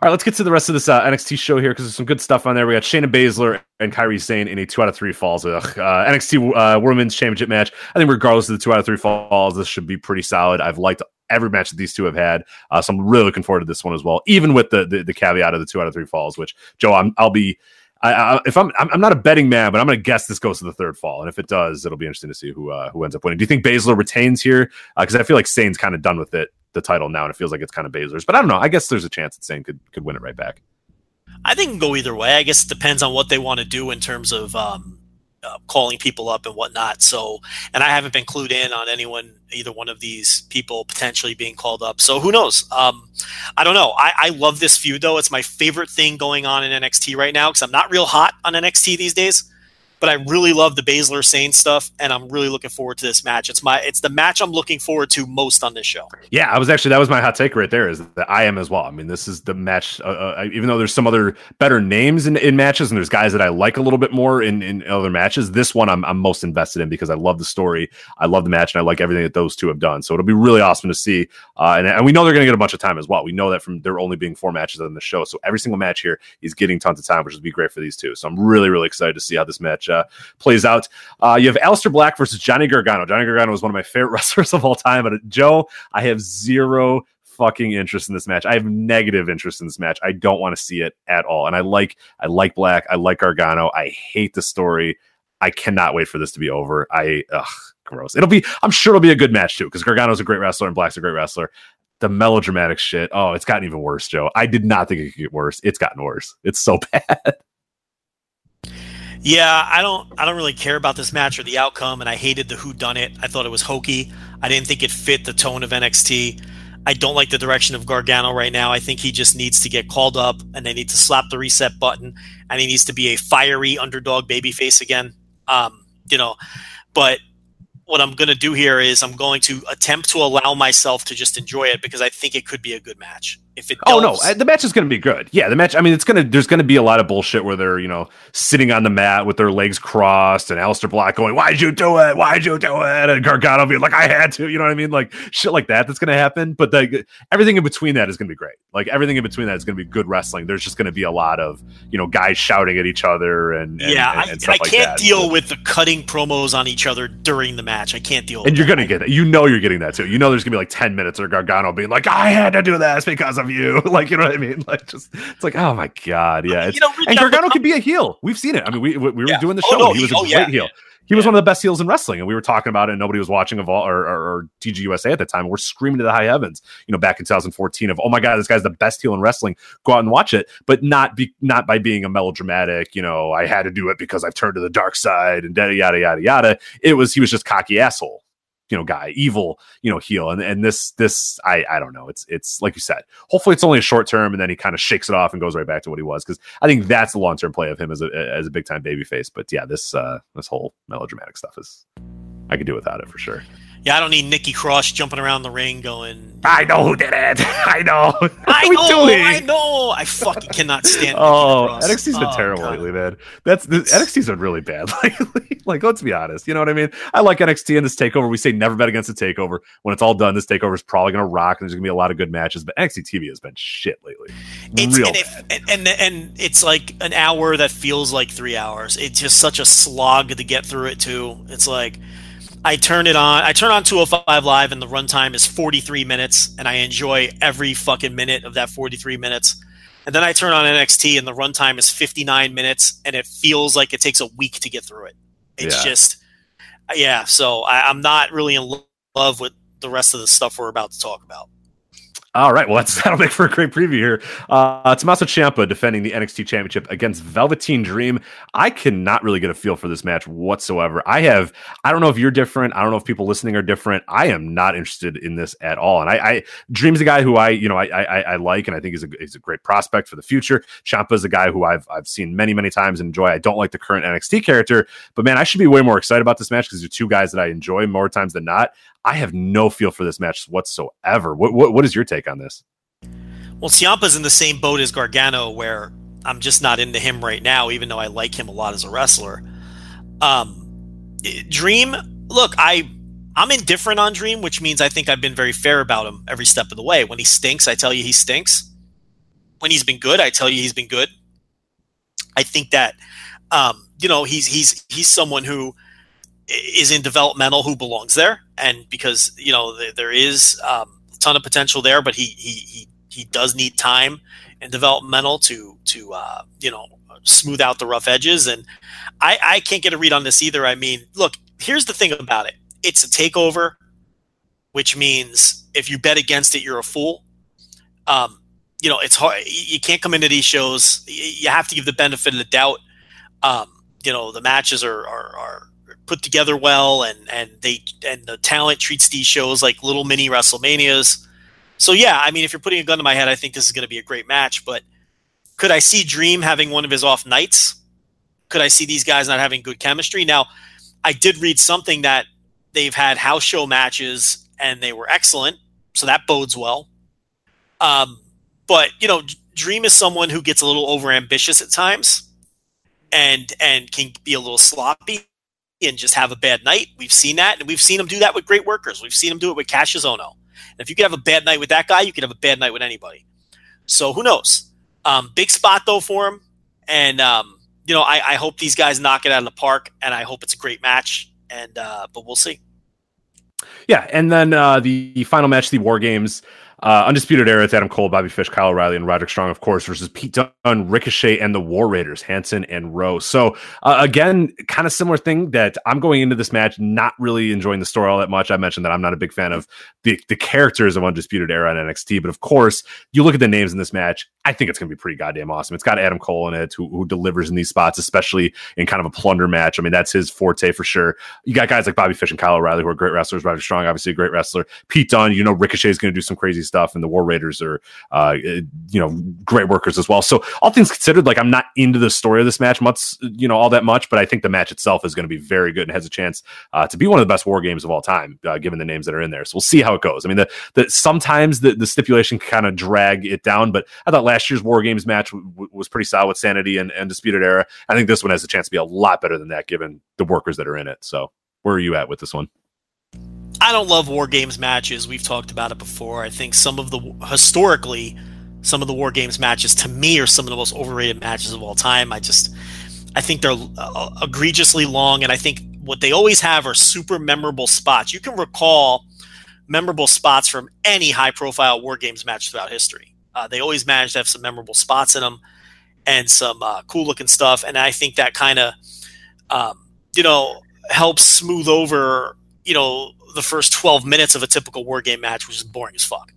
All right, let's get to the rest of this uh, NXT show here because there's some good stuff on there. We got Shayna Baszler and Kairi Sane in a two out of three falls. Uh, NXT uh, Women's Championship match. I think regardless of the two out of three falls, this should be pretty solid. I've liked every match that these two have had, uh, so I'm really looking forward to this one as well. Even with the the, the caveat of the two out of three falls, which Joe, I'm, I'll be. I, I, if I'm, I'm not a betting man, but I'm going to guess this goes to the third fall, and if it does, it'll be interesting to see who uh, who ends up winning. Do you think Baszler retains here? Because I feel like Sane's kind of done with it, the title now, and it feels like it's kind of Baszler's. But I don't know. I guess there's a chance that Sane could could win it right back.
I think it can go either way. I guess it depends on what they want to do in terms of um, uh, calling people up and whatnot. So, and I haven't been clued in on anyone, either one of these people potentially being called up. So who knows? Um, I don't know. I, I love this feud though. It's my favorite thing going on in NXT right now because I'm not real hot on NXT these days. But I really love the Baszler Sane stuff, and I'm really looking forward to this match. It's my it's the match I'm looking forward to most on this show.
Yeah, I was actually that was my hot take right there. Is that I am as well. I mean, this is the match. Uh, uh, even though there's some other better names in, in matches, and there's guys that I like a little bit more in, in other matches. This one I'm I'm most invested in because I love the story, I love the match, and I like everything that those two have done. So it'll be really awesome to see. Uh, and and we know they're going to get a bunch of time as well. We know that from there only being four matches on the show, so every single match here is getting tons of time, which will be great for these two. So I'm really really excited to see how this match uh, plays out. Uh, you have Aleister Black versus Johnny Gargano. Johnny Gargano is one of my favorite *laughs* wrestlers of all time, but Joe, I have zero fucking interest in this match. I have negative interest in this match. I don't want to see it at all. And I like I like Black. I like Gargano. I hate the story. I cannot wait for this to be over. I ugh, gross. It'll be. I'm sure it'll be a good match too because Gargano's a great wrestler and Black's a great wrestler. The melodramatic shit. Oh, it's gotten even worse, Joe. I did not think it could get worse. It's gotten worse. It's so *laughs* bad.
Yeah, I don't I don't really care about this match or the outcome, and I hated the who done it. I thought it was hokey. I didn't think it fit the tone of NXT. I don't like the direction of Gargano right now. I think he just needs to get called up and they need to slap the reset button and he needs to be a fiery underdog babyface again. Um, you know, but what I'm going to do here is I'm going to attempt to allow myself to just enjoy it because I think it could be a good match. If it
Oh no, uh, the match is going to be good. Yeah, the match. I mean, it's gonna. There's going to be a lot of bullshit where they're you know sitting on the mat with their legs crossed, and Aleister Black going, "Why'd you do it? Why'd you do it?" And Gargano being like, "I had to." You know what I mean? Like shit like that. That's going to happen. But the everything in between that is going to be great. Like everything in between that is going to be good wrestling. There's just going to be a lot of you know guys shouting at each other and, and
yeah,
and,
I,
and stuff
I
like
can't
that.
deal with the cutting promos on each other during the match. I can't deal.
And you're
that.
gonna get that. You know you're getting that too. You know there's gonna be like ten minutes of Gargano being like, "I had to do this because of you." *laughs* Like you know what I mean? Like just it's like, oh my god, yeah.
You know,
and Gargano can be a heel. We've seen it. I mean, we we, we were
Yeah.
doing the
Oh,
show.
no,
he was a
oh,
great
yeah.
heel. He was one of the best heels in wrestling, and we were talking about it. and Nobody was watching Evolve or, or, or DGUSA at the time. We're screaming to the high heavens, you know, back in 2014 of, oh my god, this guy's the best heel in wrestling. Go out and watch it, but not be not by being a melodramatic. You know, I had to do it because I've turned to the dark side and yada yada yada yada. It was he was just cocky asshole you know guy evil you know heel. And and this this i i don't know. It's it's like you said hopefully it's only a short term and then he kind of shakes it off and goes right back to what he was. Because i think that's the long-term play of him as a as a big time baby face but yeah this uh this whole melodramatic stuff is i could do without it for sure
Yeah, I don't need Nikki Cross jumping around the ring going.
i know who did it *laughs* i know
I *laughs* know,
doing?
I know. I fucking cannot stand.
Oh. NXT's been
Oh,
terrible
God.
lately, man. That's the, NXT's been really bad *laughs* lately. like, let's be honest. You know what I mean? I like NXT in this takeover. We say never bet against a takeover. When it's all done, this takeover is probably going to rock, and there's going to be a lot of good matches. But NXT TV has been shit lately.
It's
Real
and, if, and, and and it's like an hour that feels like three hours. It's just such a slog to get through it too. It's like I turn it on. I turn on 205 live, and the runtime is 43 minutes, and I enjoy every fucking minute of that 43 minutes. And then I turn on NXT, and the runtime is 59 minutes, and it feels like it takes a week to get through it. It's
Yeah.
just, yeah. So I, I'm not really in love with the rest of the stuff we're about to talk about.
All right, well, that's, *laughs* that'll make for a great preview here. Uh, Tommaso Ciampa defending the NXT Championship against Velveteen Dream. I cannot really get a feel for this match whatsoever. I have, I don't know if you're different. I don't know if people listening are different. I am not interested in this at all. And I, I Dream's a guy who I, you know, I, I, I like, and I think he's a, he's a great prospect for the future. Ciampa is a guy who I've, I've seen many, many times and enjoy. I don't like the current NXT character, but man, I should be way more excited about this match because they're two guys that I enjoy more times than not. I have no feel for this match whatsoever. What, what, what is your take on this?
Well, Ciampa's in the same boat as Gargano, where I'm just not into him right now, even though I like him a lot as a wrestler. Um, eh, Dream, look, I I'm indifferent on Dream, which means I think I've been very fair about him every step of the way. When he stinks, I tell you he stinks. When he's been good, I tell you he's been good. I think that um, you know he's he's he's someone who is in developmental who belongs there, and because you know there, there is um, a ton of potential there, but he he he he does need time and developmental to to uh, you know smooth out the rough edges. And I I can't get a read on this either. I mean, look, here's the thing about it: it's a takeover, which means if you bet against it, you're a fool. Um, you know, it's hard. You can't come into these shows. You have to give the benefit of the doubt. Um, you know, the matches are, are, are put together well, and and they and the talent treats these shows like little mini WrestleManias. So yeah, I mean, if you're putting a gun to my head, I think this is going to be a great match. But could I see Dream having one of his off nights? Could I see these guys not having good chemistry? Now, I did read something that they've had house show matches and they were excellent, so that bodes well. Um, but you know, Dream is someone who gets a little overambitious at times, and and can be a little sloppy and just have a bad night. We've seen that, and we've seen him do that with great workers. We've seen him do it with Kassius Ohno. And if you could have a bad night with that guy, you could have a bad night with anybody. So who knows? Um, big spot though for him, and um, you know, I, I hope these guys knock it out of the park, and I hope it's a great match. And uh, but we'll see.
Yeah, and then uh, the, the final match, the War Games, uh, Undisputed Era, it's Adam Cole, Bobby Fish, Kyle O'Reilly, and Roderick Strong, of course, versus Pete Dunne, Ricochet, and the War Raiders, Hanson and Rowe. So, uh, again, kind of similar thing that I'm going into this match not really enjoying the story all that much. I mentioned that I'm not a big fan of the, the characters of Undisputed Era and NXT, but of course, you look at the names in this match, I think it's going to be pretty goddamn awesome. It's got Adam Cole in it, who, who delivers in these spots, especially in kind of a plunder match. I mean, that's his forte for sure. You got guys like Bobby Fish and Kyle O'Reilly, who are great wrestlers. Roderick Strong, obviously a great wrestler. Pete Dunne, you know, Ricochet is going to do some crazy stuff, and the War Raiders are, uh, you know, great workers as well. So all things considered, like I'm not into the story of this match much, you know, all that much, but I think the match itself is going to be very good and has a chance uh, to be one of the best War games of all time, uh, given the names that are in there. So we'll see how it goes. I mean, the, the sometimes the, the stipulation kind of drag it down, but I thought last year's War Games match w- w- was pretty solid with Sanity and, and Disputed Era. I think this one has a chance to be a lot better than that, given the workers that are in it. So where are you at with this one?
I don't love war games matches. We've talked about it before. I think some of the historically, some of the war games matches to me are some of the most overrated matches of all time. I just, I think they're uh, egregiously long, and I think what they always have are super memorable spots. You can recall memorable spots from any high-profile war games match throughout history. Uh, they always manage to have some memorable spots in them and some uh, cool-looking stuff, and I think that kind of, um, you know, helps smooth over, you know, the first 12 minutes of a typical war game match, which is boring as fuck.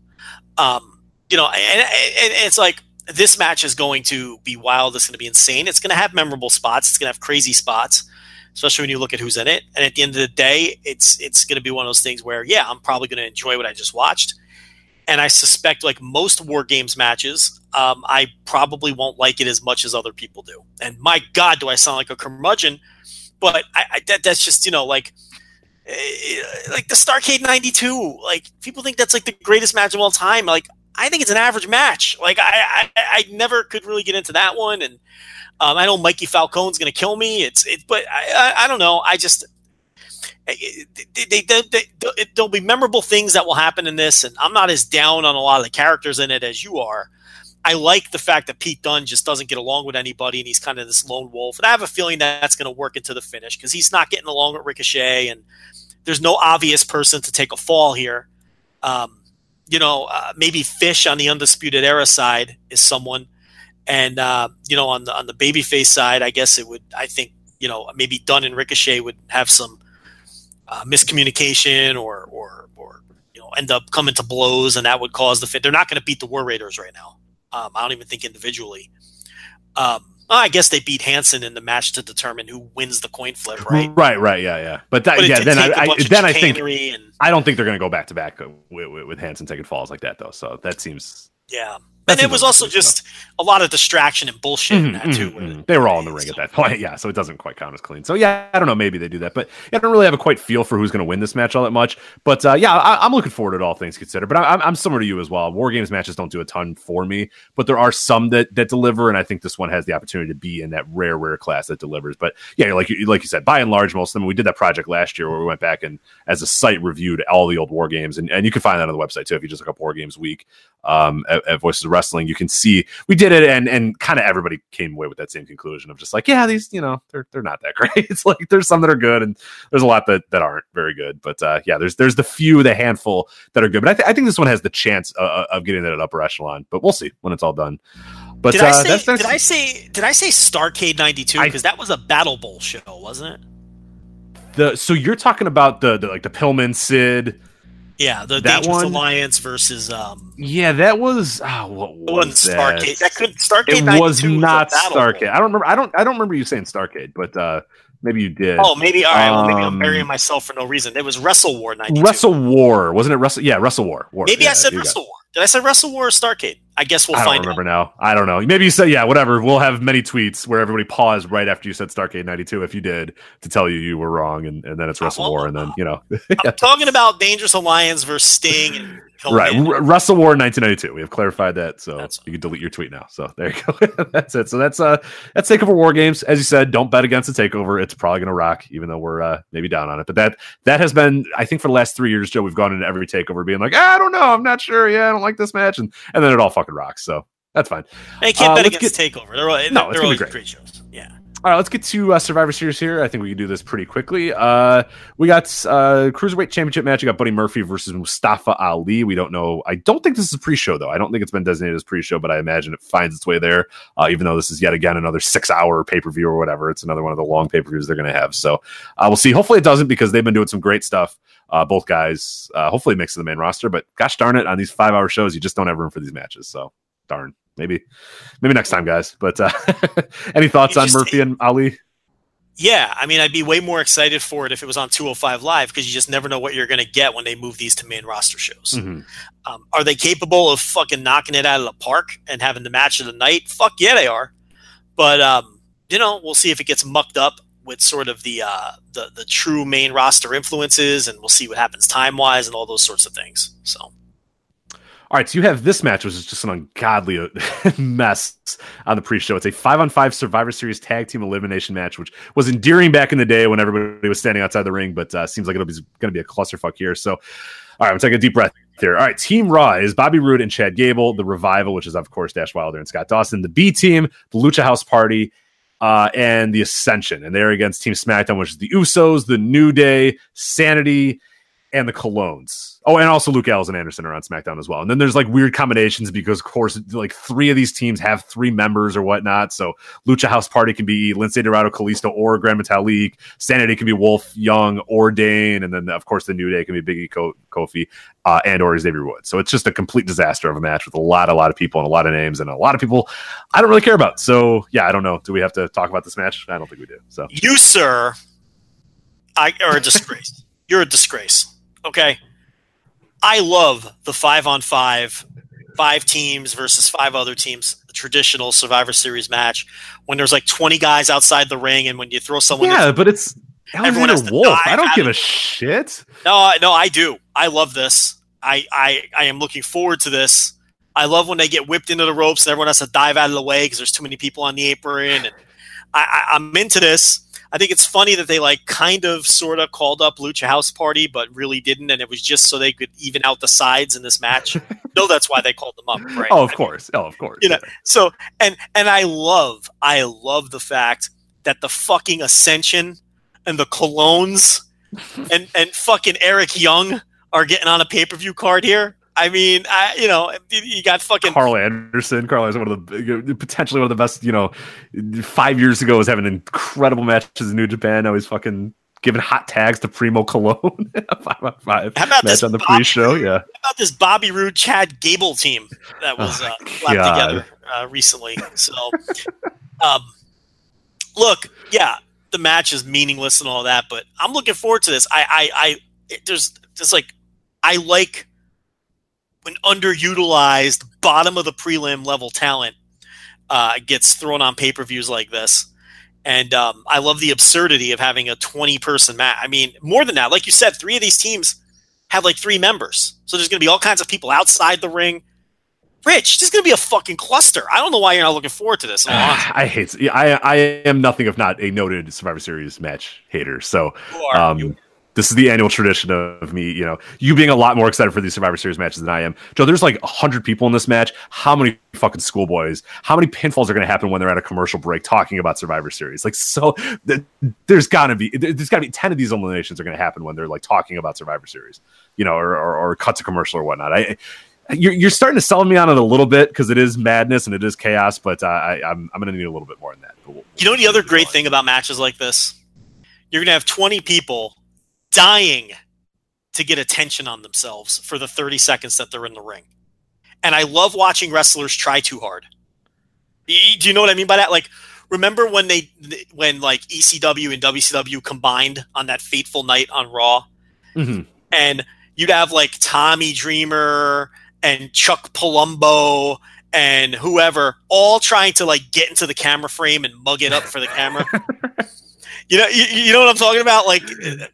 Um, you know, and, and, and, it's like this match is going to be wild. It's going to be insane. It's going to have memorable spots. It's going to have crazy spots, especially when you look at who's in it. And at the end of the day, it's it's going to be one of those things where, yeah, I'm probably going to enjoy what I just watched. And I suspect, like most war games matches, um, I probably won't like it as much as other people do. And my God, do I sound like a curmudgeon? But I, I that, that's just you know like like the Starcade 92 like people think that's like the greatest match of all time. Like i think it's an average match. Like i i, I never could really get into that one. And um, i know mikey falcone's gonna kill me. It's it but i i, I don't know. I just eh, eh, they, they, they, they, there'll be memorable things that will happen in this. And i'm not as down on a lot of the characters in it as you are I like the fact that Pete Dunne just doesn't get along with anybody and he's kind of this lone wolf. And I have a feeling that that's going to work into the finish because he's not getting along with Ricochet and there's no obvious person to take a fall here. Um, you know, uh, maybe Fish on the Undisputed Era side is someone. And, uh, you know, on the, on the babyface side, I guess it would, I think, you know, maybe Dunne and Ricochet would have some uh, miscommunication or, or, or, you know, end up coming to blows and that would cause the fit. They're not going to beat the War Raiders right now. Um, I don't even think individually. Um, I guess they beat Hanson in the match to determine who wins the coin flip, right?
Right, right, yeah, yeah. But that,
But
yeah, then I, I then I think
and
I don't think they're going to go back to back with, with, with Hanson taking falls like that though. So that seems
yeah. And it was also just a lot of distraction and bullshit in that too.
Mhm,
with
mhm. They were all in the ring at that *laughs* point, yeah. So it doesn't quite count as clean. So yeah, I don't know. Maybe they do that, but yeah, I don't really have a quite feel for who's going to win this match all that much. But uh, yeah, I, I'm looking forward to all things considered. But I, I'm, I'm similar to you as well. War games matches don't do a ton for me, but there are some that that deliver, and I think this one has the opportunity to be in that rare, rare class that delivers. But yeah, like you like you said, by and large, most of them. We did that project last year where we went back and as a site reviewed all the old war games, and, and you can find that on the website too. If you just look up War Games Week um, at, at Voices of Wrestling, you can see we did it, and and kind of everybody came away with that same conclusion of just like, yeah, these you know they're they're not that *laughs* great. it's like there's some that are good, and there's a lot that that aren't very good. But uh, yeah, there's there's the few, the handful that are good. But I, th- I think this one has the chance uh, of getting that upper echelon. But we'll see when it's all done. But
Did
uh,
I say?
that's, that's
did I say? Did I say Starcade '92? Because that was a Battle Bowl show, wasn't it?
the so you're talking about the, the like the Pillman Sid.
Yeah, the
That
Dangerous
one?
Alliance versus um.
Yeah, that was oh, what was that?
Starcade. That could Starcade.
it was not
Battle
Starcade. I don't remember. I don't. I don't remember you saying Starcade, but uh, maybe you did.
Oh, maybe. All right. Well, maybe I'm
Um,
burying myself for no reason. It was Wrestle War '92.
Wrestle War, wasn't it? Wrestle, yeah, Wrestle War. War.
Maybe
Yeah,
I said
you got it.
Wrestle War. Did I say Wrestle War or Starcade? I guess we'll find it.
I don't
find
remember
out.
now. I don't know. Maybe you said yeah, whatever. We'll have many tweets where everybody paused right after you said Starcade '92 if you did to tell you you were wrong, and, and then it's Wrestle War, and then you know, *laughs*
I'm talking about Dangerous Alliance versus Sting and
right? R- Wrestle War 1992. We have clarified that, so
That's
you can delete your tweet now. So there you go. *laughs* that's it. So that's uh that's Takeover War Games. As you said, don't bet against the Takeover. It's probably gonna rock, even though we're uh, maybe down on it. But that that has been, I think, for the last three years, Joe, we've gone into every Takeover being like, ah, I don't know, I'm not sure. Yeah, I don't like this match, and and then it all fucking rocks. So that's fine.
And can't
Uh,
bet against Takeover. They're, all-
No, it's
they're
gonna be
always
great.
great shows. Yeah.
All right, let's get to uh, Survivor Series here. I think we can do this pretty quickly. Uh, we got uh, Cruiserweight Championship match. We got Buddy Murphy versus Mustafa Ali. We don't know. I don't think this is a pre-show, though. I don't think it's been designated as pre-show, but I imagine it finds its way there, uh, even though this is yet again another six-hour pay-per-view or whatever. It's another one of the long pay-per-views they're going to have. So uh, we'll see. Hopefully it doesn't because they've been doing some great stuff. Uh, both guys. Uh, hopefully to the main roster, but gosh darn it, on these five-hour shows, you just don't have room for these matches. So darn. Maybe, maybe next time, guys. But uh, *laughs* any thoughts on Murphy and Ali?
Yeah, I mean, I'd be way more excited for it if it was on 205 Live because you just never know what you're going to get when they move these to main roster shows.
Mhm.
Um, are they capable of fucking knocking it out of the park and having the match of the night? Fuck yeah, they are. But um, you know, we'll see if it gets mucked up with sort of the uh, the the true main roster influences, and we'll see what happens time wise and all those sorts of things. So
All right, so you have this match, which is just an ungodly uh, *laughs* mess on the pre-show. It's a five-on-five Survivor Series tag team elimination match, which was endearing back in the day when everybody was standing outside the ring, but uh, seems like it'll be going to be a clusterfuck here. So, all right, I'm taking a deep breath here. All right, Team Raw is Bobby Roode and Chad Gable, the Revival, which is of course Dash Wilder and Scott Dawson, the B Team, the Lucha House Party, uh, and the Ascension, and they're against Team SmackDown, which is the Usos, the New Day, Sanity, and the Colóns. Oh, and also Luke Gallows and Anderson are on SmackDown as well. And then there's like weird combinations because, of course, like three of these teams have three members or whatnot. So Lucha House Party can be Lince Dorado, Kalisto, or Grand Metalik. Sanity can be Wolf, Young, or Dain, and then of course the New Day can be Biggie, Ko- Kofi, uh, and or Xavier Woods. So it's just a complete disaster of a match with a lot, a lot of people and a lot of names and a lot of people I don't really care about. So yeah, I don't know. Do we have to talk about this match? I don't think we do. So
you, sir, I are a disgrace. *laughs* You're a disgrace. Okay. I love the five on five, five teams versus five other teams, the traditional Survivor Series match when there's like 20 guys outside the ring and when you throw someone in
yeah, but it's
Everyone
Alexander Wolf. I don't give a shit.
No, no, I do. I love this. I, I, I am looking forward to this. I love when they get whipped into the ropes and everyone has to dive out of the way because there's too many people on the apron. And I, I, I'm into this. I think it's funny that they like kind of sort of called up Lucha House Party, but really didn't, and it was just so they could even out the sides in this match. *laughs* no, that's why they called them up, right?
Oh, of
I mean,
course. Oh, of course.
You know, so and and I love I love the fact that the fucking Ascension and the Colóns *laughs* and and fucking Eric Young are getting on a pay per view card here. I mean, I you know you- got fucking
Karl Anderson. Karl is one of the potentially one of the best. You know, five years ago was having incredible matches in New Japan. Now he's fucking giving hot tags to Primo Colón. *laughs* five on five
How about
match
this
on the
Bobby
pre-show. Yeah,
How about this Bobby Roode Chad Gable team that was
Oh,
uh, slapped together uh, recently. So, um, look, yeah, the match is meaningless and all that, but I'm looking forward to this. I, I, I it, there's just like I like when underutilized bottom of the prelim level talent uh, gets thrown on pay per views like this. And um, I love the absurdity of having a 20 person match. I mean, more than that, like you said, three of these teams have like three members. So there's going to be all kinds of people outside the ring. Rich, this is going to be a fucking cluster. I don't know why you're not looking forward to this. honesty. *sighs*
I hate. yeah, I I am nothing if not a noted Survivor Series match hater. So
You are.
um,
You-
this is the annual tradition of me, you know, you being a lot more excited for these Survivor Series matches than I am. Joe, there's like 100 people in this match. How many fucking schoolboys? How many pinfalls are going to happen when they're at a commercial break talking about Survivor Series? Like, so th- there's got to be, there- there's got to be 10 of these eliminations are going to happen when they're like talking about Survivor Series, you know, or, or, or cut to commercial or whatnot. I, you're, you're starting to sell me on it a little bit because it is madness and it is chaos, but uh, I, I'm, I'm going to need a little bit more than that. We'll-
You know the other great thing about matches like this? You're going to have 20 people dying to get attention on themselves for the 30 seconds that they're in the ring. And I love watching wrestlers try too hard. Do you know what I mean by that? Like, remember when they, when like ECW and WCW combined on that fateful night on Raw?
Mhm.
and you'd have like Tommy Dreamer and Chuck Palumbo and whoever all trying to like get into the camera frame and mug it up for the camera. *laughs* you know, you, you know what I'm talking about? Like,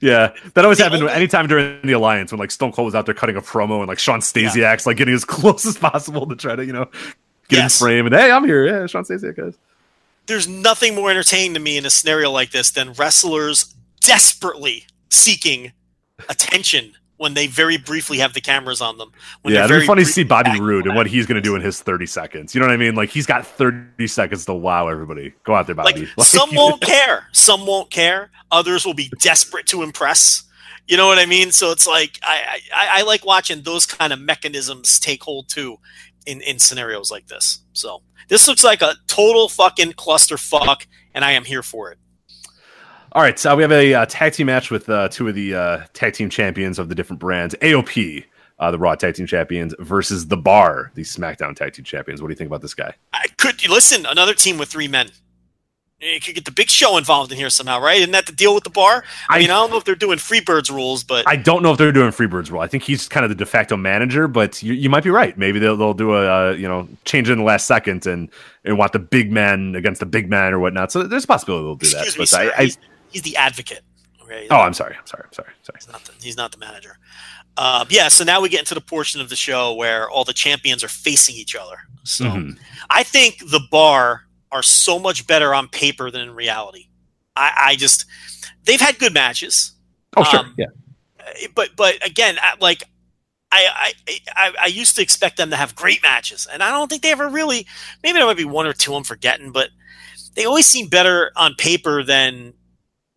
Yeah, that always happened
only-
anytime during the alliance when like Stone Cold was out there cutting a promo and like Shawn Stasiak's like getting as *laughs* close as possible to try to you know get
Yes.
in frame and hey I'm here yeah Shawn Stasiak guys
there's nothing more entertaining to me in a scenario like this than wrestlers desperately seeking attention when they very briefly have the cameras on them. When
yeah it'd be funny to see Bobby Roode and what he's gonna do in his 30 seconds you know what I mean like he's got 30 seconds to wow everybody go out there Bobby
Like some *laughs* won't care, some won't care. Others will be desperate to impress. You know what I mean? So it's like I, I, I like watching those kind of mechanisms take hold too in, in scenarios like this. So this looks like a total fucking clusterfuck, and I am here for it.
All right, so we have a uh, tag team match with uh, two of the uh, tag team champions of the different brands. AOP, uh, the Raw tag team champions, versus the Bar, the SmackDown tag team champions. What do you think about this guy?
I could listen. Another team with three men. You could get the big show involved in here somehow, right? Isn't that the deal with the bar? I,
I-
mean, I don't know if they're doing Freebirds rules, but
I don't know if they're doing Freebird's rule. I think he's kind of the de facto manager, but you, you might be right. Maybe they'll, they'll do a uh, you know change in the last second and and want the big man against the big man or whatnot. So there's a possibility they'll do that.
me,
But
sir.
I, I,
he's, the advocate. Okay?
oh, I'm sorry. I'm sorry. I'm sorry. Sorry.
He's not the, he's not the manager. Uh, yeah, so now we get into the portion of the show where all the champions are facing each other. So
Mhm.
I think the bar are so much better on paper than in reality. I, I just they've had good matches,
Oh, sure.
Um,
yeah.
but but again, I- like I, I I I used to expect them to have great matches, and I don't think they ever really. Maybe there might be one or two I'm forgetting, but they always seem better on paper than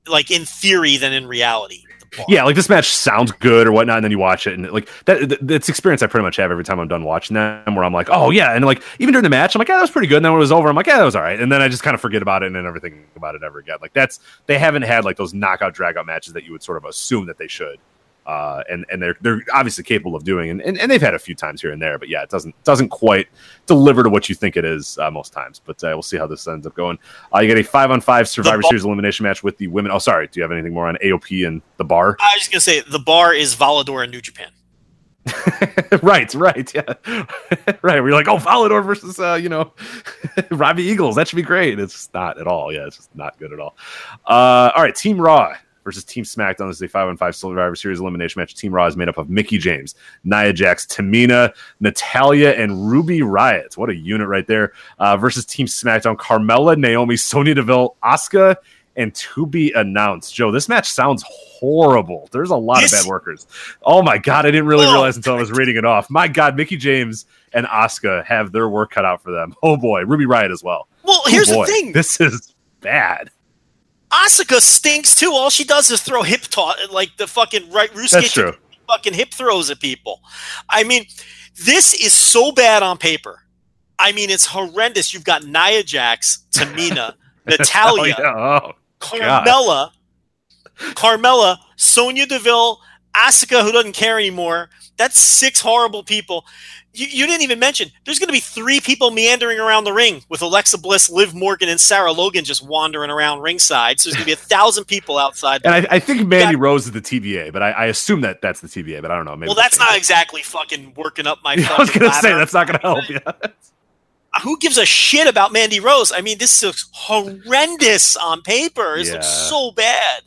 like in theory than in reality.
Yeah, like this match sounds good or whatnot, and then you watch it, and like that, that that's experience I pretty much have every time I'm done watching them, where I'm like, oh yeah, and like even during the match, I'm like, yeah, that was pretty good. And then when it was over, I'm like, yeah, that was all right, and then I just kind of forget about it and then never think about it ever again. Like that's they haven't had like those knockout drag out matches that you would sort of assume that they should. Uh, and and they're they're obviously capable of doing, and, and, and they've had a few times here and there, but yeah, it doesn't doesn't quite deliver to what you think it is uh, most times. But uh, we'll see how this ends up going. Uh, you get a five on five Survivor Series elimination match with the women. Oh, sorry, do you have anything more on AOP and the bar?
I was just gonna say the bar is Volador in New Japan. *laughs*
right, right, yeah, *laughs* right. We're like, oh, Volador versus uh, you know, *laughs* Robbie Eagles. That should be great. It's not at all. Yeah, it's just not good at all. Uh, all right, Team Raw versus Team SmackDown. This is a five on five Survivor Series elimination match. Team Raw is made up of Mickie James, Nia Jax, Tamina, Natalya, and Ruby Riott. What a unit right there. Uh, versus Team SmackDown: Carmella, Naomi, Sonya Deville, Asuka. And to be announced, Joe. This match sounds horrible. There's a lot of bad workers. Oh my god, I didn't really
Oh,
realize until I was reading it off. My god, Mickie James and Asuka have their work cut out for them. Oh boy, Ruby Riott as well.
Well,
Oh,
here's
boy.
the thing:
This is bad.
Asuka stinks too. All she does is throw hip toss, like the fucking right Ruski fucking hip throws at people. I mean, this is so bad on paper. I mean, it's horrendous. You've got Nia Jax, Tamina, *laughs* *laughs* Natalya,
Oh, yeah. Oh,
Carmella, Carmella, Sonya Deville, Asuka, who doesn't care anymore. That's six horrible people. You, you didn't even mention there's going to be three people meandering around the ring with Alexa Bliss, Liv Morgan, and Sarah Logan just wandering around ringside. So there's going to be a *laughs* thousand people outside.
and I, I think Mandy
Got-
Rose is the TBA, but I, I assume that that's the TBA, but I don't know. Maybe
well, that's not exactly fucking working up my. *laughs*
I was
fucking
gonna say that's not gonna help. Yeah. *laughs*
Who gives a shit about Mandy Rose? I mean, this looks horrendous on paper. This looks so bad.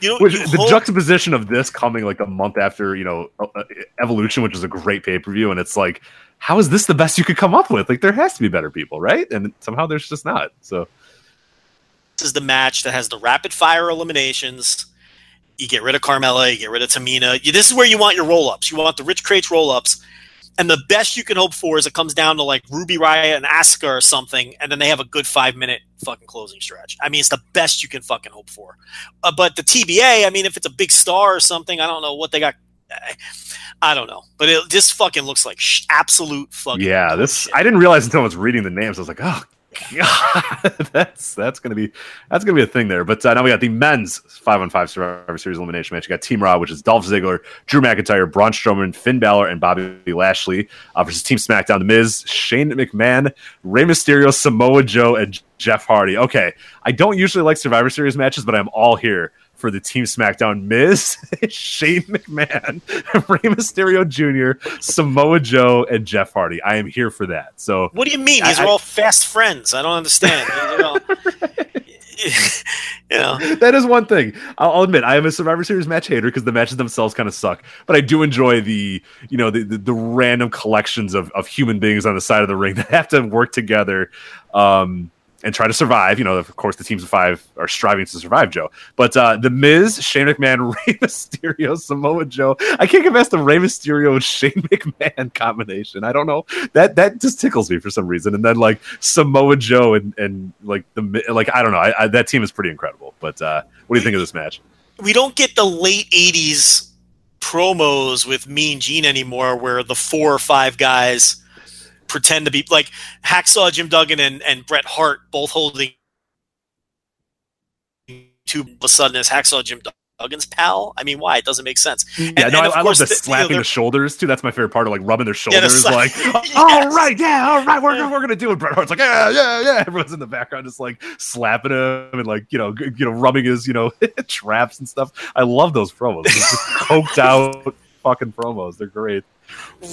You know,
Which,
you
the
hope-
juxtaposition of this coming like a month after you know uh, uh, Evolution, which is a great pay per view, and it's like, how is this the best you could come up with? Like, there has to be better people, right? And somehow there's just not. So
this is the match that has the rapid fire eliminations. You get rid of Carmella, you get rid of Tamina. You, this is where you want your roll ups. You want the Rich Crates roll ups. And the best you can hope for is it comes down to like Ruby Riott and Asuka or something, and then they have a good five minute fucking closing stretch. I mean, it's the best you can fucking hope for. Uh, but the TBA, I mean, if it's a big star or something, I don't know what they got. I- don't know, but it just fucking looks like sh- absolute fucking.
yeah, this
bullshit.
I didn't realize until I was reading the names. I was like, oh god, *laughs* that's that's gonna be that's gonna be a thing there. But uh, now we got the men's five on five Survivor Series elimination match. You got Team Raw, which is Dolph Ziggler, Drew McIntyre, Braun Strowman, Finn Balor, and Bobby Lashley uh, versus Team SmackDown: The Miz, Shane McMahon, Rey Mysterio, Samoa Joe, and Jeff Hardy. Okay, I don't usually like Survivor Series matches, but I'm all here for the Team SmackDown Miz, *laughs* Shane McMahon, *laughs* Rey Mysterio Jr., Samoa Joe, and Jeff Hardy. I am here for that. So
What do you mean? These
I-
are all fast friends. I don't understand. you *laughs* know, you know,
that is one thing. I'll, I'll admit I am a Survivor Series match hater because the matches themselves kind of suck. But I do enjoy the you know the, the, the random collections of, of human beings on the side of the ring that have to work together. Um, and try to survive. You know, of course, the teams of five are striving to survive, Joe. But uh, the Miz, Shane McMahon, *laughs* Rey Mysterio, Samoa Joe. I can't get past the Rey Mysterio and Shane *laughs* McMahon combination. I don't know that that just tickles me for some reason. And then like Samoa Joe and and like the like I don't know. I, I, that team is pretty incredible. But uh, what do you think of this match?
we don't get the late '80s promos with Mean Gene anymore, where the four or five guys pretend to be like Hacksaw Jim Duggan and, and Bret Hart both holding two. All of a sudden, as Hacksaw Jim Duggan's pal. I mean, why? It doesn't make sense.
Yeah,
And-
no,
and
I,
of
I love
course,
the
the- you know,
slapping the shoulders too. That's my favorite part of like rubbing their
Yeah, the
shoulders.
slap- *laughs* oh,
like,
Yes.
all right, yeah, all right, we're, we're gonna do it. Bret Hart's like, yeah, yeah, yeah. Everyone's in the background just like slapping him and like you know, g- you know, rubbing his you know *laughs* traps and stuff. I love those promos. Just *laughs* coked out fucking promos. They're great.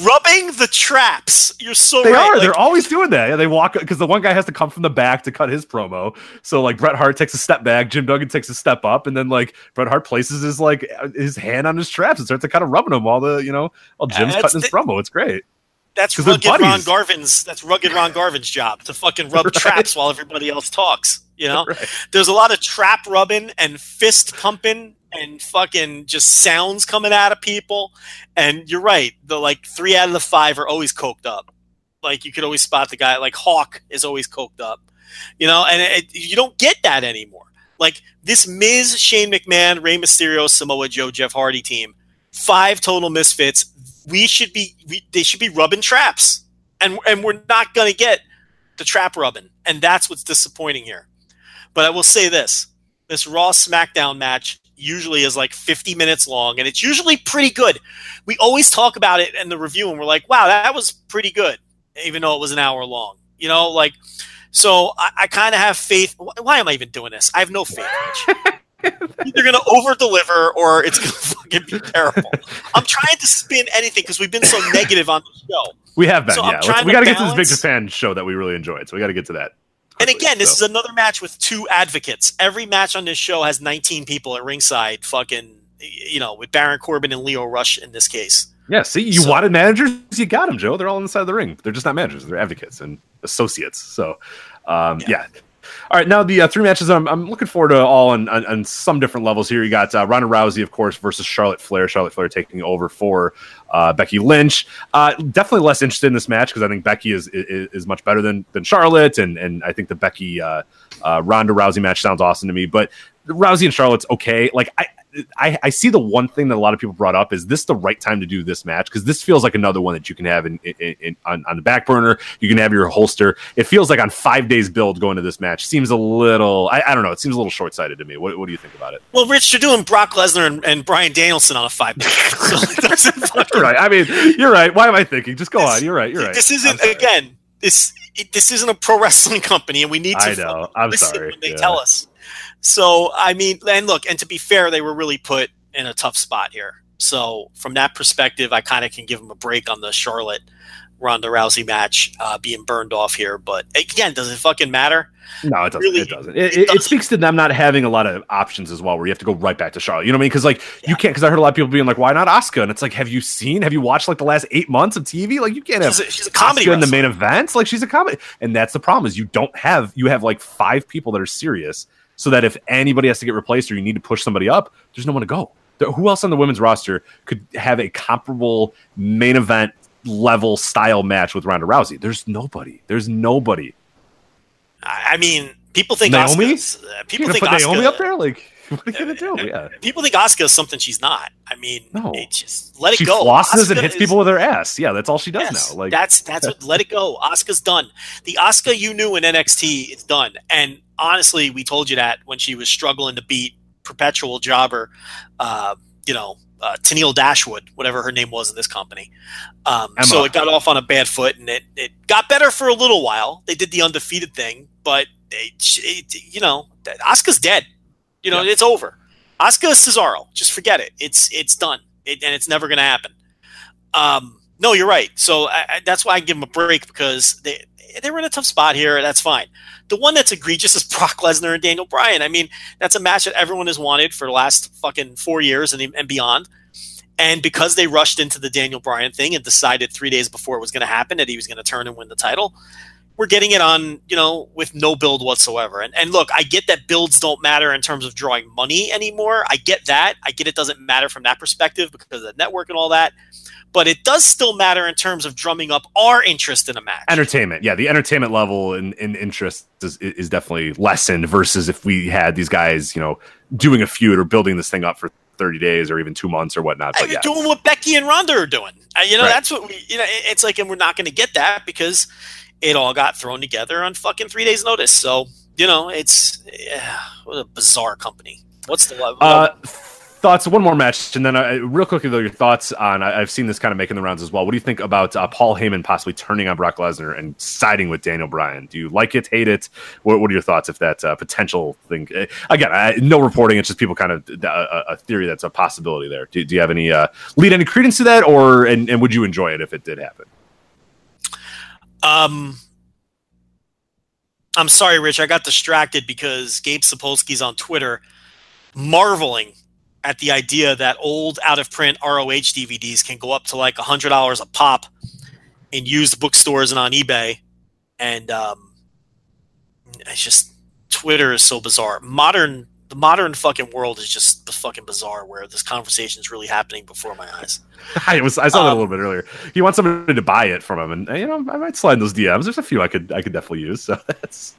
Rubbing the traps. You're so
They
right.
are.
Like,
They're always doing that. Yeah, they walk because the one guy has to come from the back to cut his promo. So like Bret Hart takes a step back, Jim Duggan takes a step up, and then like Bret Hart places his like his hand on his traps and starts to kind of rubbing them while the you know while Jim's cutting his
the-
promo. It's great.
That's rugged Ron. Garvin's. That's rugged Ron *laughs* Garvin's job to fucking rub
Right.
traps while everybody else talks. You *laughs* know,
Right.
there's a lot of trap rubbing and fist pumping and fucking just sounds coming out of people. And you're right. The like three out of the five are always coked up. Like you could always spot the guy. Like Hawk is always coked up. You know, and it, you don't get that anymore. Like this Miz, Shane McMahon, Rey Mysterio, Samoa Joe, Jeff Hardy team, five total misfits. We should be. We, they should be rubbing traps, and and we're not to get the trap rubbing, and that's what's disappointing here. But I will say this: this Raw SmackDown match usually is like 50 minutes long, and it's usually pretty good. We always talk about it in the review, and we're like, "Wow, that was pretty good," even though it was an hour long. You know, like. So I, I kind of have faith. Why am I even doing this? I have no faith. Rich. *laughs* Either going to over deliver or it's going to fucking be terrible. I'm trying to spin anything because we've been so negative on the show.
We have been,
So I'm
yeah.
Trying
we got to get to this Big
balance-
Japan show that we really enjoyed. So we got to get to that.
And again, this
so.
is another match with two advocates. Every match on this show has 19 people at ringside, fucking, you know, with Baron Corbin and Lio Rush in this case.
Yeah, see, you
So-
wanted managers, you got them, Joe. They're all on the side of the ring. They're just not managers; they're advocates and associates. So, um, yeah. All right, now the uh, three matches I'm, I'm looking forward to all on, on, on some different levels here. You got uh, Ronda Rousey, of course, versus Charlotte Flair. Charlotte Flair taking over for uh, Becky Lynch. Uh, definitely less interested in this match because I think Becky is, is is much better than than Charlotte, and and I think the Becky uh, uh, Ronda Rousey match sounds awesome to me. But Rousey and Charlotte's okay. Like I, I, I see the one thing that a lot of people brought up is this the right time to do this match because this feels like another one that you can have in, in, in on, on the back burner. You can have your holster. It feels like on five days build going to this match seems a little. I, I don't know. It seems a little short sighted to me. What, what do you think about it?
Well, Rich, you're doing Brock Lesnar and, and Bryan Danielson on a five. so fucking *laughs*
right. I mean, you're right. Why am I thinking? Just go on. You're right. You're right.
This isn't again. This it, this isn't a pro wrestling company, and we need to.
I know. I'm sorry.
When they
Yeah.
tell us. So I mean, and look, and to be fair, they were really put in a tough spot here. So from that perspective, I kind of can give them a break on the Charlotte Ronda Rousey match uh, being burned off here. But again, does it fucking matter?
No, it doesn't.
Really,
it doesn't. It,
it
it,
doesn't.
speaks to them not having a lot of options as well, where you have to go right back to Charlotte. You know what I mean? Because like you can't. Because I heard a lot of people being like, "Why not Asuka?" And it's like, have you seen? Have you watched like the last eight months of TV? Like you can't have
She's a, she's a comedy
in the main events. Like she's a comedy, and that's the problem is you don't have you have like five people that are serious, so that if anybody has to get replaced or you need to push somebody up, there's no one to go. There, who else on the women's roster could have a comparable main event level style match with Ronda Rousey? There's nobody. There's nobody.
I mean, people think
Naomi?
Asuka's- uh, people think
put Naomi up there? Like, *laughs* what are you gonna do? Yeah.
People think Asuka is something she's not. I mean,
No.
it just let it
she
go.
flosses and hits
is-
people with her ass. Yeah, that's all she does
Yes,
now. Like
that's that's what let it go. *laughs* Asuka's done. The Asuka you knew in NXT is done. And honestly, we told you that when she was struggling to beat perpetual jobber, uh, you know, uh, Tenille Dashwood, whatever her name was in this company. Um, so it got off on a bad foot, and it it got better for a little while. They did the undefeated thing, but it, it, you know, Asuka's dead. You know, it's over. Asuka Cesaro, just forget it. It's it's done, it, and it's never going to happen. Um, no, you're right. So I, I, that's why I give them a break because they they were in a tough spot here. That's fine. The one that's egregious *laughs* is Brock Lesnar and Daniel Bryan. I mean, that's a match that everyone has wanted for the last fucking four years and, and beyond. And because they rushed into the Daniel Bryan thing and decided three days before it was going to happen that he was going to turn and win the title, we're getting it on, you know, with no build whatsoever. And, and look, I get that builds don't matter in terms of drawing money anymore. I get that. I get it doesn't matter from that perspective because of the network and all that. But it does still matter in terms of drumming up our interest in a match.
entertainment. Yeah, the entertainment level and, and interest is, is definitely lessened versus if we had these guys, you know, doing a feud or building this thing up for 30 days or even two months or whatnot. But yeah,
doing what Becky and Ronda are doing. Uh, you know,
Right.
that's what we, you know, it's like, and we're not going to get that because it all got thrown together on fucking three days' notice. So, you know, it's, yeah, what a bizarre company. What's the level?
Uh, thoughts. One more match, and then uh, real quickly though, your thoughts on. I, I've seen this kind of making the rounds as well. What do you think about uh, Paul Heyman possibly turning on Brock Lesnar and siding with Daniel Bryan? Do you like it, hate it? What, what are your thoughts if that uh, potential thing? uh, Again, I, no reporting. It's just people kind of uh, a, a theory that's a possibility there. Do, do you have any uh, lead any credence to that, or and, and would you enjoy it if it did happen?
Um, I'm sorry, Rich. I got distracted because Gabe Sapolsky's on Twitter marveling at the idea that old out of print ROH DVDs can go up to like $100 a pop in used bookstores and on eBay. And um, it's just, Twitter is so bizarre. Modern, the modern fucking world is just fucking bizarre where this conversation is really happening before my eyes. *laughs*
I was I saw that a
Um,
little bit earlier. He wants somebody to buy it from him, and you know I might slide in those DMs. There's a few I could I could definitely use. *laughs* So that's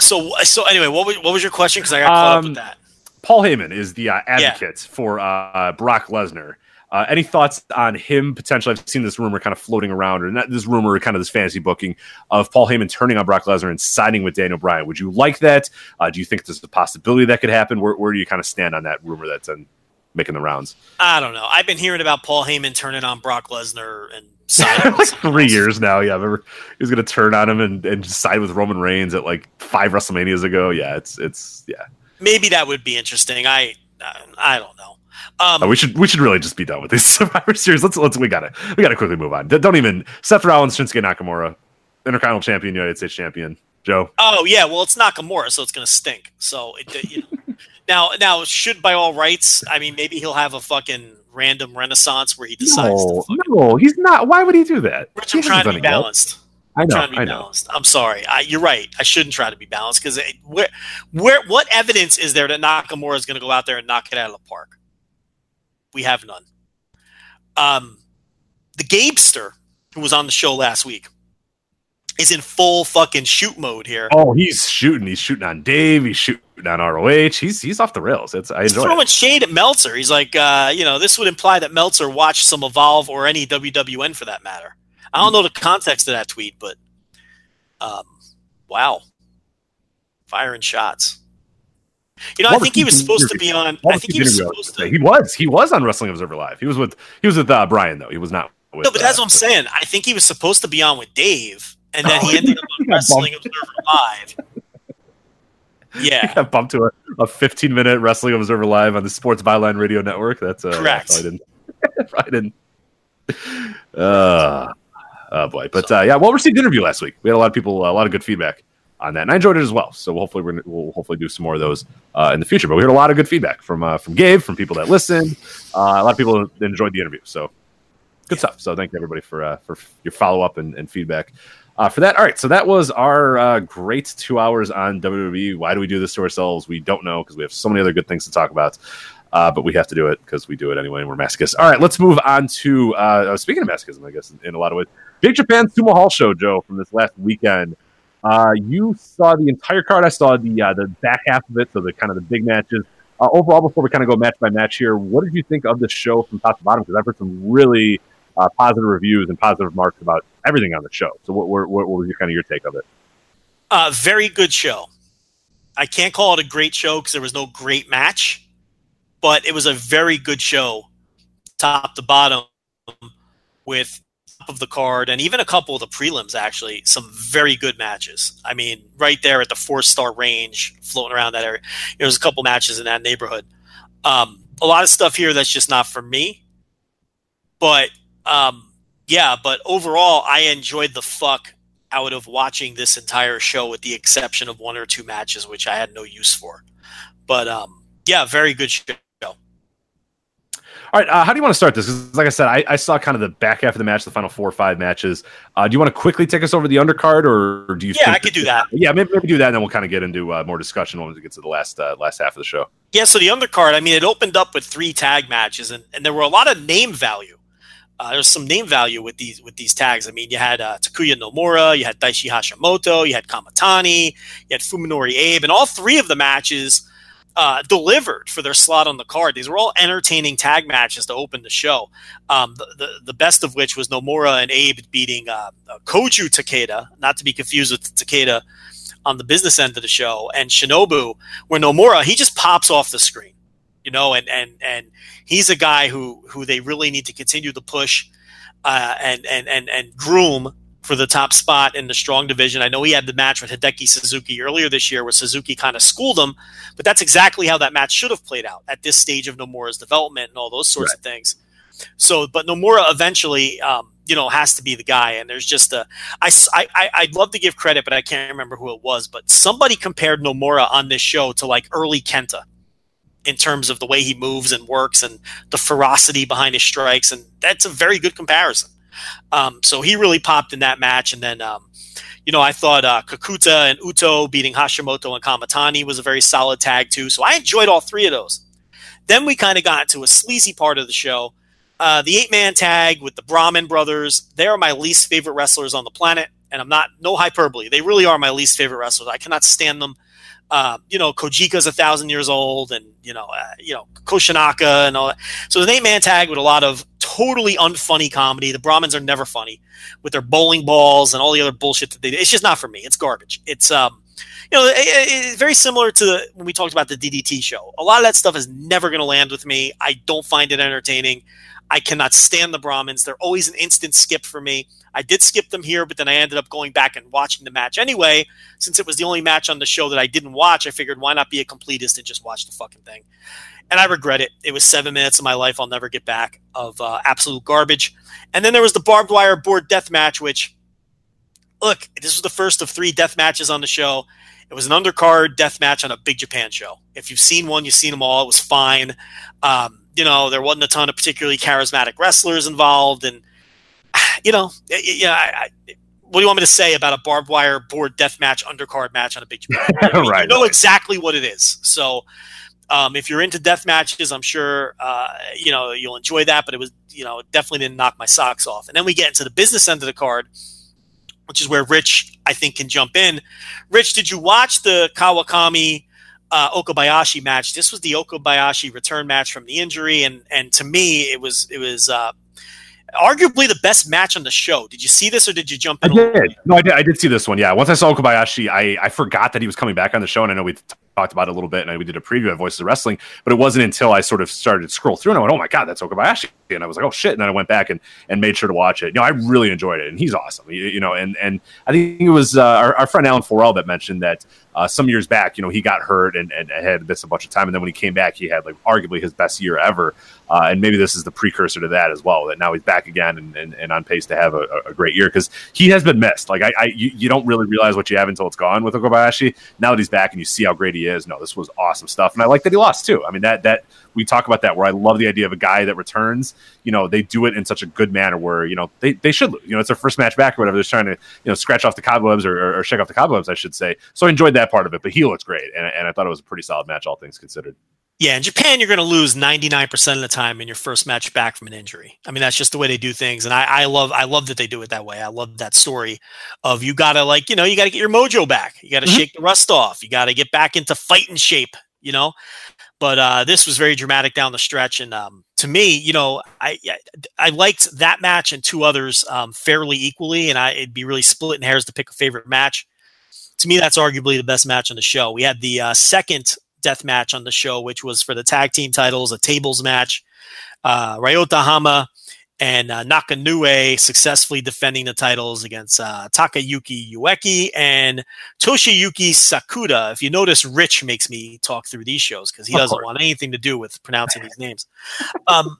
So, so anyway, what was, what was your question? Because I got caught up
Um,
with that.
Paul Heyman is the uh, advocate for uh, Brock Lesnar. Uh, any thoughts on him potentially? I've seen this rumor kind of floating around, or not this rumor, kind of this fantasy booking of Paul Heyman turning on Brock Lesnar and siding with Daniel Bryan. Would you like that? Uh, do you think there's a possibility that could happen? Where, where do you kind of stand on that rumor that's um, making the rounds?
I don't know. I've been hearing about Paul Heyman turning on Brock Lesnar and siding *laughs* with
like three
else.
years now. Yeah, I remember he was going to turn on him and, and side with Roman Reigns at like five WrestleManias ago. Yeah, it's it's yeah.
Maybe that would be interesting. I I don't know. Um,
Uh, we should we should really just be done with these *laughs* Survivor Series. Let's let's we gotta we gotta quickly move on. Don't even Seth Rollins, Shinsuke Nakamura, Intercontinental Champion, United States Champion, Joe.
oh yeah, well it's Nakamura, so it's going to stink. So it, you know. *laughs* now now should by all rights. I mean, maybe he'll have a fucking random renaissance where he decides.
No, no, he's not. Why would he do that?
Rich, I'm trying to be balanced.
I
I'm
know,
trying to be
I know.
balanced. I'm sorry. I, you're right. I shouldn't try to be balanced because where, where, what evidence is there that Nakamura is going to go out there and knock it out of the park? We have none. Um, the Gabester, who was on the show last week, is in full fucking shoot mode here.
Oh, he's shooting. He's shooting on Dave. He's shooting on ROH. He's he's off the rails. It's I enjoy He's
throwing
it.
shade at Meltzer. He's like, uh, you know, this would imply that Meltzer watched some Evolve or any WWN for that matter. I don't know the context of that tweet, but um, wow, firing shots. You know,
What
I think he was supposed to be on. I think
he
was supposed to.
He was. He was on Wrestling Observer Live. He was with he was with uh, Brian though. He was not. With,
No, but that's
uh,
what I'm saying. I think he was supposed to be on with Dave, and then
Oh,
he ended up on *laughs* Wrestling Observer Live. *laughs* Yeah,
got bumped to a, a 15 minute Wrestling Observer Live on the Sports Byline Radio Network. That's uh,
Correct.
I didn't. *laughs* I didn't. Uh, oh boy, but uh, yeah, well received interview last week. We had a lot of people, a lot of good feedback on that, and I enjoyed it as well. So hopefully gonna- we'll hopefully do some more of those uh, in the future. But we heard a lot of good feedback from uh, from Gabe, from people that listened. Uh, a lot of people enjoyed the interview. So good stuff. So thank you everybody for uh, for your follow up and, and feedback. Uh, for that, all right. So that was our uh, great two hours on WWE. Why do we do this to ourselves? We don't know because we have so many other good things to talk about. Uh, but we have to do it because we do it anyway, and we're masochists. All right, let's move on to uh, speaking of masochism, I guess in, in a lot of ways. Big Japan Sumo Hall show, Joe, from this last weekend. Uh, you saw the entire card. I saw the uh, the back half of it, so the kind of the big matches. Uh, overall, before we kind of go match by match here, what did you think of the show from top to bottom? Because I've heard some really uh, positive reviews and positive remarks about everything on the show. So, what, what, what was your kind of your take of it?
uh, very good show. I can't call it a great show because there was no great match, but it was a very good show, top to bottom, with of the card and even a couple of the prelims. Actually, some very good matches. I mean, right there at the four star range, floating around that area. There was a couple matches in that neighborhood. Um, a lot of stuff here that's just not for me, but um, yeah. But overall, I enjoyed the fuck out of watching this entire show with the exception of one or two matches which I had no use for. But um yeah, very good show.
All right, uh, how do you want to start this? 'Cause like I said, I, I saw kind of the back half of the match, the final four or five matches. Uh, do you want to quickly take us over the undercard, or do you?
Yeah, I could do that.
Yeah, maybe, maybe do that, and then we'll kind of get into uh, more discussion when we get to the last uh, last half of the show.
Yeah, so the undercard, I mean, it opened up with three tag matches and, and there were a lot of name value. Uh, there's some name value with these with these tags. I mean, you had uh, Takuya Nomura, you had Daichi Hashimoto, you had Kamitani, you had Fuminori Abe, and all three of the matches uh, delivered for their slot on the card. These were all entertaining tag matches to open the show. Um, the, the the best of which was Nomura and Abe beating uh, uh, Koju Takeda, not to be confused with Takeda on the business end of the show, and Shinobu, where Nomura he just pops off the screen. you know, and and and he's a guy who who they really need to continue to push uh, and and and and groom for the top spot in the strong division. I know he had the match with Hideki Suzuki earlier this year where Suzuki kind of schooled him, but that's exactly how that match should have played out at this stage of Nomura's development and all those sorts right. of things. So, but Nomura eventually, um, you know, has to be the guy. And there's just a, I, I, I'd love to give credit, but I can't remember who it was. But somebody compared Nomura on this show to like early Kenta in terms of the way he moves and works and the ferocity behind his strikes. And that's a very good comparison. Um, so he really popped in that match. And then, um, you know, I thought uh, Kakuta and Uto beating Hashimoto and Kamitani was a very solid tag too. So I enjoyed all three of those. Then we kind of got into a sleazy part of the show. Uh, the eight man tag with the Brahman brothers. They are my least favorite wrestlers on the planet. And I'm not, no hyperbole. They really are my least favorite wrestlers. I cannot stand them. Uh, you know, Kojika's a thousand years old, and you know, uh, you know, Koshinaka and all that. So the eight man tag with a lot of totally unfunny comedy. The Brahmins are never funny with their bowling balls and all the other bullshit that they do. It's just not for me. It's garbage. It's um, you know, it, very similar to when we talked about the DDT show. A lot of that stuff is never going to land with me. I don't find it entertaining. I cannot stand the Brahmins. They're always an instant skip for me. I did skip them here, but then I ended up going back and watching the match anyway. Since it was the only match on the show that I didn't watch, I figured why not be a completist and just watch the fucking thing and I regret it. It was seven minutes of my life I'll never get back of uh, absolute garbage. And then there was the barbed wire board death match, which, look, this was the first of three death matches on the show. It was an undercard death match on a Big Japan show. If you've seen one, you've seen them all. It was fine. Um, you know, there wasn't a ton of particularly charismatic wrestlers involved, and you know, yeah. I, I, what do you want me to say about a barbed wire board death match undercard match on a Big Japan? *laughs* I mean, right. You know exactly what it is. So um, if you're into death matches, I'm sure uh, you know you'll enjoy that. But it was you know definitely didn't knock my socks off. And then we get into the business end of the card, which is where Rich I think can jump in. Rich, did you watch the Kawakami uh, Okabayashi match? This was the Okabayashi return match from the injury, and and to me it was it was. Uh, arguably the best match on the show. Did you see this or did you jump in?
I did. No, I did. I did see this one. Yeah. Once I saw Okabayashi, I, I forgot that he was coming back on the show. And I know we talked about it a little bit, and we did a preview of Voices of Wrestling. But it wasn't until I sort of started to scroll through, and I went, "Oh my god, that's Okabayashi!" And I was like, "Oh shit!" And then I went back and, and made sure to watch it. You know, I really enjoyed it, and he's awesome. You, you know, and and I think it was uh, our, our, friend Alan Forel that mentioned that uh, some years back, you know, he got hurt and, and had missed a bunch of time, and then when he came back, he had like arguably his best year ever. Uh, and maybe this is the precursor to that as well. That now he's back again and, and, and on pace to have a, a great year because he has been missed. Like I, I you, you, don't really realize what you have until it's gone with Okabayashi. Now that he's back and you see how great he is, no, this was awesome stuff. And I like that he lost too. I mean that that we talk about that where I love the idea of a guy that returns. You know, they do it in such a good manner where you know they, they should lose. You know, it's their first match back or whatever. They're trying to you know scratch off the cobwebs or, or, or shake off the cobwebs, I should say. So I enjoyed that part of it. But he looks great, and, and I thought it was a pretty solid match, all things considered.
Yeah, in Japan, you're going to lose 99% of the time in your first match back from an injury. I mean, that's just the way they do things, and I, I love, I love that they do it that way. I love that story of you got to like, you know, you got to get your mojo back. You got to mm-hmm. shake the rust off. You got to get back into fighting shape. You know, but uh, this was very dramatic down the stretch, and um, to me, you know, I I liked that match and two others um, fairly equally, and I, it'd be really splitting hairs to pick a favorite match. To me, that's arguably the best match on the show. We had the uh, second death match on the show, which was for the tag team titles, a tables match. Uh, Ryota Hama and uh, Nakanoue successfully defending the titles against uh, Takayuki Ueki and Toshiyuki Sakuda. If you notice, Rich makes me talk through these shows because he doesn't want anything to do with pronouncing these names. Um,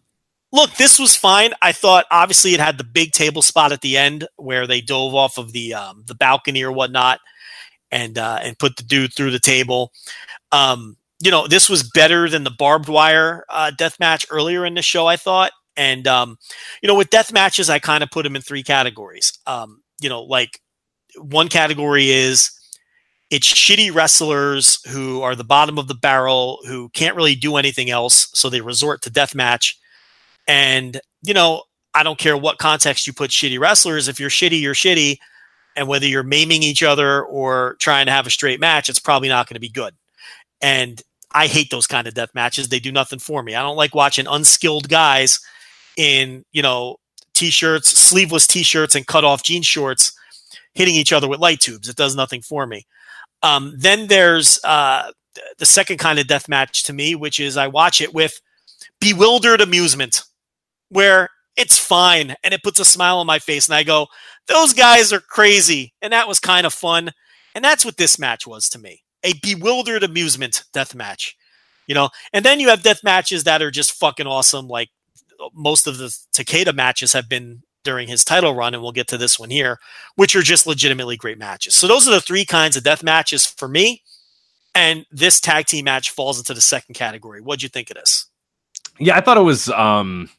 look, this was fine. I thought obviously it had the big table spot at the end where they dove off of the um, the balcony or whatnot and uh, and put the dude through the table. Um, you know, this was better than the barbed wire uh, death match earlier in the show. I thought, and um, you know, with death matches, I kind of put them in three categories. Um, you know, like one category is it's shitty wrestlers who are the bottom of the barrel who can't really do anything else, so they resort to death match. And you know, I don't care what context you put shitty wrestlers. If you're shitty, you're shitty. And whether you're maiming each other or trying to have a straight match, it's probably not going to be good. And I hate those kind of death matches. They do nothing for me. I don't like watching unskilled guys in, you know, t-shirts, sleeveless t-shirts and cut off jean shorts hitting each other with light tubes. It does nothing for me. Um, then there's, uh, the second kind of death match to me, which is I watch it with bewildered amusement, where it's fine and it puts a smile on my face, and I go, "Those guys are crazy," and that was kind of fun, and that's what this match was to me a bewildered amusement death match. You know, and then you have death matches that are just fucking awesome. Like most of the Takeda matches have been during his title run, and we'll get to this one here, which are just legitimately great matches. So those are the three kinds of death matches for me. And this tag team match falls into the second category. What'd you think of this?
Yeah, I thought it was. um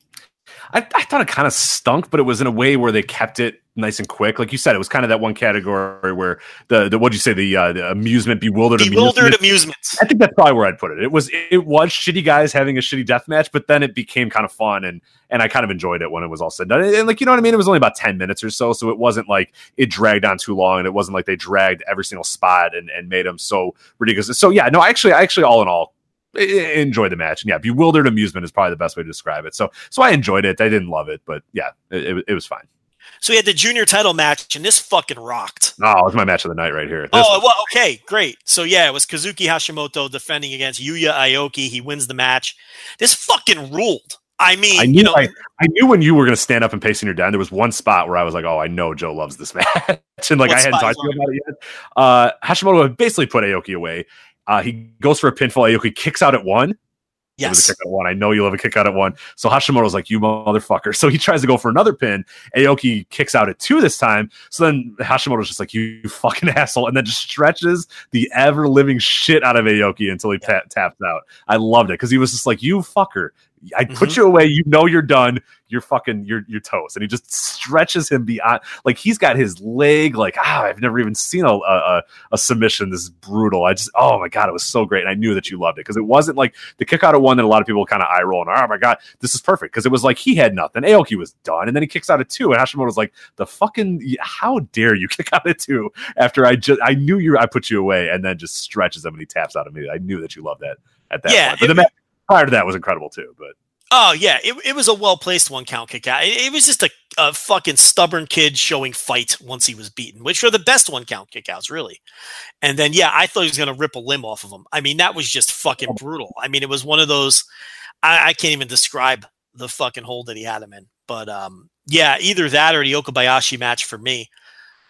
I, I thought it kind of stunk, but it was in a way where they kept it nice and quick. Like you said, it was kind of that one category where the, the what'd you say the, uh, the amusement, bewildered,
bewildered
amusement.
amusement.
I think that's probably where I'd put it. It was it was shitty guys having a shitty death match, but then it became kind of fun and and I kind of enjoyed it when it was all said and done. And, like you know what I mean, it was only about ten minutes or so, so it wasn't like it dragged on too long, and it wasn't like they dragged every single spot and and made them so ridiculous. So yeah, no, actually, actually, all in all, enjoy the match and yeah bewildered amusement is probably the best way to describe it. So so i enjoyed it. I didn't love it but yeah it, it, was fine.
So we had the junior title match and this fucking rocked.
Oh it was my match of the night right here. This
oh well okay great. So yeah it was kazuki hashimoto defending against yuya aoki. He wins the match. This fucking ruled. I mean,
I knew,
you know,
I, I, knew when you were going to stand up and pace in your down. There was one spot where I was like, "Oh, I know Joe loves this *laughs* match," and like I hadn't talked to you about it yet. Uh, Hashimoto basically put Aoki away, uh, he goes for a pinfall. Aoki kicks out at one.
Yes.
A kick out at one. I know you love a kick out at one. So Hashimoto's like, you motherfucker. So he tries to go for another pin. Aoki kicks out at two this time. So then Hashimoto's just like, you, fucking *laughs* asshole. And then just stretches the ever living shit out of Aoki until he yeah. taps out. I loved it because he was just like, you fucker. I put mm-hmm. you away. You know you're done. You're fucking you're you're toast. And he just stretches him beyond. Like he's got his leg. Like ah, I've never even seen a, a a submission this brutal. I just oh my god, it was so great. And I knew that you loved it because it wasn't like the kick out of one that a lot of people kind of eye roll and oh my god, this is perfect because it was like he had nothing. Aoki was done, and then he kicks out of two, and Hashimoto was like the fucking how dare you *laughs* kick out of two after I just I knew you I put you away, and then just stretches him and he taps out of me. I knew that you loved that at that
yeah,
point. But the match prior to that was incredible too. But
Oh yeah, it, it was a well placed one count kick out. It, it was just a, a, fucking stubborn kid showing fight once he was beaten, which were the best one count kickouts, really. And then yeah, I thought he was gonna rip a limb off of him. I mean, that was just fucking brutal. I mean, it was one of those I, I can't even describe the fucking hole that he had him in. But um, yeah, either that or the Okabayashi match for me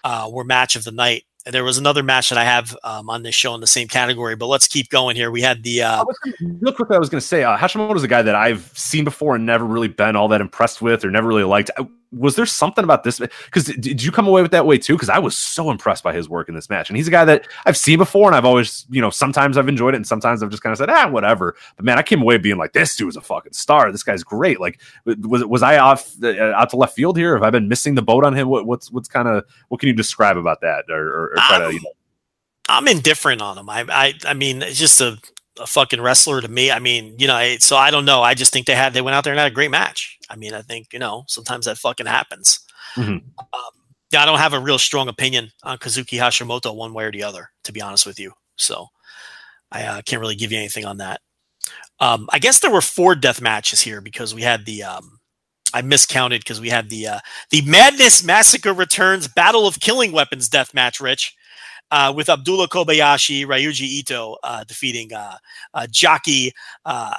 uh, were match of the night there was another match that I have um, on this show in the same category, but let's keep going here. We had the uh,
real quickly. I was going to say uh, Hashimoto is a guy that I've seen before and never really been all that impressed with, or never really liked was there something about this? Because did you come away with that way too? Because I was so impressed by his work in this match, and he's a guy that I've seen before, and I've always, you know, sometimes I've enjoyed it, and sometimes I've just kind of said, ah, whatever. But man, I came away being like, this dude is a fucking star. This guy's great. Like, was was I off uh, out to left field here? Have I been missing the boat on him? What, what's what's kind of what can you describe about that, or, or, or try to, you know?
I'm indifferent on him. I, I, I mean, it's just a a fucking wrestler to me. I mean, you know, so I don't know. I just think they had they went out there and had a great match. I mean, I think you know sometimes that fucking happens. Mm-hmm. Um, yeah, I don't have a real strong opinion on Kazuki Hashimoto one way or the other, to be honest with you. So I uh, can't really give you anything on that. Um, I guess there were four death matches here because we had the um, I miscounted because we had the uh, the Madness Massacre Returns Battle of Killing Weapons death match, Rich uh, with Abdullah Kobayashi, Ryuji Ito uh, defeating uh, uh Jaki uh,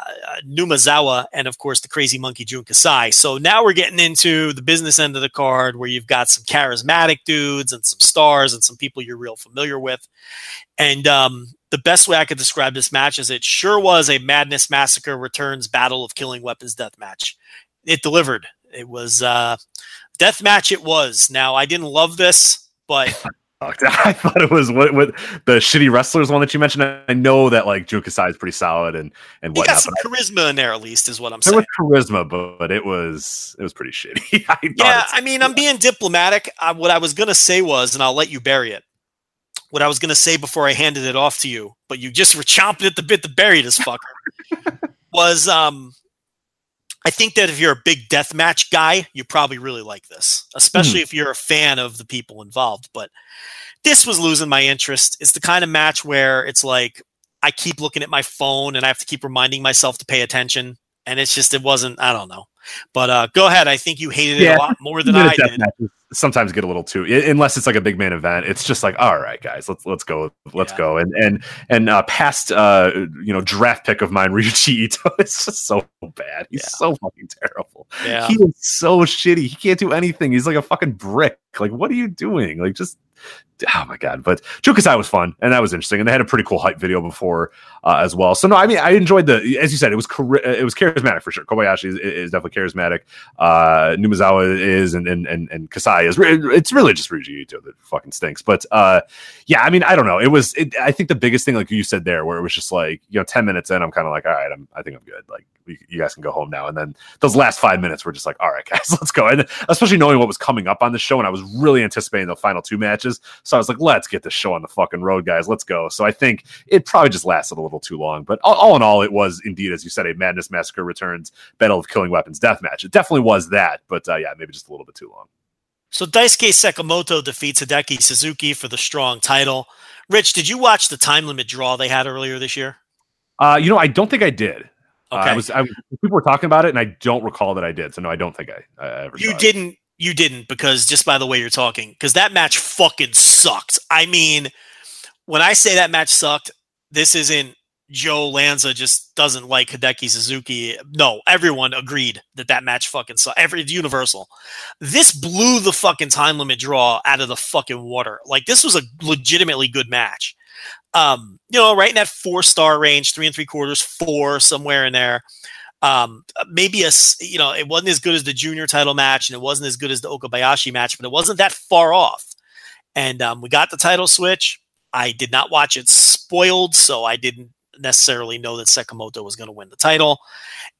Numazawa, and of course the crazy monkey Jun Kasai. So now we're getting into the business end of the card where you've got some charismatic dudes and some stars and some people you're real familiar with. And um, the best way I could describe this match is it sure was a Madness Massacre Returns Battle of Killing Weapons death match. It delivered. It was uh, death match. It was. Now I didn't love this, but *laughs* *laughs*
I thought it was what, what the shitty wrestlers one that you mentioned. I know that like Jun Kasai is pretty solid and and
what got some charisma in there at least is what I'm
there
saying.
There was charisma, but, but, it was it was pretty shitty. *laughs*
I yeah, I mean, I'm being diplomatic. I, what I was gonna say was, and I'll let you bury it. What I was gonna say before I handed it off to you, but you just were chomping at the bit to bury this fucker. was um I think that if you're a big death match guy, you probably really like this, especially mm. if you're a fan of the people involved. But this was losing my interest. It's the kind of match where it's like I keep looking at my phone and I have to keep reminding myself to pay attention. And it's just, it wasn't, I don't know. But uh, go ahead. I think you hated it
Yeah,
a lot more than *laughs* I did.
sometimes get a little too unless it's like a big main event it's just like all right guys let's let's go let's
Yeah.
go and and and uh past uh you know draft pick of mine *laughs* Ryuji Ito is just so bad he's
Yeah.
so fucking terrible
Yeah.
he is so shitty he can't do anything he's like a fucking brick like what are you doing like just oh my god. But Jun Kasai was fun and that was interesting and they had a pretty cool hype video before uh, as well. So no I mean I enjoyed the as you said it was it was charismatic for sure. Kobayashi is, is definitely charismatic. Uh Numazawa is and and and, and Kasai is it's really just Ryuji Ito that fucking stinks. But uh yeah I mean I don't know. It was it, I think the biggest thing like you said there where it was just like you know 10 minutes in I'm kind of like all right I'm I think I'm good. Like you guys can go home now. And then those last five minutes were just like all right guys *laughs* let's go. And especially knowing what was coming up on the show and I was really anticipating the final two matches so I was like let's get this show on the fucking road guys let's go so I think it probably just lasted a little too long but all, all in all it was indeed as you said a Madness Massacre returns Battle of Killing Weapons death match it definitely was that but uh, yeah maybe just a little bit too long
So Daisuke Sekimoto defeats Hideki Suzuki for the strong title. Rich, did you watch the time limit draw they had earlier this year?
uh, you know I don't think I did Uh,
Okay.
I was I, people were talking about it and I don't recall that I did so no I don't think I, I ever
You
saw it.
You didn't because just by the way you're talking, because that match fucking sucked. I mean, when I say that match sucked, this isn't Joe Lanza just doesn't like Hideki Suzuki. No, everyone agreed that that match fucking sucked. Every universal. This blew the fucking time limit draw out of the fucking water. Like this was a legitimately good match. Um, you know, right in that four star range, three and three quarters, four somewhere in there um maybe a you know it wasn't as good as the junior title match and it wasn't as good as the okabayashi match but it wasn't that far off and um, we got the title switch i did not watch it spoiled so i didn't necessarily know that sekimoto was going to win the title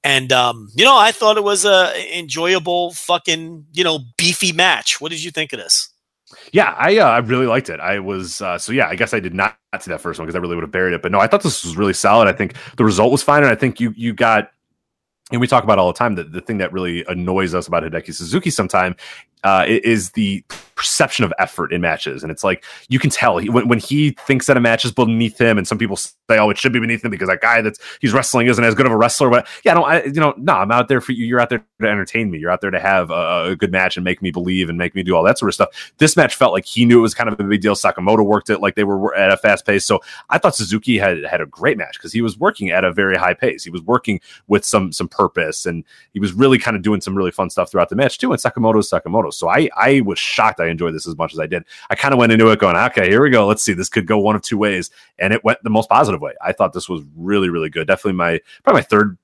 and um you know i thought it was a enjoyable fucking you know beefy match what did you think of this
Yeah, I uh, I really liked it. I was uh, so yeah. I guess I did not see that first one because I really would have buried it. But no, I thought this was really solid. I think the result was fine, and I think you you got. And we talk about all the time that the thing that really annoys us about Hideki Suzuki sometime uh, is the perception of effort in matches, and it's like you can tell he, when when he thinks that a match is beneath him, and some people say, "Oh, it should be beneath him because that guy that's he's wrestling isn't as good of a wrestler." But yeah, no, I you know, no, I'm out there for you. You're out there to entertain me. You're out there to have a, a good match and make me believe and make me do all that sort of stuff this match felt like he knew it was kind of a big deal. Sekimoto worked it like they were at a fast pace. So I thought Suzuki had had a great match because he was working at a very high pace. He was working with some some purpose and he was really kind of doing some really fun stuff throughout the match too. And Sekimoto's Sekimoto Sekimoto. So I I was shocked I enjoyed this as much as I did. I kind of went into it going, okay, here we go. Let's see. This could go one of two ways. And it went the most positive way. I thought this was really, really good. Definitely my probably my third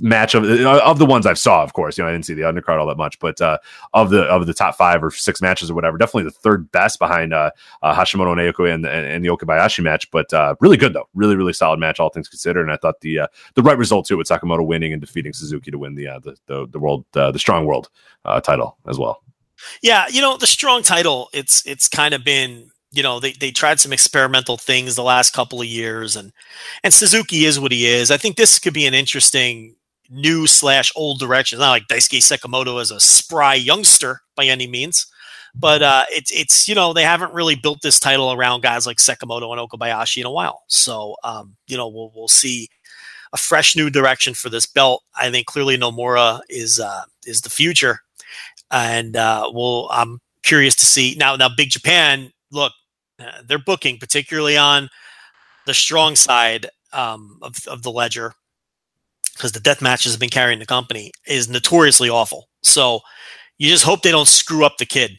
match of of the ones I've saw, of course. You know, I didn't see the undercard all that much, but uh, of the of the top five or six matches or whatever, definitely the third best behind uh, uh, Hashimoto and and, and, the Okabayashi match. But uh, really good though, really really solid match, all things considered. And I thought the uh, the right result too with Sekimoto winning and defeating Suzuki to win the uh, the, the the world uh, the strong world uh, title as well.
Yeah, you know, the strong title, it's it's kind of been, you know, they, they tried some experimental things the last couple of years and and Suzuki is what he is. I think this could be an interesting new slash old direction. Not like Daisuke Sekimoto as a spry youngster by any means. But uh, it's it's you know they haven't really built this title around guys like Sekimoto and Okabayashi in a while, so um, you know we'll we'll see a fresh new direction for this belt. I think clearly Nomura is uh, is the future, and uh, we'll I'm curious to see now. Now, Big Japan, look, uh, they're booking particularly on the strong side um, of of the ledger because the death matches have been carrying the company is notoriously awful. So you just hope they don't screw up the kid,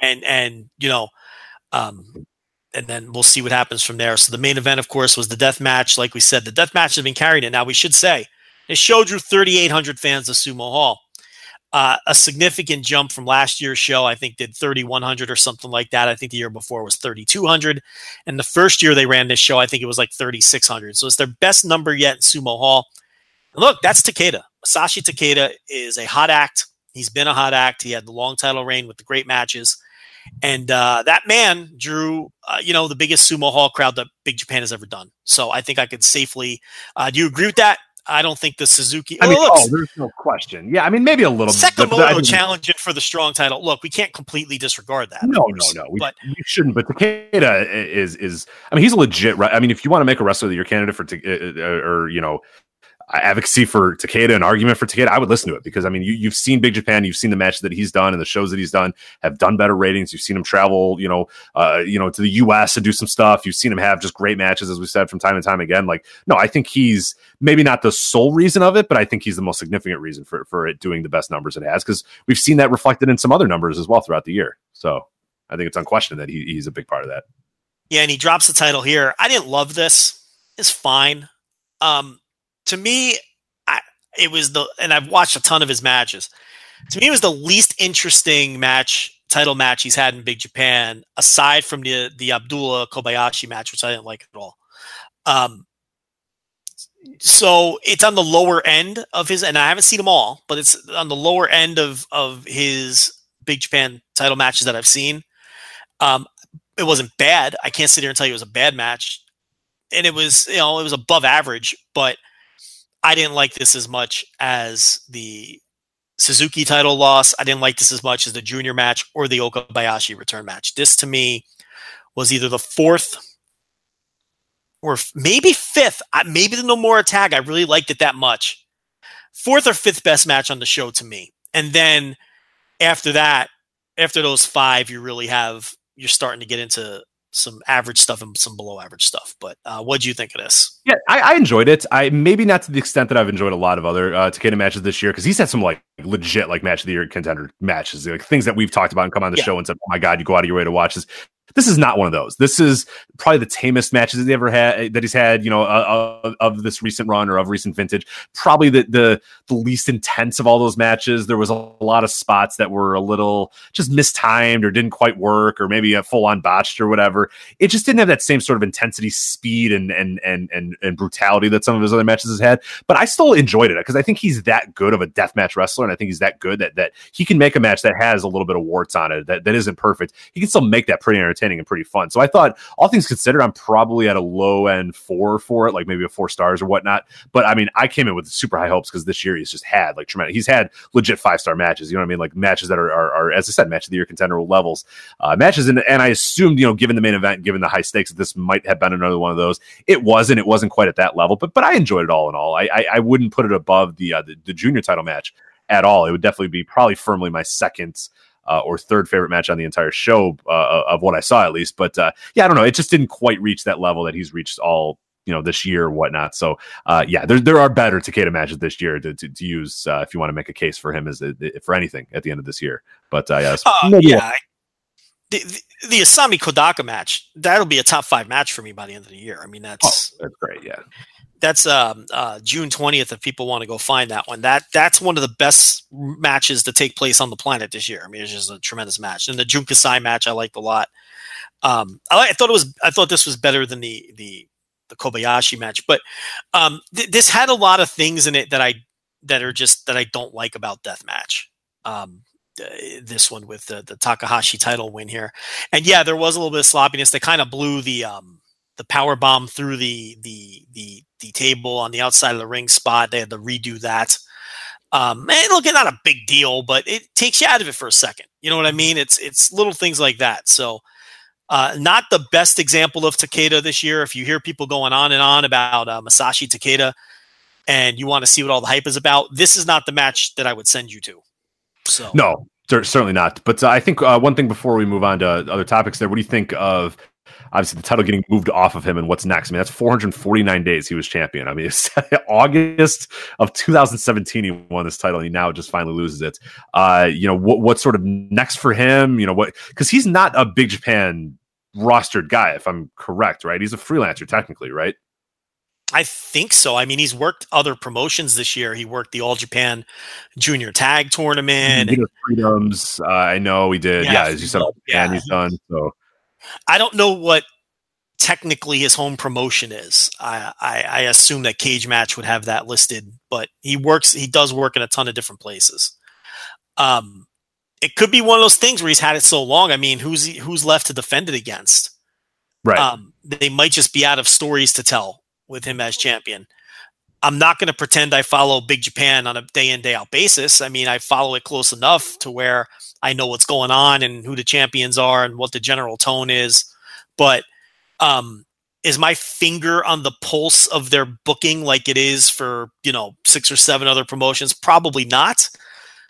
and and you know. Um, and then we'll see what happens from there. So the main event, of course, was the death match. Like we said, the death match has been carrying it. Now we should say it showed drew 3,800 fans to Sumo Hall. Uh, a significant jump from last year's show. I think did 3,100 or something like that. I think the year before was 3,200, and the first year they ran this show, I think it was like 3,600. So it's their best number yet in Sumo Hall. And look, that's Takeda. Masashi Takeda is a hot act. He's been a hot act. He had the long title reign with the great matches. And uh, that man drew, uh, you know, the biggest sumo hall crowd that Big Japan has ever done. So I think I could safely. Uh, do you agree with that? I don't think the Suzuki.
I mean,
oh, look,
oh, there's no question. Yeah, I mean, maybe a little bit.
Sekimoto
think-
challenging for the strong title. Look, we can't completely disregard that.
No, no,
course,
no. We,
But
you shouldn't. But Takeda is is. I mean, he's a legit. Right. I mean, if you want to make a wrestler that you're candidate for, uh, uh, or you know, advocacy for Takeda, an argument for Takeda, I would listen to it because I mean, you, you've seen Big Japan, you've seen the matches that he's done and the shows that he's done have done better ratings. You've seen him travel, you know, uh, you know, to the U.S. to do some stuff. You've seen him have just great matches, as we said from time and time again. Like, no, I think he's maybe not the sole reason of it, but I think he's the most significant reason for for it doing the best numbers it has because we've seen that reflected in some other numbers as well throughout the year. So I think it's unquestioned that he, he's a big part of that.
Yeah, and he drops the title here. I didn't love this. It's fine. Um, to me, I, it was the, and I've watched a ton of his matches. To me, it was the least interesting match, title match he's had in Big Japan, aside from the the Abdullah Kobayashi match, which I didn't like at all. Um, so it's on the lower end of his, and I haven't seen them all, but it's on the lower end of of his Big Japan title matches that I've seen. Um, it wasn't bad. I can't sit here and tell you it was a bad match, and it was you know it was above average, but I didn't like this as much as the Suzuki title loss. I didn't like this as much as the junior match or the Okabayashi return match. This to me was either the fourth or maybe fifth. Maybe the Nomura tag. I really liked it that much. Fourth or fifth best match on the show to me. And then after that, after those five, you really have you're starting to get into some average stuff and some below average stuff. But uh, what do you think of this?
Yeah, I, I, enjoyed it. I maybe not to the extent that I've enjoyed a lot of other uh, Takeda matches this year because he's had some like legit like match of the year contender matches, like things that we've talked about and come on the yeah. show and said, "Oh my god, you go out of your way to watch this." This is not one of those. This is probably the tamest matches that he ever had that he's had, you know, uh, of, of, this recent run or of recent vintage. Probably the, the the least intense of all those matches. There was a, a lot of spots that were a little just mistimed or didn't quite work, or maybe a full on botched or whatever. It just didn't have that same sort of intensity, speed, and and and and, and brutality that some of his other matches has had. But I still enjoyed it because I think he's that good of a deathmatch wrestler, and I think he's that good that that he can make a match that has a little bit of warts on it that, that isn't perfect. He can still make that pretty entertaining entertaining and pretty fun. So I thought, all things considered, I'm probably at a low end four for it, like maybe a four stars or whatnot. But I mean, I came in with super high hopes because this year he's just had like tremendous. He's had legit five star matches. You know what I mean? Like matches that are, are, are as I said, match of the year contender levels, uh, matches. And, and I assumed, you know, given the main event, given the high stakes, that this might have been another one of those. It wasn't. It wasn't quite at that level, but but I enjoyed it all in all. I I, I wouldn't put it above the, uh, the the junior title match at all. It would definitely be probably firmly my second uh, or third favorite match on the entire show uh, of what I saw at least. But uh, yeah, I don't know. It just didn't quite reach that level that he's reached all you know this year or whatnot. So uh, yeah, there there are better Takeda matches this year to, to, to use uh, if you want to make a case for him as a, for anything at the end of this year. But uh, yeah,
uh, yeah. The, the, the Isami Kodaka match that'll be a top five match for me by the end of the year. I mean that's
oh, that's great. Yeah,
that's um, uh, June twentieth. If people want to go find that one, that that's one of the best matches to take place on the planet this year. I mean, it's just a tremendous match. And the Jun Kasai match, I liked a lot. Um, I, I, thought it was. I thought this was better than the the the Kobayashi match, but um, th- this had a lot of things in it that I that are just that I don't like about deathmatch. Um, this one with the, the Takahashi title win here, and yeah, there was a little bit of sloppiness. They kind of blew the um, the power bomb through the the the the table on the outside of the ring spot. They had to redo that. Um, and look, it's not a big deal, but it takes you out of it for a second. You know what I mean? It's it's little things like that. So, uh, not the best example of Takeda this year. If you hear people going on and on about uh, Masashi Takeda, and you want to see what all the hype is about, this is not the match that I would send you to. So
no, certainly not. But uh, I think uh, one thing before we move on to other topics, there, what do you think of obviously the title getting moved off of him and what's next. I mean, that's 449 days he was champion. I mean, *laughs* it's August of 2017 he won this title and he now just finally loses it. Uh, you know, what what's sort of next for him? You know, what because he's not a big Japan rostered guy, if I'm correct, right? He's a freelancer technically, right?
I think so. I mean, he's worked other promotions this year. He worked the All Japan Junior Tag Tournament.
He freedoms. Uh, I know he did. Yeah, yeah as you said, yeah. he's done. So
I don't know what technically his home promotion is. I, I, I assume that Cage Match would have that listed, but he works. He does work in a ton of different places. Um, it could be one of those things where he's had it so long. I mean, who's he, who's left to defend it against?
Right.
Um, they might just be out of stories to tell with him as champion. I'm not going to pretend I follow Big Japan on a day in day out basis. I mean, I follow it close enough to where I know what's going on and who the champions are and what the general tone is. But um, is my finger on the pulse of their booking like it is for you know six or seven other promotions? Probably not.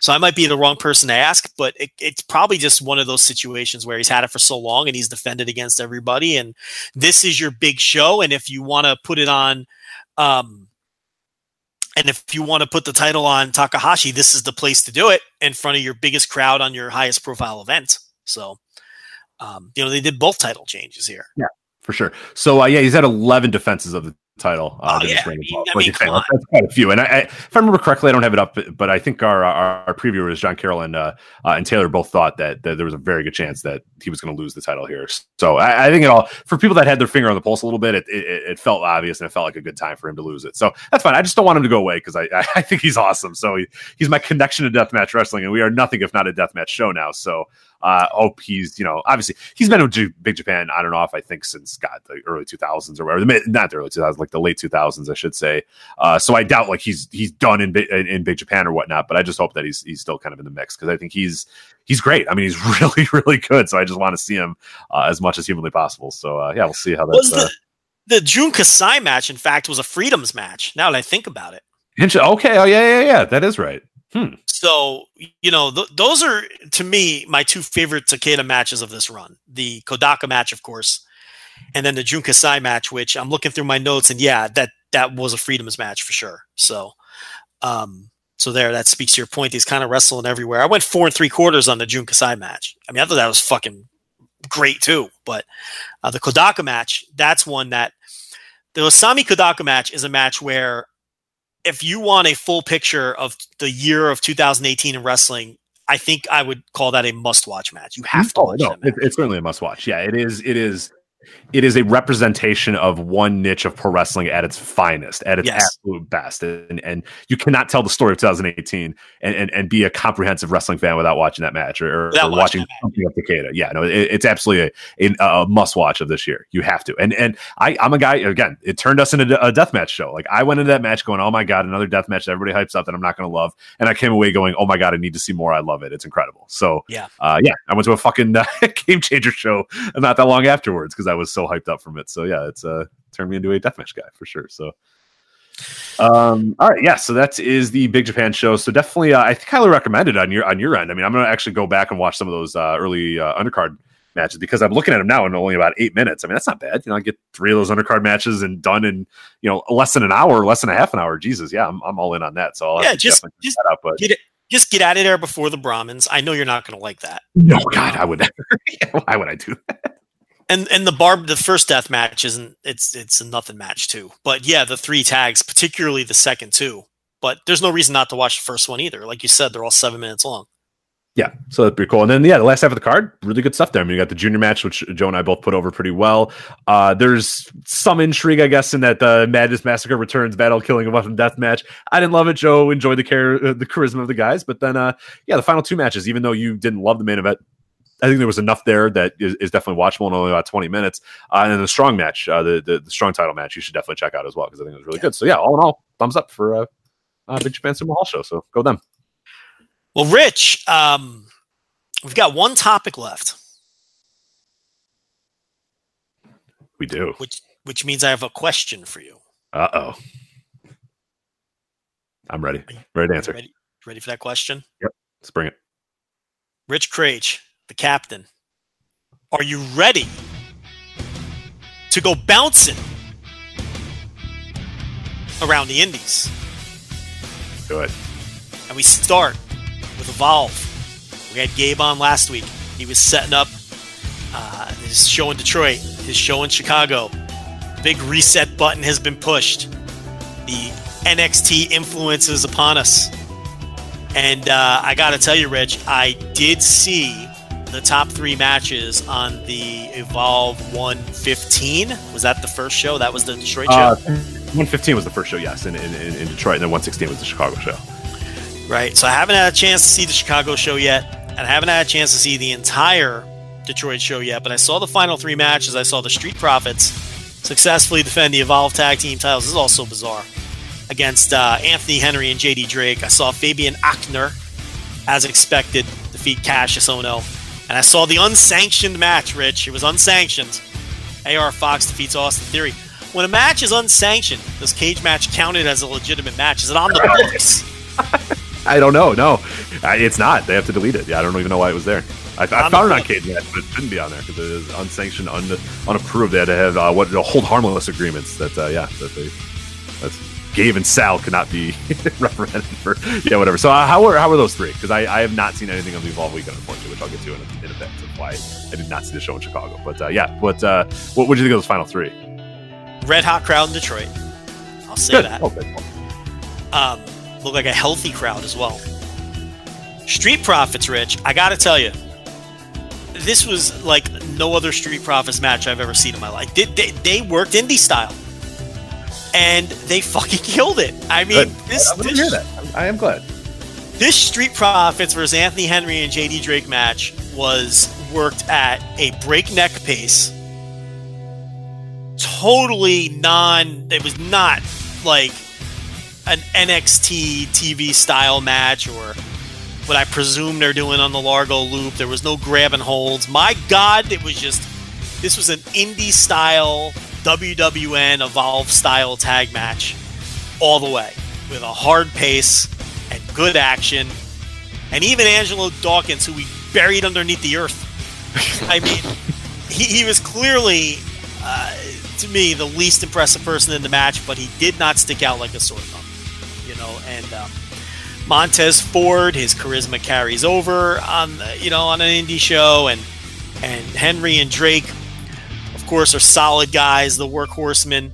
So I might be the wrong person to ask, but it, it's probably just one of those situations where he's had it for so long and he's defended against everybody, and this is your big show. And if you want to put it on, um, and if you want to put the title on Takahashi, this is the place to do it in front of your biggest crowd on your highest profile event. So, um, you know, they did both title changes here.
Yeah, for sure. So, uh, yeah, he's had 11 defenses of the title. Uh,
Oh, yeah. I mean-. I mean,
you say,
come on.
that's quite a few. And I, I, if I remember correctly, I don't have it up, but I think our our, our previewer was John Carroll and uh, uh, and Taylor both thought that, that there was a very good chance that he was going to lose the title here. So I, I think it all for people that had their finger on the pulse a little bit, it, it, it felt obvious and it felt like a good time for him to lose it. So that's fine. I just don't want him to go away because I, I *laughs* I think he's awesome. So he, he's my connection to deathmatch wrestling, and we are nothing if not a deathmatch show now. So uh, hope he's you know obviously he's been with J- Big Japan on and off I think since God the early 2000s or whatever the not the early 2000s like the late 2000s I should say. Uh, so I doubt like he's he's done in, in in Big Japan or whatnot, but I just hope that he's he's still kind of in the mix because I think he's he's great. I mean he's *laughs* really really good. So I just want to see him uh, as much as humanly possible. So uh, yeah, we'll see how that's. Uh,
the the Jun Kasai match, in fact, was a freedoms match. Now that I think about it.
Okay, oh yeah, yeah, yeah, that is right. Hmm.
So, you know, th- those are to me my two favorite Takeda matches of this run. The Kodaka match, of course, and then the Jun Kasai match, which I'm looking through my notes, and yeah, that that was a freedoms match for sure. So, um, so there, that speaks to your point. He's kind of wrestling everywhere. I went four and three quarters on the Jun Kasai match. I mean, I thought that was fucking great too. But uh, the Kodaka match, that's one that the Isami Kodaka match is a match where if you want a full picture of the year of 2018 in wrestling, I think I would call that a must-watch match. You have to
Oh,
watch
no, it, it's certainly a must watch. Yeah, it is. It is. It is a representation of one niche of pro wrestling at its finest, at its
Yes.
absolute best, and and you cannot tell the story of 2018 and, and, and be a comprehensive wrestling fan without watching that match or, or,
watching
watching
that match.
something of Takeda. Yeah, no, it, it's absolutely a, a, a must watch of this year. You have to. And and I I'm a guy again. It turned us into a death match show. Like I went into that match going, oh my god, another death match that everybody hypes up that I'm not going to love, and I came away going, oh my god, I need to see more. I love it. It's incredible. So
Yeah.
uh, yeah, I went to a fucking uh, *laughs* game changer show not that long afterwards because I was so hyped up from it. So yeah, it's uh turned me into a deathmatch guy for sure. So um all right, yeah, so that is the Big Japan show. So definitely uh, I think highly recommended on your on your end. I mean, I'm gonna actually go back and watch some of those uh, early uh, undercard matches because I'm looking at them now in only about eight minutes. I mean, that's not bad. You know, I get three of those undercard matches and done in you know less than an hour, less than a half an hour. Jesus, yeah, I'm, I'm all in on that. So I'll
Yeah, just- just.
But
Get it, just get out of there before the Brahmins. I know you're not going to like that.
no, God, I would never. *laughs* Why would I do that?
And and the barb the first death match isn't it's it's a nothing match too. But yeah, the three tags, particularly the second two. But there's no reason not to watch the first one either. Like you said, they're all seven minutes long.
Yeah, so that'd be cool. And then yeah, the last half of the card, really good stuff there. I mean, you got the junior match, which Joe and I both put over pretty well. Uh, there's some intrigue, I guess, in that the Madness Massacre returns battle, killing a weapon death match. I didn't love it. Joe enjoyed the care, uh, the charisma of the guys, but then uh, yeah, the final two matches, even though you didn't love the main event. I think there was enough there that is, is definitely watchable in only about 20 minutes. Uh, and then the strong match, uh, the, the the strong title match, you should definitely check out as well because I think it was really good. So yeah, all in all, thumbs up for uh, uh, Big Japan Sumo Hall show. So go them.
Well, Rich, um, we've got one topic left,
We do.
which which means I have a question for you.
Uh oh. I'm ready. Ready to answer.
Ready, ready for that question? Yep.
Let's bring it.
Rich Craich, the captain, are you ready to go bouncing around the Indies?
Do it.
And we start with Evolve. We had Gabe on last week. He was setting up uh, his show in Detroit, his show in Chicago. Big reset button has been pushed. The NXT influence is upon us. And uh, I got to tell you, Rich, I did see the top three matches on the Evolve 115. Was that the first show? That was the Detroit show?
Uh, 115 was the first show, yes, in, in, in Detroit, and then 116 was the Chicago show.
Right. So I haven't had a chance to see the Chicago show yet, and I haven't had a chance to see the entire Detroit show yet. But I saw the final three matches. I saw the Street Profits successfully defend the Evolve Tag Team titles. This is also bizarre against uh, Anthony Henry and JD Drake. I saw Fabian Aichner, as expected, defeat Kassius Ohno, and I saw the unsanctioned match. Rich, it was unsanctioned. AR Fox defeats Austin Theory. When a match is unsanctioned, does cage match counted as a legitimate match? Is it on the books? *laughs*
I don't know. No, it's not. They have to delete it. Yeah, I don't even know why it was there. I, I found it on Cage Match, but it shouldn't be on there because it is unsanctioned, un, unapproved. They had to have uh, what hold harmless agreements. That uh, yeah, that they Gabe and Sal could not be *laughs* represented for yeah whatever. So uh, how were how were those three? Because I, I have not seen anything of the Evolve Weekend unfortunately, which I'll get to in a, in a bit. Of why I did not see the show in Chicago. But uh, yeah, but uh, what would you think of those final three?
Red hot crowd in Detroit. I'll say
Good.
that.
Okay.
Um, look like a healthy crowd as well. Street Profits, Rich. I got to tell you, this was like no other Street Profits match I've ever seen in my life. They, they, they worked indie style, and they fucking *laughs* killed it. I mean,
Good.
this
I'm
this,
hear that. I am glad.
this Street Profits versus Anthony Henry and JD Drake match was worked at a breakneck pace. Totally non. It was not like an NXT TV style match or what I presume they're doing on the Largo Loop. There was no grab and holds. My God, it was just. This was an indie style WWN Evolve style tag match all the way with a hard pace and good action. And even Angelo Dawkins, who we buried underneath the earth. *laughs* I mean, he, he was clearly, uh, to me, the least impressive person in the match, but he did not stick out like a sore thumb. You know, and um, Montez Ford, his charisma carries over on, the- you know, on an indie show, and and Henry and Drake, course, are solid guys, the workhorsemen.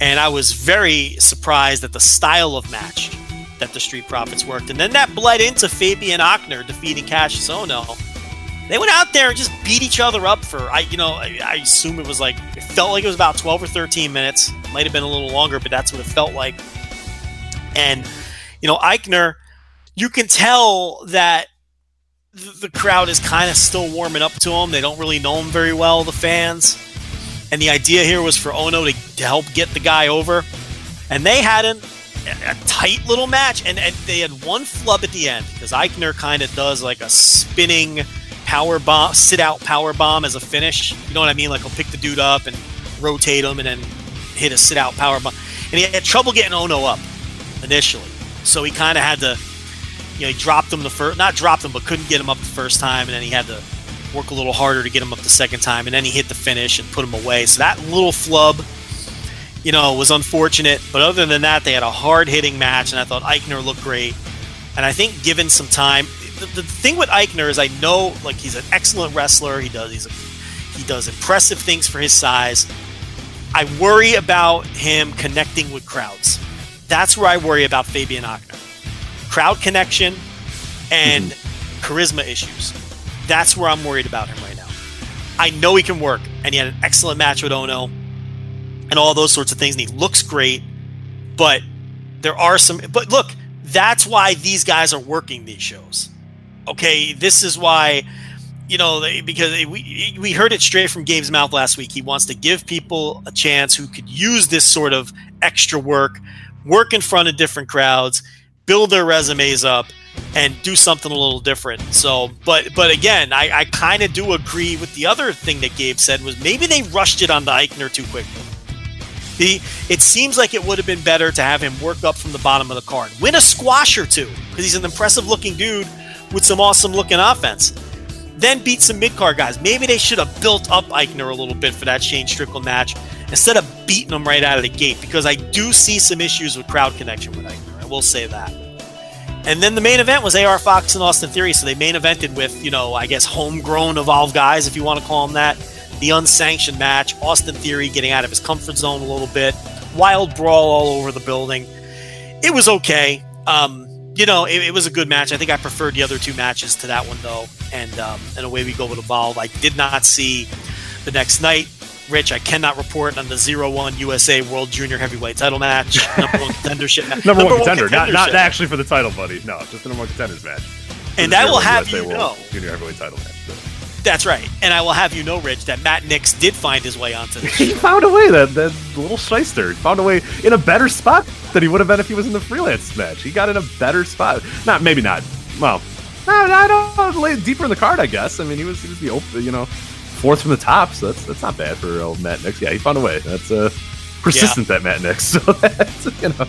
And I was very surprised at the style of match that the Street Profits worked. And then that bled into Fabian Aichner defeating Kassius Ohno. They went out there and just beat each other up for, I, you know, I, I assume it was like, it felt like it was about 12 or 13 minutes. Might have been a little longer, but that's what it felt like. And, you know, Aichner, you can tell that the crowd is kind of still warming up to him. They don't really know him very well, the fans. And the idea here was for Ohno to, to help get the guy over. And they had an, a tight little match, and, and they had one flub at the end because Aichner kind of does like a spinning power bomb, sit out power bomb as a finish. You know what I mean? Like he'll pick the dude up and rotate him and then hit a sit out power bomb. And he had trouble getting Ohno up initially. So he kind of had to, you know, he dropped him the first, not dropped him, but couldn't get him up the first time. And then he had to work a little harder to get him up the second time. And then he hit the finish and put him away. So that little flub, you know, was unfortunate. But other than that, they had a hard hitting match. And I thought Aichner looked great. And I think given some time, the, the thing with Aichner is I know like he's an excellent wrestler. He does he's a, he does impressive things for his size. I worry about him connecting with crowds. That's where I worry about Fabian Aichner. Crowd connection and mm-hmm. charisma issues. That's where I'm worried about him right now. I know he can work, and he had an excellent match with Ohno and all those sorts of things, and he looks great. But there are some. But look, that's why these guys are working these shows. Okay, this is why you know because we we heard it straight from Gabe's mouth last week. He wants to give people a chance who could use this sort of extra work, work in front of different crowds, build their resumes up, and do something a little different. So, but but again, I, I kind of do agree with the other thing that Gabe said was maybe they rushed it on the Aichner too quickly. The, it seems like it would have been better to have him work up from the bottom of the card, win a squash or two, because he's an impressive looking dude with some awesome looking offense. Then beat some mid card guys. Maybe they should have built up Aichner a little bit for that Shane Strickland match instead of beating him right out of the gate, because I do see some issues with crowd connection with Aichner. I will say that. And then the main event was AR Fox and Austin Theory. So they main evented with, you know, I guess homegrown Evolve guys, if you want to call them that. The unsanctioned match. Austin Theory getting out of his comfort zone a little bit. Wild brawl all over the building. It was okay. Um, you know, it, it was a good match. I think I preferred the other two matches to that one, though. And um, and away we go with Evolve. I did not see the next night. Rich, I cannot report on the 0-1 USA World Junior Heavyweight Title match. *laughs* Number one contendership match.
Number, one contender, not, not actually for the title, buddy. No, just the number one contenders match.
And
For
I will
0-1
have
USA
you
World
know,
junior heavyweight title match. So.
that's right. And I will have you know, Rich, that Matt Knicks did find his way onto this.
He found a way. That that little shyster he found a way in a better spot than he would have been if he was in the freelance match. He got in a better spot. Not maybe not. Well, I don't know. lay- Deeper in the card, I guess. I mean, he was he was the open, you know, fourth from the top, so that's that's not bad for old Matt Knicks. Yeah, he found a way. That's uh, persistent that Matt Knicks. *laughs* So that's you know.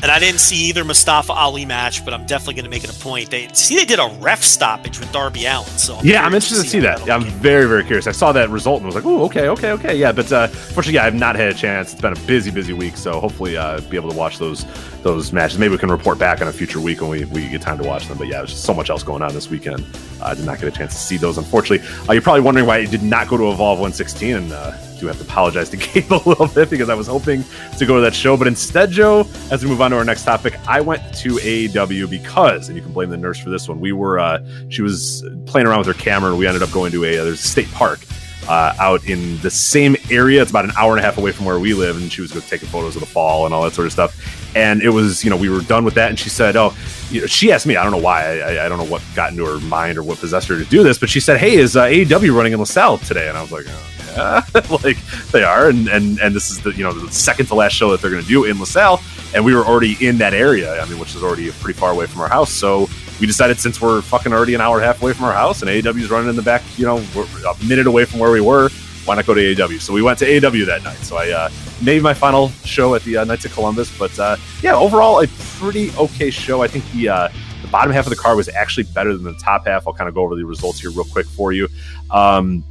And I didn't see either Mustafa Ali match, but I'm definitely going to make it a point. They see they did a ref stoppage with Darby Allin. So I'm
yeah, I'm interested to see that. Yeah, I'm very, very curious. I saw that result and was like, oh, okay, okay, okay, yeah. But uh, fortunately, yeah, I've not had a chance. It's been a busy, busy week, so hopefully, uh, be able to watch those those matches. Maybe we can report back on a future week when we, we get time to watch them. But yeah, there's just so much else going on this weekend. Uh, I did not get a chance to see those, unfortunately. Uh, you're probably wondering why I did not go to Evolve 116, and uh, do have to apologize to *laughs* Gabe a little bit because I was hoping to go to that show. But instead, Joe, as we move on to our next topic, I went to AAW because, and you can blame the nurse for this one. We were, uh, she was playing around with her camera, and we ended up going to a uh, there's a state park uh, out in the same area. It's about an hour and a half away from where we live, and she was take photos of the fall and all that sort of stuff. And it was, you know, we were done with that, and she said, "Oh, you know, she asked me. I don't know why. I, I don't know what got into her mind or what possessed her to do this, but she said, "Hey, is uh, AAW running in LaSalle today?" And I was like, oh, "Yeah, *laughs* like they are." And and and this is the you know the second to last show that they're going to do in LaSalle, and we were already in that area. I mean, which is already pretty far away from our house, so we decided since we're fucking already an hour and a half away from our house and AAW's running in the back, you know, a minute away from where we were. Why not go to AAW? So we went to AAW that night. So I uh, made my final show at the uh, Knights of Columbus. But uh, yeah, overall, a pretty okay show. I think the uh, the bottom half of the card was actually better than the top half. I'll kind of go over the results here real quick for you. Um,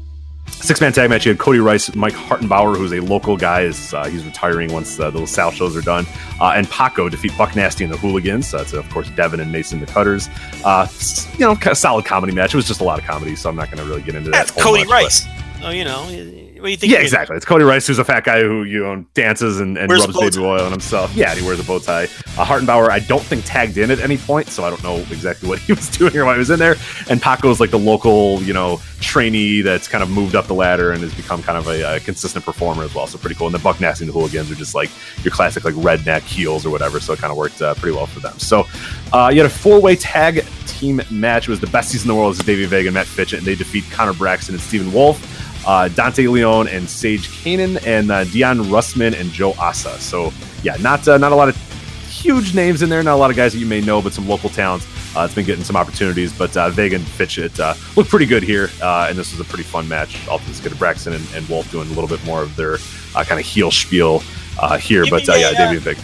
Six man tag match. You had Cody Rice, Mike Hartenbauer, who's a local guy. Is uh, he's retiring once uh, the LaSalle shows are done, uh, and Paco defeat Buck Nasty and the Hooligans. Uh, it's of course Devin and Mason the Cutters. Uh, you know, kind of solid comedy match. It was just a lot of comedy, so I'm not going to really get into that.
That's Cody
much, but-
Rice. Oh, you know, what do you think?
yeah, exactly. It's Cody Rice, who's a fat guy who you know dances and, and rubs baby oil on himself. Yeah, and he wears a bow tie. Uh, Hartenbauer, I don't think tagged in at any point, so I don't know exactly what *laughs* he was doing or why he was in there. And Paco's like the local, you know, trainee that's kind of moved up the ladder and has become kind of a, a consistent performer as well. So pretty cool. And the Buck Nasty and the Hooligans are just like your classic like redneck heels or whatever. So it kind of worked uh, pretty well for them. So uh, you had a four way tag team match. It was the Besties in the world. This is Davey Vega and Matt Fitchett, and they defeat Connor Braxton and Stephen Wolf uh, Dante Leone and Sage Kanan, and uh, Dion Russman and Joe Asa. So yeah, not uh, not a lot of huge names in there, not a lot of guys that you may know, but some local talents. Uh, it's been getting some opportunities, but uh, Vega and Fitchett uh, look pretty good here, uh, and this was a pretty fun match. All things good. Braxton and, and Wolf doing a little bit more of their uh, kind of heel spiel uh, here,
Give
but uh, yeah,
a,
Davey Vega.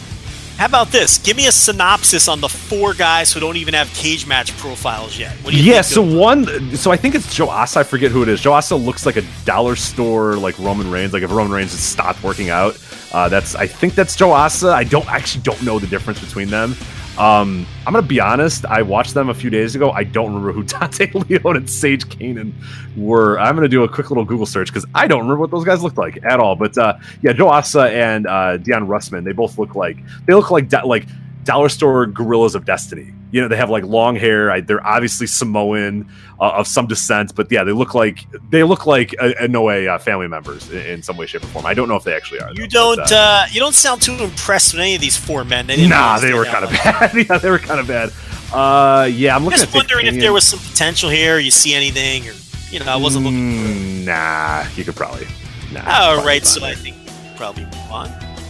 How about this? Give me a synopsis on the four guys who don't even have cage match profiles yet. What do you
Yeah,
think
so one, so I think it's Joe Asa. I forget who it is. Joe Asa looks like a dollar store, like Roman Reigns. Like if Roman Reigns just stopped working out, uh, that's I think that's Joe Asa. I don't actually don't know the difference between them. Um, I'm gonna be honest. I watched them a few days ago. I don't remember who *laughs* Dante Leone and Sage Kanan were. I'm gonna do a quick little Google search because I don't remember what those guys looked like at all. But uh, yeah, Joe Asa and uh, Dion Russman. They both look like they look like like dollar store gorillas of destiny. You know, they have like long hair. I, they're obviously Samoan uh, of some descent, but yeah, they look like they look like uh, in no way uh, family members in, in some way, shape, or form. I don't know if they actually are.
You
though,
don't
but, uh,
uh, you don't sound too impressed with any of these four men. They didn't
nah, they were kind of bad. *laughs* yeah, they were kind of bad. Uh, yeah, I'm looking
Just wondering if there was some potential here. You see anything, or you know, I wasn't looking.
Mm, nah, you could probably. Nah,
All right, so. I think probably.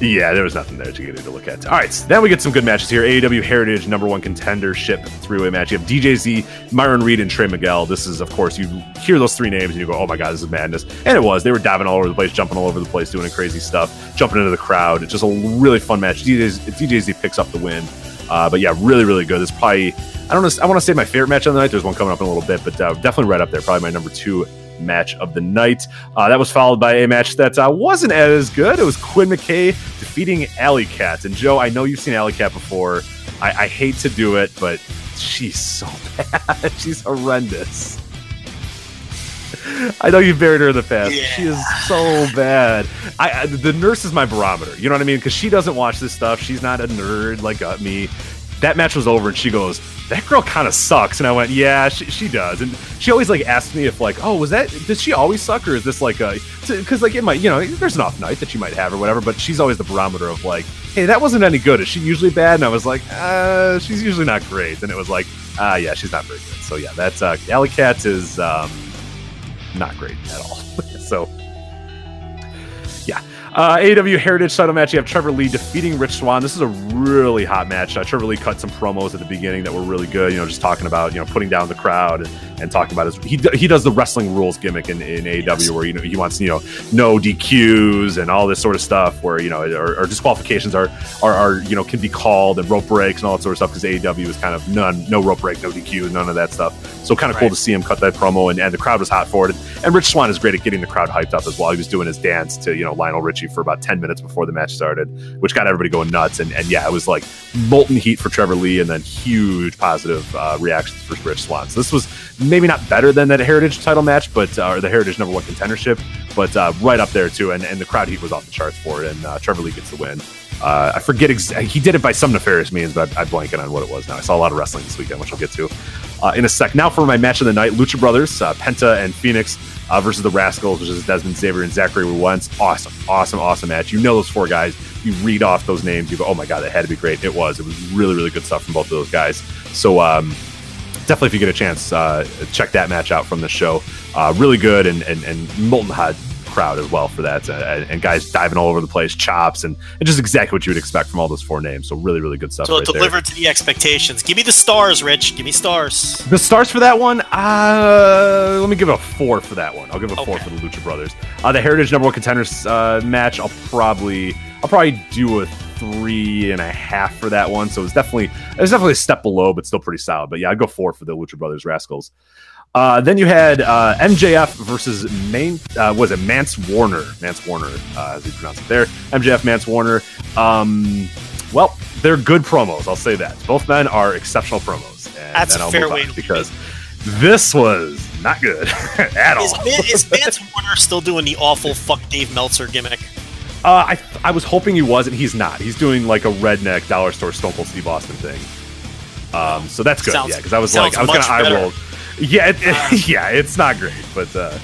Yeah, there was nothing there to get to look at. All right, so then we get some good matches here. AAW Heritage number one contendership three way match. You have DJZ, Myron Reed, and Trey Miguel. This is, of course, you hear those three names and you go, "Oh my god, this is madness!" And it was. They were diving all over the place, jumping all over the place, doing crazy stuff, jumping into the crowd. It's just a really fun match. DJZ, DJZ picks up the win. Uh, but yeah, really, really good. It's probably I don't know. I want to say my favorite match of the night. There's one coming up in a little bit, but uh, definitely right up there. Probably my number two match of the night. Uh, that was followed by a match that uh, wasn't as good. It was Quinn McKay defeating Allie Kat. And Joe, I know you've seen Allie Kat before. I, I hate to do it, but she's so *laughs* bad. she's horrendous. I know you've buried her in the past. She is so bad. I, I the nurse is my barometer. You know what I mean? Because she doesn't watch this stuff. She's not a nerd like uh, me. That match was over, and she goes, "That girl kind of sucks." And I went, "Yeah, she, she does." And she always like asks me if like, "Oh, was that? Does she always suck, or is this like a?" Because like it might, you know, there's an off night that she might have or whatever. But she's always the barometer of like, "Hey, that wasn't any good. Is she usually bad?" And I was like, "Uh, she's usually not great." And it was like, "Ah, yeah, she's not very good." So yeah, that's uh, Allie Kat is um, not great at all. *laughs* so. Uh, AAW Heritage title match. You have Trevor Lee defeating Rich Swann. This is a really hot match. Uh, Trevor Lee cut some promos at the beginning that were really good. You know, just talking about you know putting down the crowd and, and talking about his he he does the wrestling rules gimmick in, in AAW where you know he wants you know no DQs and all this sort of stuff where you know or, or disqualifications are, are are you know can be called and rope breaks and all that sort of stuff because AAW is kind of none no rope break no DQ none of that stuff. So kind of cool to see him cut that promo and, and the crowd was hot for it. And Rich Swann is great at getting the crowd hyped up as well. He was doing his dance to you know Lionel Richie for about ten minutes before the match started, which got everybody going nuts. And, and yeah, it was like molten heat for Trevor Lee and then huge positive uh, reactions for Rich Swann. So this was maybe not better than that Heritage title match, but uh, or the Heritage number one contendership, but uh, right up there too. And, and the crowd heat was off the charts for it. And uh, Trevor Lee gets the win. Uh, I forget ex- he did it by some nefarious means, but I, I'm blanking on what it was now. I saw a lot of wrestling this weekend, which I'll get to uh, in a sec. Now for my match of the night: Lucha Brothers, uh, Penta and Fenix uh, versus the Rascals, which is Desmond Xavier and Zachary Wentz. Awesome, awesome, awesome match. You know those four guys. You read off those names. You go, oh my god, that had to be great. It was. It was really, really good stuff from both of those guys. So. Um, definitely if you get a chance uh, check that match out from the show uh, really good and, and, and molten hot crowd as well for that uh, and, and guys diving all over the place chops and, and just exactly what you would expect from all those four names so really really good stuff
So
right
it delivered to the expectations. Give me the stars, Rich. Give me stars.
The stars for that one, uh, let me give it a four for that one. I'll give it a four for the Lucha Brothers. Uh, the Heritage Number One Contenders uh, match, I'll probably, I'll probably do a three and a half for that one. So it was definitely, it was definitely a step below, but still pretty solid. But yeah, I'd go four for the Lucha Brothers Rascals. Uh, then you had uh, MJF versus Main. Uh, was it Mance Warner? Mance Warner, uh, as you pronounce it there. MJF Mance Warner. Um, well, they're good promos. I'll say that. Both men are exceptional promos. And
That's
then
a
I'll
fair way to
because this was not good *laughs* at all.
Is, *laughs* Man- is Mance Warner still doing the awful fuck Dave Meltzer gimmick?
Uh, I I was hoping he wasn't. He's not. He's doing like a redneck dollar store Stone Cold Steve Austin thing. Um, so that's good.
Sounds-
yeah, because I was like, I was gonna eye roll. Yeah, it, it- *laughs* yeah, it's not great, but uh,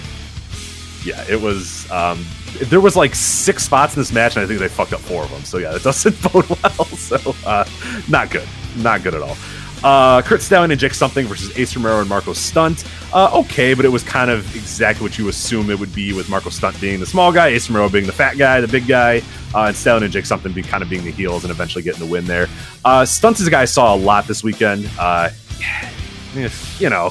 yeah, it was. Um, there was like six spots in this match, and I think they fucked up four of them. So yeah, it doesn't *laughs* bode well. So uh, not good, not good at all. Uh, Curt Stallion and Jake Something versus Ace Romero and Marco Stunt. Uh, okay, but it was kind of exactly what you assume it would be with Marco Stunt being the small guy, Ace Romero being the fat guy, the big guy, uh, and Stallion and Jake Something being kind of being the heels and eventually getting the win there. Uh, Stunt is a guy I saw a lot this weekend. Uh, *sighs* you know,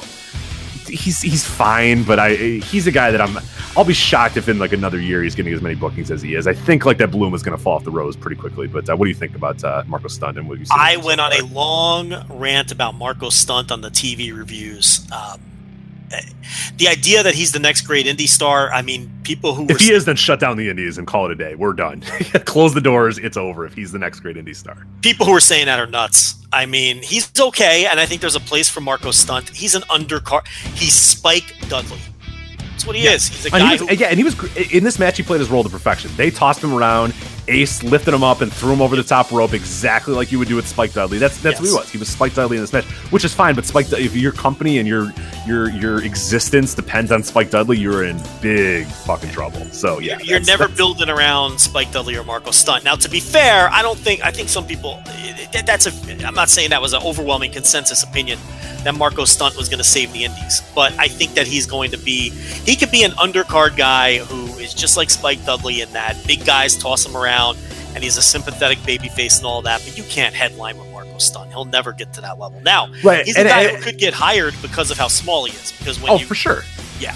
he's he's fine, but I he's a guy that I'm. I'll be shocked if in like another year he's getting as many bookings as he is. I think like that bloom is going to fall off the rose pretty quickly. But uh, what do you think about uh, Marco Stunt and what you?
I went on a long rant about Marco Stunt on the TV reviews. Um, the idea that he's the next great indie star. I mean, people who
If he is, then shut down the Indies and call it a day. We're done. *laughs* Close the doors. It's over. If he's the next great indie star.
people who are saying that are nuts. I mean, he's okay, and I think there's a place for Marco Stunt. He's an undercard. He's Spike Dudley. That's what he is. He's a
And
guy
he
who.
yeah, and he was in this match. He played his role to perfection. They tossed him around. Ace lifted him up and threw him over the top rope, exactly like you would do with Spike Dudley. That's that's what he was. He was Spike Dudley in this match, which is fine. But Spike, if your company and your your your existence depends on Spike Dudley, you're in big fucking trouble. So yeah,
You're never
that's-
building around Spike Dudley or Marco Stunt. Now, to be fair, I don't think I think some people. that- That's a. I'm not saying that was an overwhelming consensus opinion that Marco Stunt was going to save the Indies, but I think that he's going to be. He could be an undercard guy who just like Spike Dudley in that big guys toss him around, and he's a sympathetic babyface and all that. But you can't headline with Marco Stunt. He'll never get to that level. Now,
Right,
he's a
and-
guy
and-
who could get hired because of how small he is. Because when
Oh,
you,
for sure.
yeah.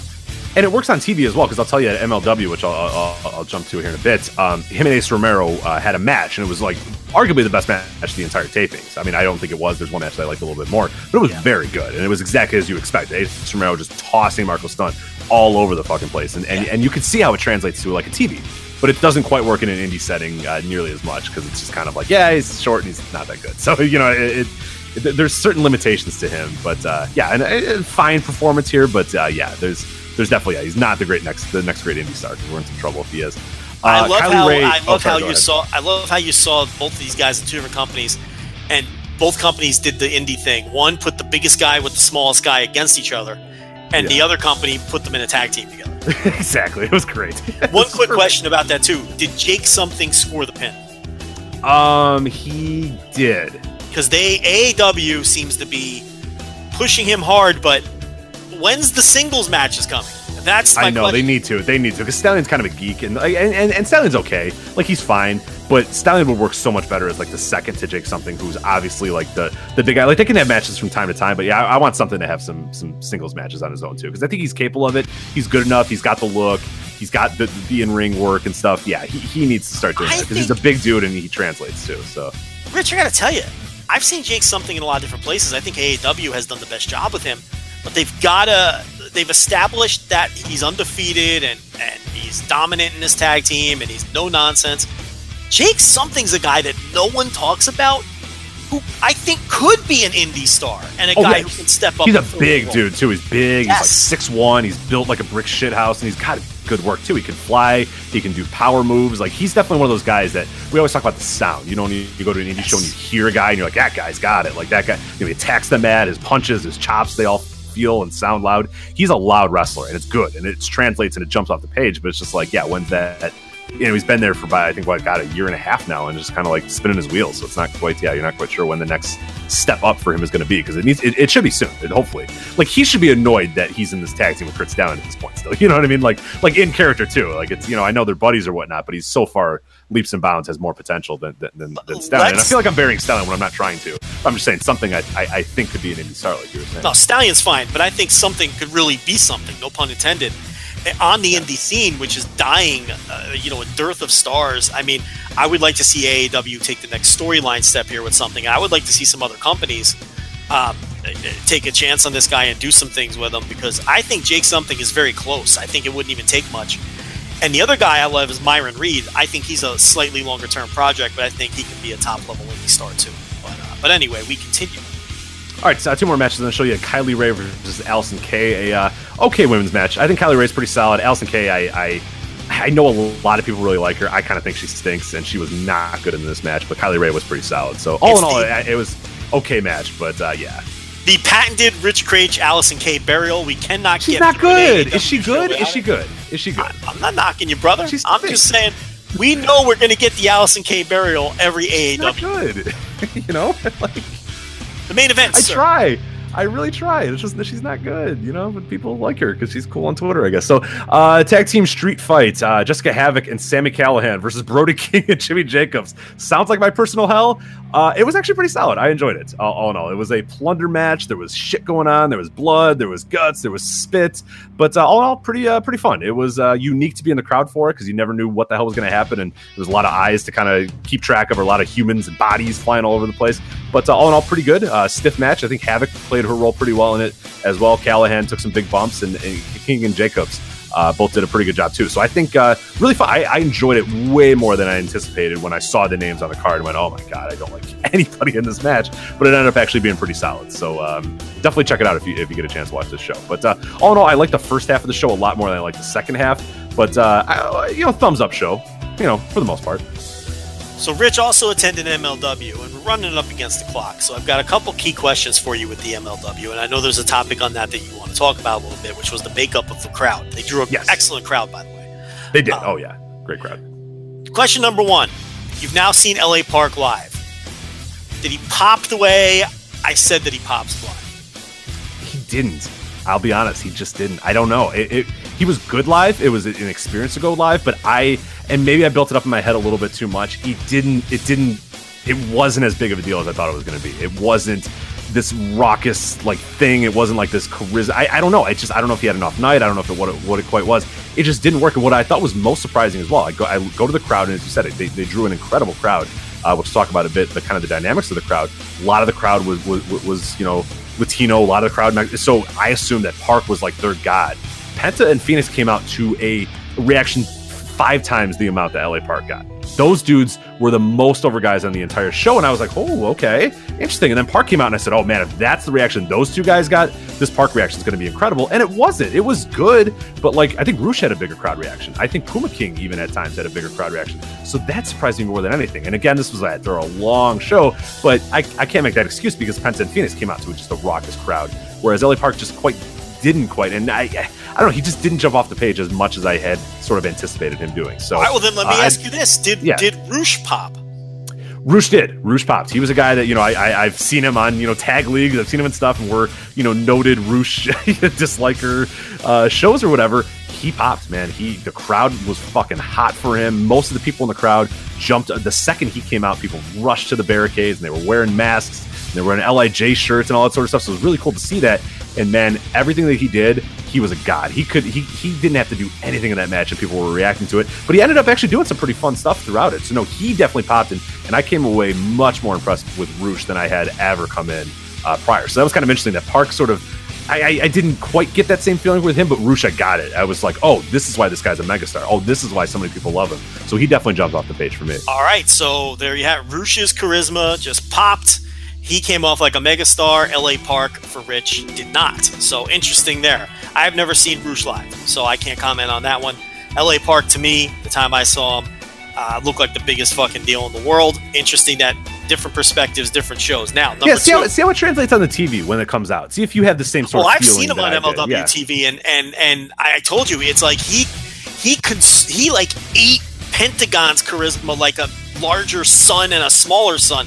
And it works on TV as well because I'll tell you at MLW, which I'll, I'll, I'll jump to here in a bit. Um, him and Ace Romero uh, had a match, and it was like arguably the best match of the entire tapings. I mean, I don't think it was. There's one match that I liked a little bit more, but it was very good, and it was exactly as you expect. Ace Romero just tossing Marco Stunt all over the fucking place, and and, and you can see how it translates to like a TV. But it doesn't quite work in an indie setting uh, nearly as much because it's just kind of like, yeah, he's short and he's not that good. *laughs* So you know, it, it, th- there's certain limitations to him, but uh, yeah, and uh, fine performance here, but uh, yeah, there's there's definitely yeah, he's not the great next the next great indie star. 'cause We're in some trouble if he is. Uh,
I love
Kylie
how
Ray-
I
oh,
love
sorry,
how you
ahead.
saw I love how you saw both of these guys in two different companies, and both companies did the indie thing. One put the biggest guy with the smallest guy against each other, and the other company put them in a tag team together. *laughs*
exactly. It was great. *laughs*
One quick question about that too: Did Jake something score the pin?
Um, he did.
Because they AAW seems to be pushing him hard, but when's the singles matches coming? That's my
I know
question.
they need to. They need to because Stallion's kind of a geek, and and and, and Stallion's okay. Like he's fine, But Stallion would work so much better as like the second to Jake something, who's obviously like the the big guy. Like they can have matches from time to time, but yeah, I, I want something to have some some singles matches on his own too because I think he's capable of it. He's good enough. He's got the look. He's got the, the in ring work and stuff. Yeah, he, he needs to start doing
I
that because he's a big dude and he translates too. So
Rich, I gotta tell you, I've seen Jake something in a lot of different places. I think AAW has done the best job with him, but they've gotta they've established that he's undefeated and and he's dominant in his tag team and he's no nonsense. Jake something's a guy that no one talks about. Who I think could be an indie star and a
Oh,
guy
yeah.
who can step up.
he's a big
role.
dude too. He's big.
Yes.
He's like six one. He's built like a brick shit house, and he's got good work too. He can fly. He can do power moves. Like he's definitely one of those guys that we always talk about the sound. You know, when you, you go to an indie show and you hear a guy and you're like, that guy's got it. Like that guy. You know, he attacks the mat. His punches, his chops, they all feel and sound loud. He's a loud wrestler, and it's good, and it translates and it jumps off the page. But it's just like, yeah, when that. You know, he's been there for about I think what got a year and a half now, and just kind of like spinning his wheels. So it's not quite, yeah, you're not quite sure when the next step up for him is going to be because it needs, it, it should be soon. It, hopefully, like he should be annoyed that he's in this tag team with Chris Down at this point. Still, *laughs* you know what I mean? Like, like in character too. Like it's you know I know they're buddies or whatnot, but he's so far leaps and bounds has more potential than than, than, than Stallion. And I feel like I'm burying Stallion when I'm not trying to. I'm just saying something I, I, I think could be an indie star, like you were saying.
No, Stallion's fine, but I think something could really be something, no pun intended, on the indie scene, which is dying, uh, you know, a dearth of stars. I mean, I would like to see AAW take the next storyline step here with something. I would like to see some other companies um, take a chance on this guy and do some things with him because I think Jake something is very close. I think it wouldn't even take much. And the other guy I love is Myron Reed. I think he's a slightly longer term project, but I think he can be a top level indie star too. But, uh, but anyway, we continue.
All right, so two more matches. and to show you Kylie Ray versus Allison Kay. A uh, okay women's match. I think Kylie Ray's pretty solid. Allison Kay, I, I I know a lot of people really like her. I kind of think she stinks, and she was not good in this match. But Kylie Ray was pretty solid. So all
It's
in all,
the-
it, it was okay match. But uh, yeah,
The patented Rich Kraetsch Allison Kay burial. We cannot
she's
get
not good. Is she good? Is she good? Is she good?
I'm not knocking you, brother.
She's
I'm just saying we know we're going to get the Allison Kay burial every
She's not good. *laughs* you know, *laughs* like
The main event.
I
sir.
try. I really try. It's just that she's not good, you know. But people like her because she's cool on Twitter, I guess. So, uh, tag team street fight: uh, Jessica Havoc and Sami Callihan versus Brody *laughs* King and Jimmy Jacobs. Sounds like my personal hell. Uh, it was actually pretty solid. I enjoyed it. All, in all, it was a plunder match. There was shit going on. There was blood. There was guts. There was spit. But uh, all in all, pretty uh, pretty fun. It was uh, unique to be in the crowd for it because you never knew what the hell was going to happen, and there was a lot of eyes to kind of keep track of, or a lot of humans and bodies flying all over the place. But all in all, pretty good. Stiff match. I think Havoc played her role pretty well in it as well. Callihan took some big bumps, and, and King and Jacobs uh, both did a pretty good job too. So I think uh, really fun. I, I enjoyed it way more than I anticipated when I saw the names on the card and went, "Oh my god, I don't like *laughs* anybody in this match." But it ended up actually being pretty solid. So um, definitely check it out if you if you get a chance to watch this show. But uh, all in all, I like the first half of the show a lot more than I like the second half. But uh, I, you know, thumbs up show. You know, for the most part.
So Rich also attended MLW, and we're running it up against the clock. So I've got a couple key questions for you with the MLW, and I know there's a topic on that that you want to talk about a little bit, which was the makeup of the crowd. They drew an
Yes.
excellent crowd, by the way.
They did.
Uh,
oh yeah, great crowd.
Question number one: You've now seen LA Park live. Did he pop the way I said that he pops live?
he didn't. I'll be honest, he just didn't. I don't know. It, it he was good live. It was an experience to go live, but I and maybe I built it up in my head a little bit too much. He didn't. It didn't. It wasn't as big of a deal as I thought it was going to be. It wasn't this raucous like thing. It wasn't like this charisma. I, I don't know. I just I don't know if he had enough night. I don't know if it what it, what it quite was. It just didn't work. And what I thought was most surprising as well. I go I go to the crowd, and as you said, they, they drew an incredible crowd. Uh, we'll talk about a bit the kind of the dynamics of the crowd. A lot of the crowd was was, was you know Latino. A lot of the crowd. So I assumed that Park was like their god. Penta and Fenix came out to a reaction five times the amount that LA Park got. Those dudes were the most over guys on the entire show, and I was like, "Oh, okay, interesting." And then Park came out, and I said, "Oh man, if that's the reaction those two guys got, this Park reaction is going to be incredible." And it wasn't. It was good, but like I think Roosh had a bigger crowd reaction. I think Puma King even at times had a bigger crowd reaction. So that surprised me more than anything. And again, this was after a long show, but I, I can't make that excuse because Penta and Fenix came out to just a raucous crowd, whereas LA Park just quite didn't quite. And I, I, don't know, he just didn't jump off the page as much as I had sort of anticipated him doing. So,
All right, well then let me
uh, I-
ask you this: Did
yeah.
did Roosh pop?
Roosh did. Roosh popped. He was a guy that you know I, I I've seen him on you know tag leagues. I've seen him in stuff, and we're you know noted Roosh *laughs* disliker uh, shows or whatever. he popped, man. He the crowd was fucking hot for him. Most of the people in the crowd jumped the second he came out. People rushed to the barricades and they were wearing masks. And they were wearing Lij shirts and all that sort of stuff. So it was really cool to see that. And man, everything that he did, he was a god. He could he he didn't have to do anything in that match, and people were reacting to it. But he ended up actually doing some pretty fun stuff throughout it. So no, he definitely popped in, and I came away much more impressed with Roosh than I had ever come in uh, prior. So that was kind of interesting. That Park sort of I, I, didn't quite get that same feeling with him, but Roosh, I got it. I was like, oh, this is why this guy's a megastar. Oh, this is why so many people love him. So he definitely jumped off the page for me.
All right, so there you have Roosh's charisma just popped. He came off like a megastar. LA Park for Rich did not. So interesting there. I've never seen Roosh live, so I can't comment on that one. LA Park to me, the time I saw him, uh, looked like the biggest fucking deal in the world. Interesting that different perspectives, different shows. Now,
yeah, see how, see how it translates on the TV when it comes out. See if you have the same sort.
Well, I've seen him on MLW yeah. TV, and and and I told you it's like he he cons- he like ate Pentagon's charisma like a larger sun and a smaller sun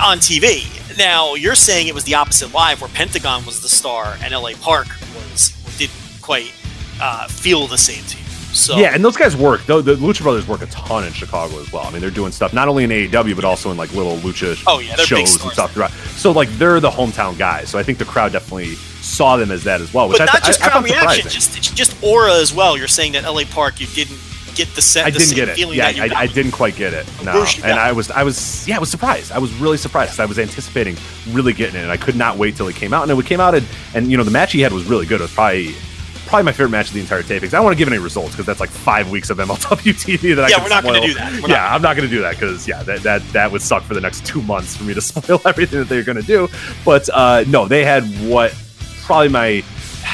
on TV. Now you're saying it was the opposite live, where Pentagon was the star and LA Park was didn't quite uh, feel the same to you. So
yeah, and those guys work. Though the Lucha Brothers work a ton in Chicago as well. I mean, they're doing stuff not only in AAW but also in like little Lucha
oh, yeah,
shows and stuff throughout. So like they're the hometown guys. So I think the crowd definitely saw them as that as well. Which
but
I,
not just
I,
crowd
I
reaction, just just aura as well. You're saying that LA Park, you didn't get the set.
I
the
didn't get it. Yeah, I,
I,
didn't quite get it. No, and I was, I was, yeah, I was surprised. I was really surprised. I was anticipating really getting it, and I could not wait till it came out. And it came out, and, and you know, the match he had was really good. It was probably probably my favorite match of the entire tapings. I don't want to give any results because that's like five weeks of MLW *laughs* TV that I
yeah, we're not
going
to do that. We're
yeah,
not.
I'm not going to do that because yeah, that, that that would suck for the next two months for me to *laughs* spoil everything that they're going to do. But uh, no, they had what probably my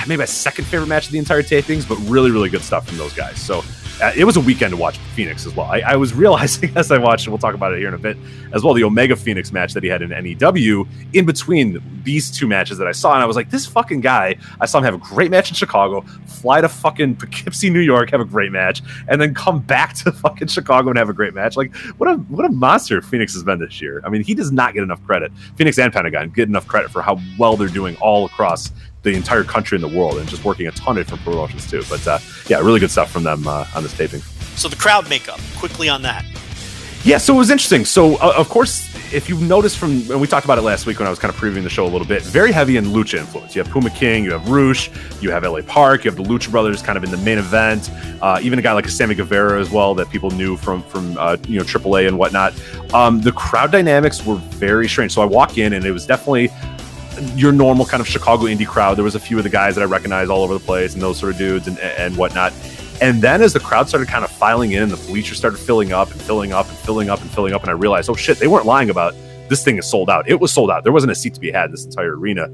maybe my second favorite match of the entire tapings, but really really good stuff from those guys. So Uh, it was a weekend to watch Fenix as well. I, I, was *laughs* realizing as I watched, and we'll talk about it here in a bit as well, the Omega Fenix match that he had in NEW in between these two matches that I saw. And I was like, this fucking guy, I saw him have a great match in Chicago, fly to fucking Poughkeepsie, New York, have a great match, and then come back to *laughs* fucking Chicago and have a great match. Like, what a what a monster Fenix has been this year. I mean, he does not get enough credit. Fenix and Pentagon get enough credit for how well they're doing all across the entire country in the world and just working a ton of different promotions too. But uh, yeah, really good stuff from them uh, on this taping.
So the crowd makeup, quickly on that.
Yeah, so it was interesting. So uh, of course, if you noticed from and we talked about it last week when I was kind of previewing the show a little bit, very heavy in lucha influence. You have Puma King, you have Roosh, you have LA Park, you have the Lucha Brothers kind of in the main event. Uh, even a guy like a Sammy Guevara as well that people knew from from uh, you know AAA and whatnot. Um, the crowd dynamics were very strange. So I walk in and it was definitely your normal kind of Chicago indie crowd. There was a few of the guys that I recognized all over the place and those sort of dudes and, and whatnot. And then as the crowd started kind of filing in, the bleachers started filling up and filling up and filling up and filling up, and I realized, oh shit, they weren't lying about this thing is sold out. It was sold out. There wasn't a seat to be had in this entire arena.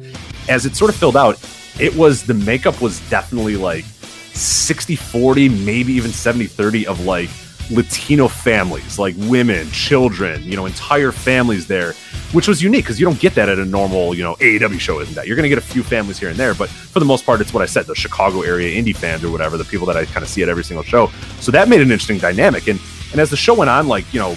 As it sort of filled out, it was the makeup was definitely like 60 40, maybe even 70 30 of like Latino families, like women, children, you know, entire families there, which was unique because you don't get that at a normal, you know, AAW show, isn't that? You're going to get a few families here and there, but for the most part, it's what I said the Chicago area indie fans or whatever, the people that I kind of see at every single show. So that made an interesting dynamic. And, and as the show went on, like, you know,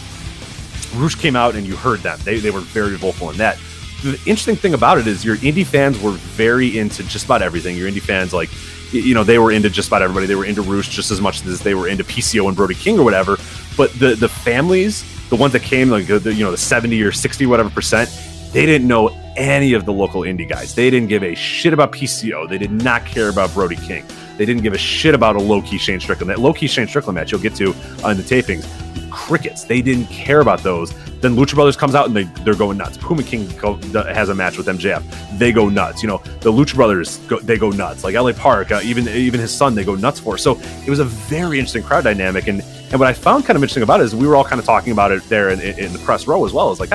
Roosh came out and you heard them. They, they were very vocal in that. The interesting thing about it is your indie fans were very into just about everything. Your indie fans, like, you know they were into just about everybody. They were into Roosh just as much as they were into PCO and Brody King or whatever. But the the families, the ones that came like the, you know the seventy or sixty whatever percent, they didn't know any of the local indie guys. They didn't give a shit about PCO. They did not care about Brody King. They didn't give a shit about a low key Shane Strickland. That low key Shane Strickland match you'll get to on the tapings. Crickets. They didn't care about those. Then Lucha Brothers comes out and they they're going nuts. Puma King go, has a match with MJF. They go nuts. You know the Lucha Brothers go, they go nuts. Like LA Park, uh, even even his son they go nuts for. So it was a very interesting crowd dynamic. And and what I found kind of interesting about it is we were all kind of talking about it there in, in the press row as well. Is like